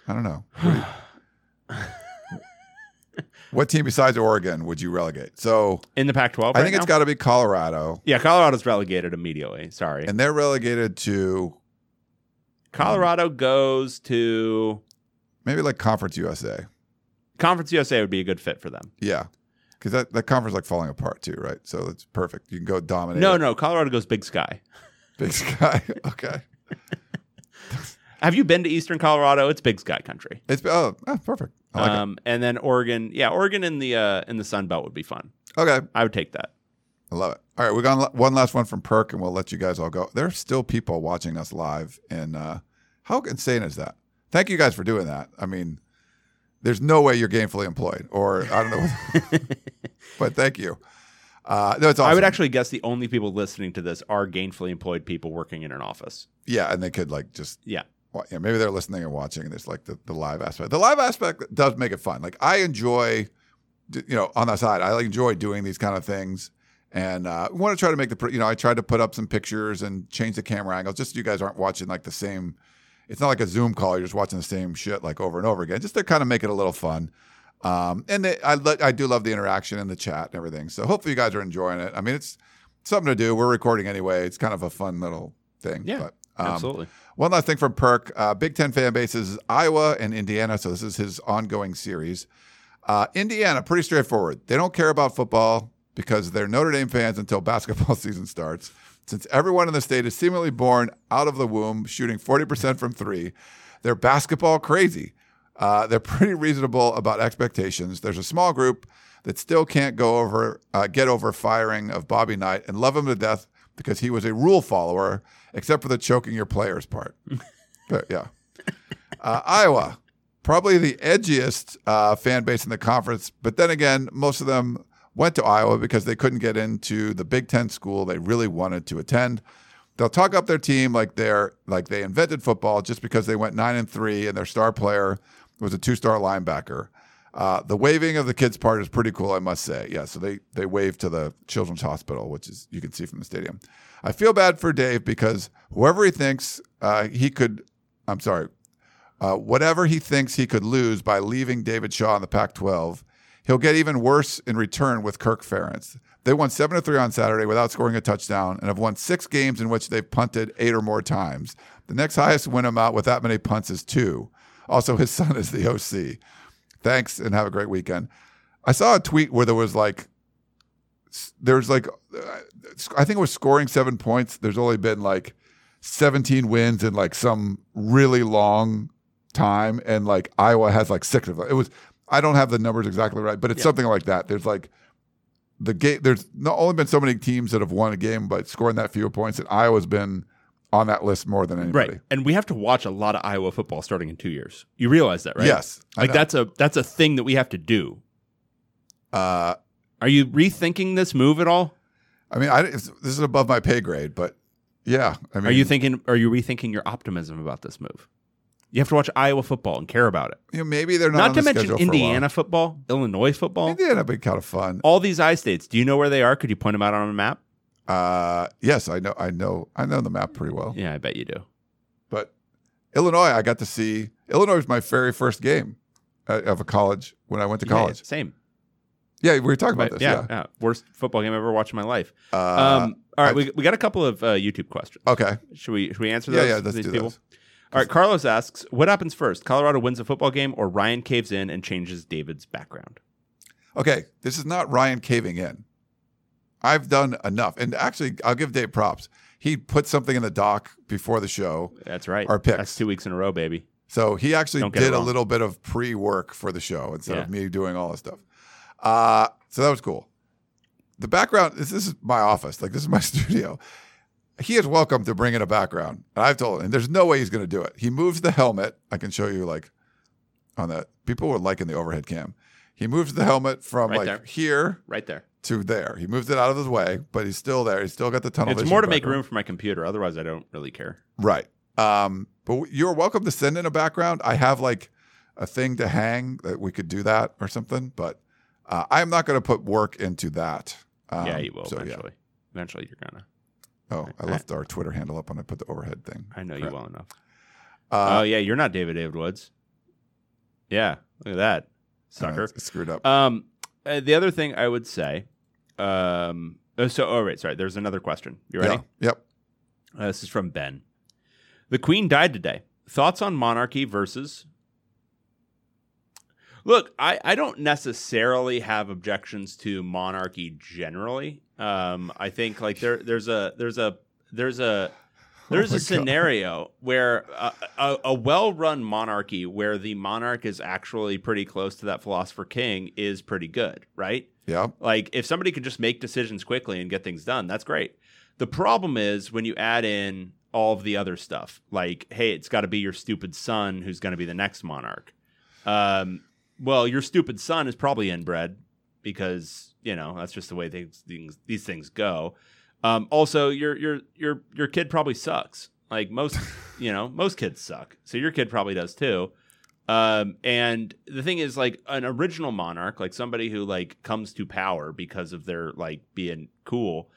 I don't know. What, do you- what team besides Oregon would you relegate? So In the Pac 12? I think it's got to be Colorado, Yeah, Colorado's relegated immediately. Sorry. and they're relegated to Colorado goes to maybe like Conference USA. Conference USA would be a good fit for them. Yeah, because that that conference is like falling apart too, right? So it's perfect. You can go dominate. No, it. no, Colorado goes Big Sky. Big Sky. Okay. Have you been to Eastern Colorado? It's Big Sky Country. It's oh, ah, perfect. I like um, and then Oregon, yeah, Oregon in the uh, in the Sun Belt would be fun. Okay, I would take that. I love it. All right, we got one last one from Perk, and we'll let you guys all go. There's still people watching us live, and uh, how insane is that? Thank you guys for doing that. I mean, there's no way you're gainfully employed, or I don't know, but thank you. Uh, no, it's awesome. I would actually guess the only people listening to this are gainfully employed people working in an office. yeah, and they could like just Yeah. well, yeah, maybe they're listening and watching. And there's like the, the live aspect. The live aspect does make it fun. Like I enjoy, you know, on the side, I like enjoy doing these kind of things. And uh, want to try to make the, you know, I tried to put up some pictures and change the camera angles. just so you guys aren't watching like the same. It's not like a Zoom call. You're just watching the same shit like over and over again, just to kind of make it a little fun. Um, and they, I, lo- I do love the interaction and the chat and everything. So hopefully you guys are enjoying it. I mean, it's something to do. We're recording anyway. It's kind of a fun little thing. Yeah, but, um, absolutely. One last thing from Perk uh, Big Ten fan bases Iowa and Indiana. So this is his ongoing series. Uh, Indiana, pretty straightforward. They don't care about football because they're Notre Dame fans until basketball season starts. Since everyone in the state is seemingly born out of the womb shooting 40% from three, they're basketball crazy. Uh, they're pretty reasonable about expectations. There's a small group that still can't go over, uh, get over firing of Bobby Knight and love him to death because he was a rule follower, except for the choking your players part. but yeah, uh, Iowa, probably the edgiest uh, fan base in the conference. But then again, most of them went to Iowa because they couldn't get into the Big Ten school they really wanted to attend. They'll talk up their team like they're like they invented football just because they went nine and three and their star player was a two-star linebacker. Uh, the waving of the kids part is pretty cool, I must say. Yeah, so they they wave to the Children's Hospital, which is you can see from the stadium. I feel bad for Dave because whoever he thinks uh, he could, I'm sorry, uh, whatever he thinks he could lose by leaving David Shaw in the Pac-12, he'll get even worse in return with Kirk Ferentz. They won seven to three on Saturday without scoring a touchdown, and have won six games in which they've punted eight or more times. The next highest win amount with that many punts is two. Also, his son is the OC. Thanks and have a great weekend. I saw a tweet where there was like, there's like, uh, I think it was scoring seven points. There's only been like 17 wins in like some really long time, and like Iowa has like six of them. It was, I don't have the numbers exactly right, but it's something like that. There's like, the game, there's not only been so many teams that have won a game, but scoring that few points, and Iowa's been on that list more than anybody. Right. And we have to watch a lot of Iowa football starting in two years. You realize that, right? Yes, Like that's a that's a thing that we have to do. Uh, Are you rethinking this move at all? I mean, I, it's, this is above my pay grade, but yeah. I mean, Are you thinking? Are you rethinking your optimism about this move? You have to watch Iowa football and care about it. you know, maybe they're not, Not to mention schedule for a while. Indiana football, Illinois football, Indiana would be kind of fun. all these I states. Do you know where they are? Could you point them out on a map? Uh, yes, I know, I know, I know the map pretty well. Yeah, I bet you do. But Illinois, I got to see. Illinois was my very first game uh, of a college when I went to Yeah, college. same. Yeah, we were talking about this. yeah, Yeah. yeah. Worst football game I've ever watched in my life. Uh, um, all right, I- we, we got a couple of uh, YouTube questions. okay. Should we should we answer Yeah, those? yeah, to let's these do people? those. All right, Carlos asks, what happens first? Colorado wins a football game, or Ryan caves in and changes David's background? Okay, this is not Ryan caving in. I've done enough, and actually, I'll give Dave props. He put something in the doc before the show, That's right. Our picks. That's two weeks in a row, baby. so he actually Don't get it did a little bit of pre-work for the show instead of me doing all this stuff. Uh, so that was cool. The background this, this is my office, like this is my studio. He is welcome to bring in a background, and I've told him, there's no way he's going to do it. He moves the helmet. I can show you like on that. People were liking the overhead cam. He moves the helmet from Right like there. here Right there. to there. He moves it out of his way, but he's still there. He's still got the tunnel It's more to make room for my computer. Otherwise, I don't really care. Right. Um, but you're welcome to send in a background. I have like a thing to hang that we could do that or something, but uh, I'm not going to put work into that. Um, yeah, you will so, yeah. eventually. Eventually, you're gonna. Oh, I left our Twitter handle up when I put the overhead thing. I know you well enough. Uh, oh yeah, you're not David David Woods. Yeah, look at that, uh, sucker. it's screwed up. Um, uh, the other thing I would say, um, oh, so oh right, sorry. There's another question. You ready? Yeah. Yep. Uh, this is from Ben. The Queen died today. Thoughts on monarchy versus. Look, I, I don't necessarily have objections to monarchy generally. Um, I think like there there's a there's a there's a There's Oh a God. scenario where a, a, a well-run monarchy, where the monarch is actually pretty close to that philosopher king, is pretty good, right? Yeah. Like if somebody can just make decisions quickly and get things done, that's great. The problem is when you add in all of the other stuff, like hey, it's got to be your stupid son who's going to be the next monarch. Um, well, your stupid son is probably inbred because you know that's just the way things, things these things go. Um, also, your your your your kid probably sucks. Like most, you know, most kids suck. So your kid probably does too. Um, and the thing is, like an original monarch, like somebody who like comes to power because of their like being cool.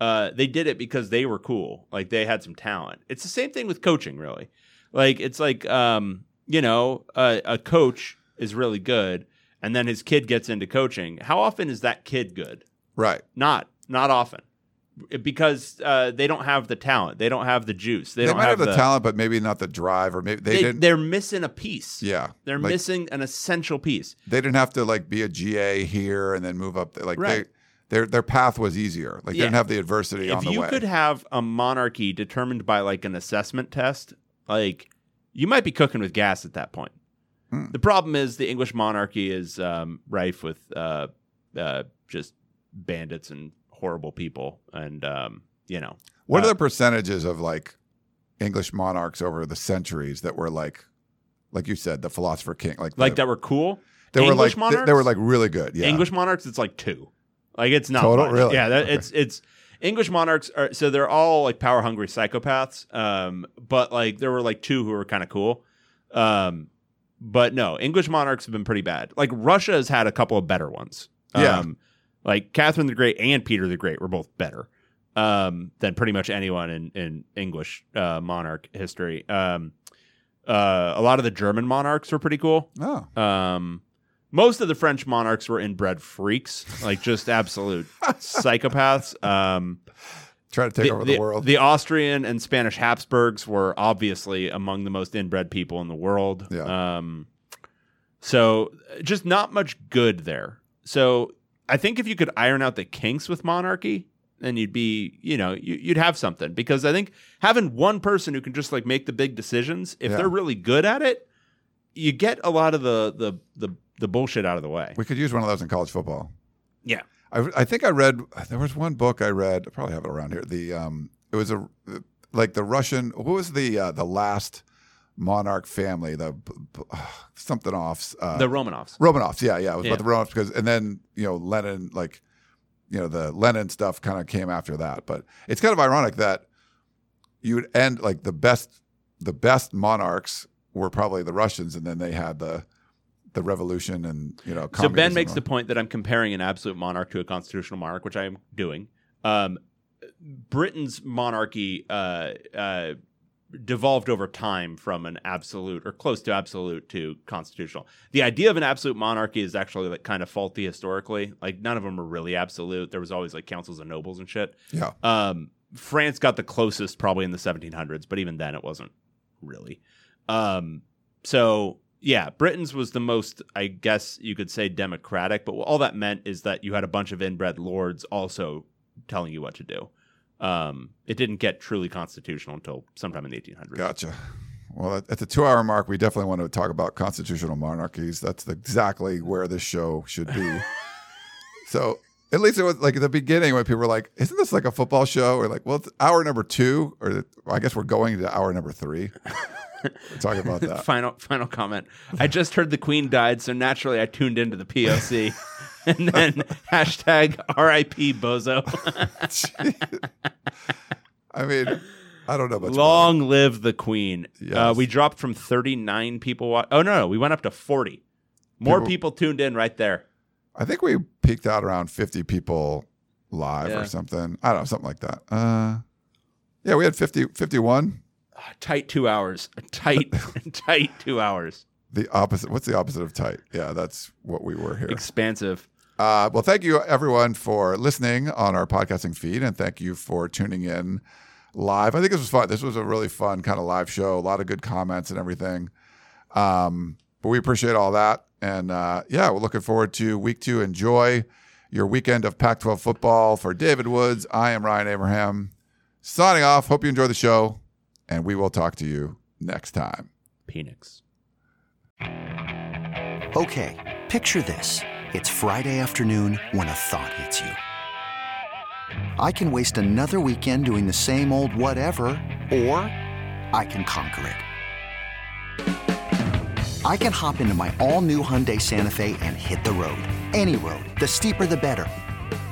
Uh, they did it because they were cool. Like they had some talent. It's the same thing with coaching, really. Like it's like um, you know, a, a coach is really good, and then his kid gets into coaching. How often is that kid good? Right. Not not often, because uh, they don't have the talent. They don't have the juice. They, They, don't might have the, the talent, but maybe not the drive, or maybe they, They, didn't. they're missing a piece. Yeah, they're like- missing an essential piece. They didn't have to like be a GA here and then move up. Like Right. they, their their path was easier. Like they didn't have the adversity if on the you way. could have a monarchy determined by like an assessment test, like you might be cooking with gas at that point. Hmm. The problem is the English monarchy is um, rife with uh, uh, just bandits and horrible people, and um, you know what uh, are the percentages of like English monarchs over the centuries that were like, like you said, the philosopher king, like like the, that were cool. They were English like they, they were like really good. Yeah. English monarchs, it's like two. Like it's not Total? much. Really? Yeah, that, Okay. it's it's English monarchs are so they're all like power hungry psychopaths. Um, but like there were like two who were kind of cool. Um, but no, English monarchs have been pretty bad. Like Russia has had a couple of better ones. Yeah. Um, like Catherine the Great and Peter the Great were both better um, than pretty much anyone in in English uh, monarch history. Um, uh, a lot of the German monarchs were pretty cool. Oh. Um, most of the French monarchs were inbred freaks, like just absolute psychopaths. Try to take over the, world. The Austrian and Spanish Habsburgs were obviously among the most inbred people in the world. Yeah. Um, so just not much good there. So I think if you could iron out the kinks with monarchy, then you'd be, you know, you, you'd have something. Because I think having one person who can just like make the big decisions, if Yeah. they're really good at it, you get a lot of the the the, the bullshit out of the way. we could use one of those in college football. Yeah. I, I think I read there was one book I read. I probably have it around here. The um, it was a like the Russian. What was the uh, the last monarch family? The uh, something offs. Uh, The Romanovs. Romanovs. Yeah, yeah. It was about Yeah. the Romanovs because and then you know Lenin like you know the Lenin stuff kind of came after that. But it's kind of ironic that you would end like the best the best monarchs were probably the Russians, and then they had the the revolution and you know. So Ben makes the point that I'm comparing an absolute monarch to a constitutional monarch, which I am doing. Um, Britain's monarchy uh, uh, devolved over time from an absolute or close to absolute to constitutional. The idea of an absolute monarchy is actually like kind of faulty historically. Like none of them were really absolute. There was always like councils of nobles and shit. Yeah. Um, France got the closest probably in the 1700s, but even then it wasn't really. Um, so yeah, Britain's was the most, I guess you could say, democratic. But all that meant is that you had a bunch of inbred lords also telling you what to do. Um, it didn't get truly constitutional until sometime in the 1800s. Gotcha. Well, at- the two hour mark, we definitely want to talk about constitutional monarchies. That's exactly where this show should be. so, at least it was like at the beginning when people were like, Isn't this like a football show? Or like, Well, it's hour number two, or I guess we're going to hour number three. We're about that. final final comment. I just heard the Queen died, so naturally I tuned into the POC. and then hashtag RIP Bozo. I mean, I don't know much. more. Long live the Queen. Uh, we dropped from 39 people. Wa- oh, no, no. We went up to 40. More People- people, tuned in right there. I think we peaked out around 50 people live Yeah. or something. I don't know, something like that. Uh, yeah, we had 50, 51. Tight two hours. A tight, tight two hours. The opposite. What's the opposite of tight? Yeah, that's what we were here. Expansive. Uh, well, thank you everyone for listening on our podcasting feed, and thank you for tuning in live. I think this was fun. This was a really fun kind of live show. A lot of good comments and everything. Um, but we appreciate all that, and uh, yeah, we're looking forward to week two. Enjoy your weekend of Pac-12 football. For David Woods, I am Ryan Abraham. Signing off. Hope you enjoy the show. And we will talk to you next time. Phoenix. Okay, picture this. It's Friday afternoon when a thought hits you. I can waste another weekend doing the same old whatever, or I can conquer it. I can hop into my all new Hyundai Santa Fe and hit the road. Any road. The steeper, the better.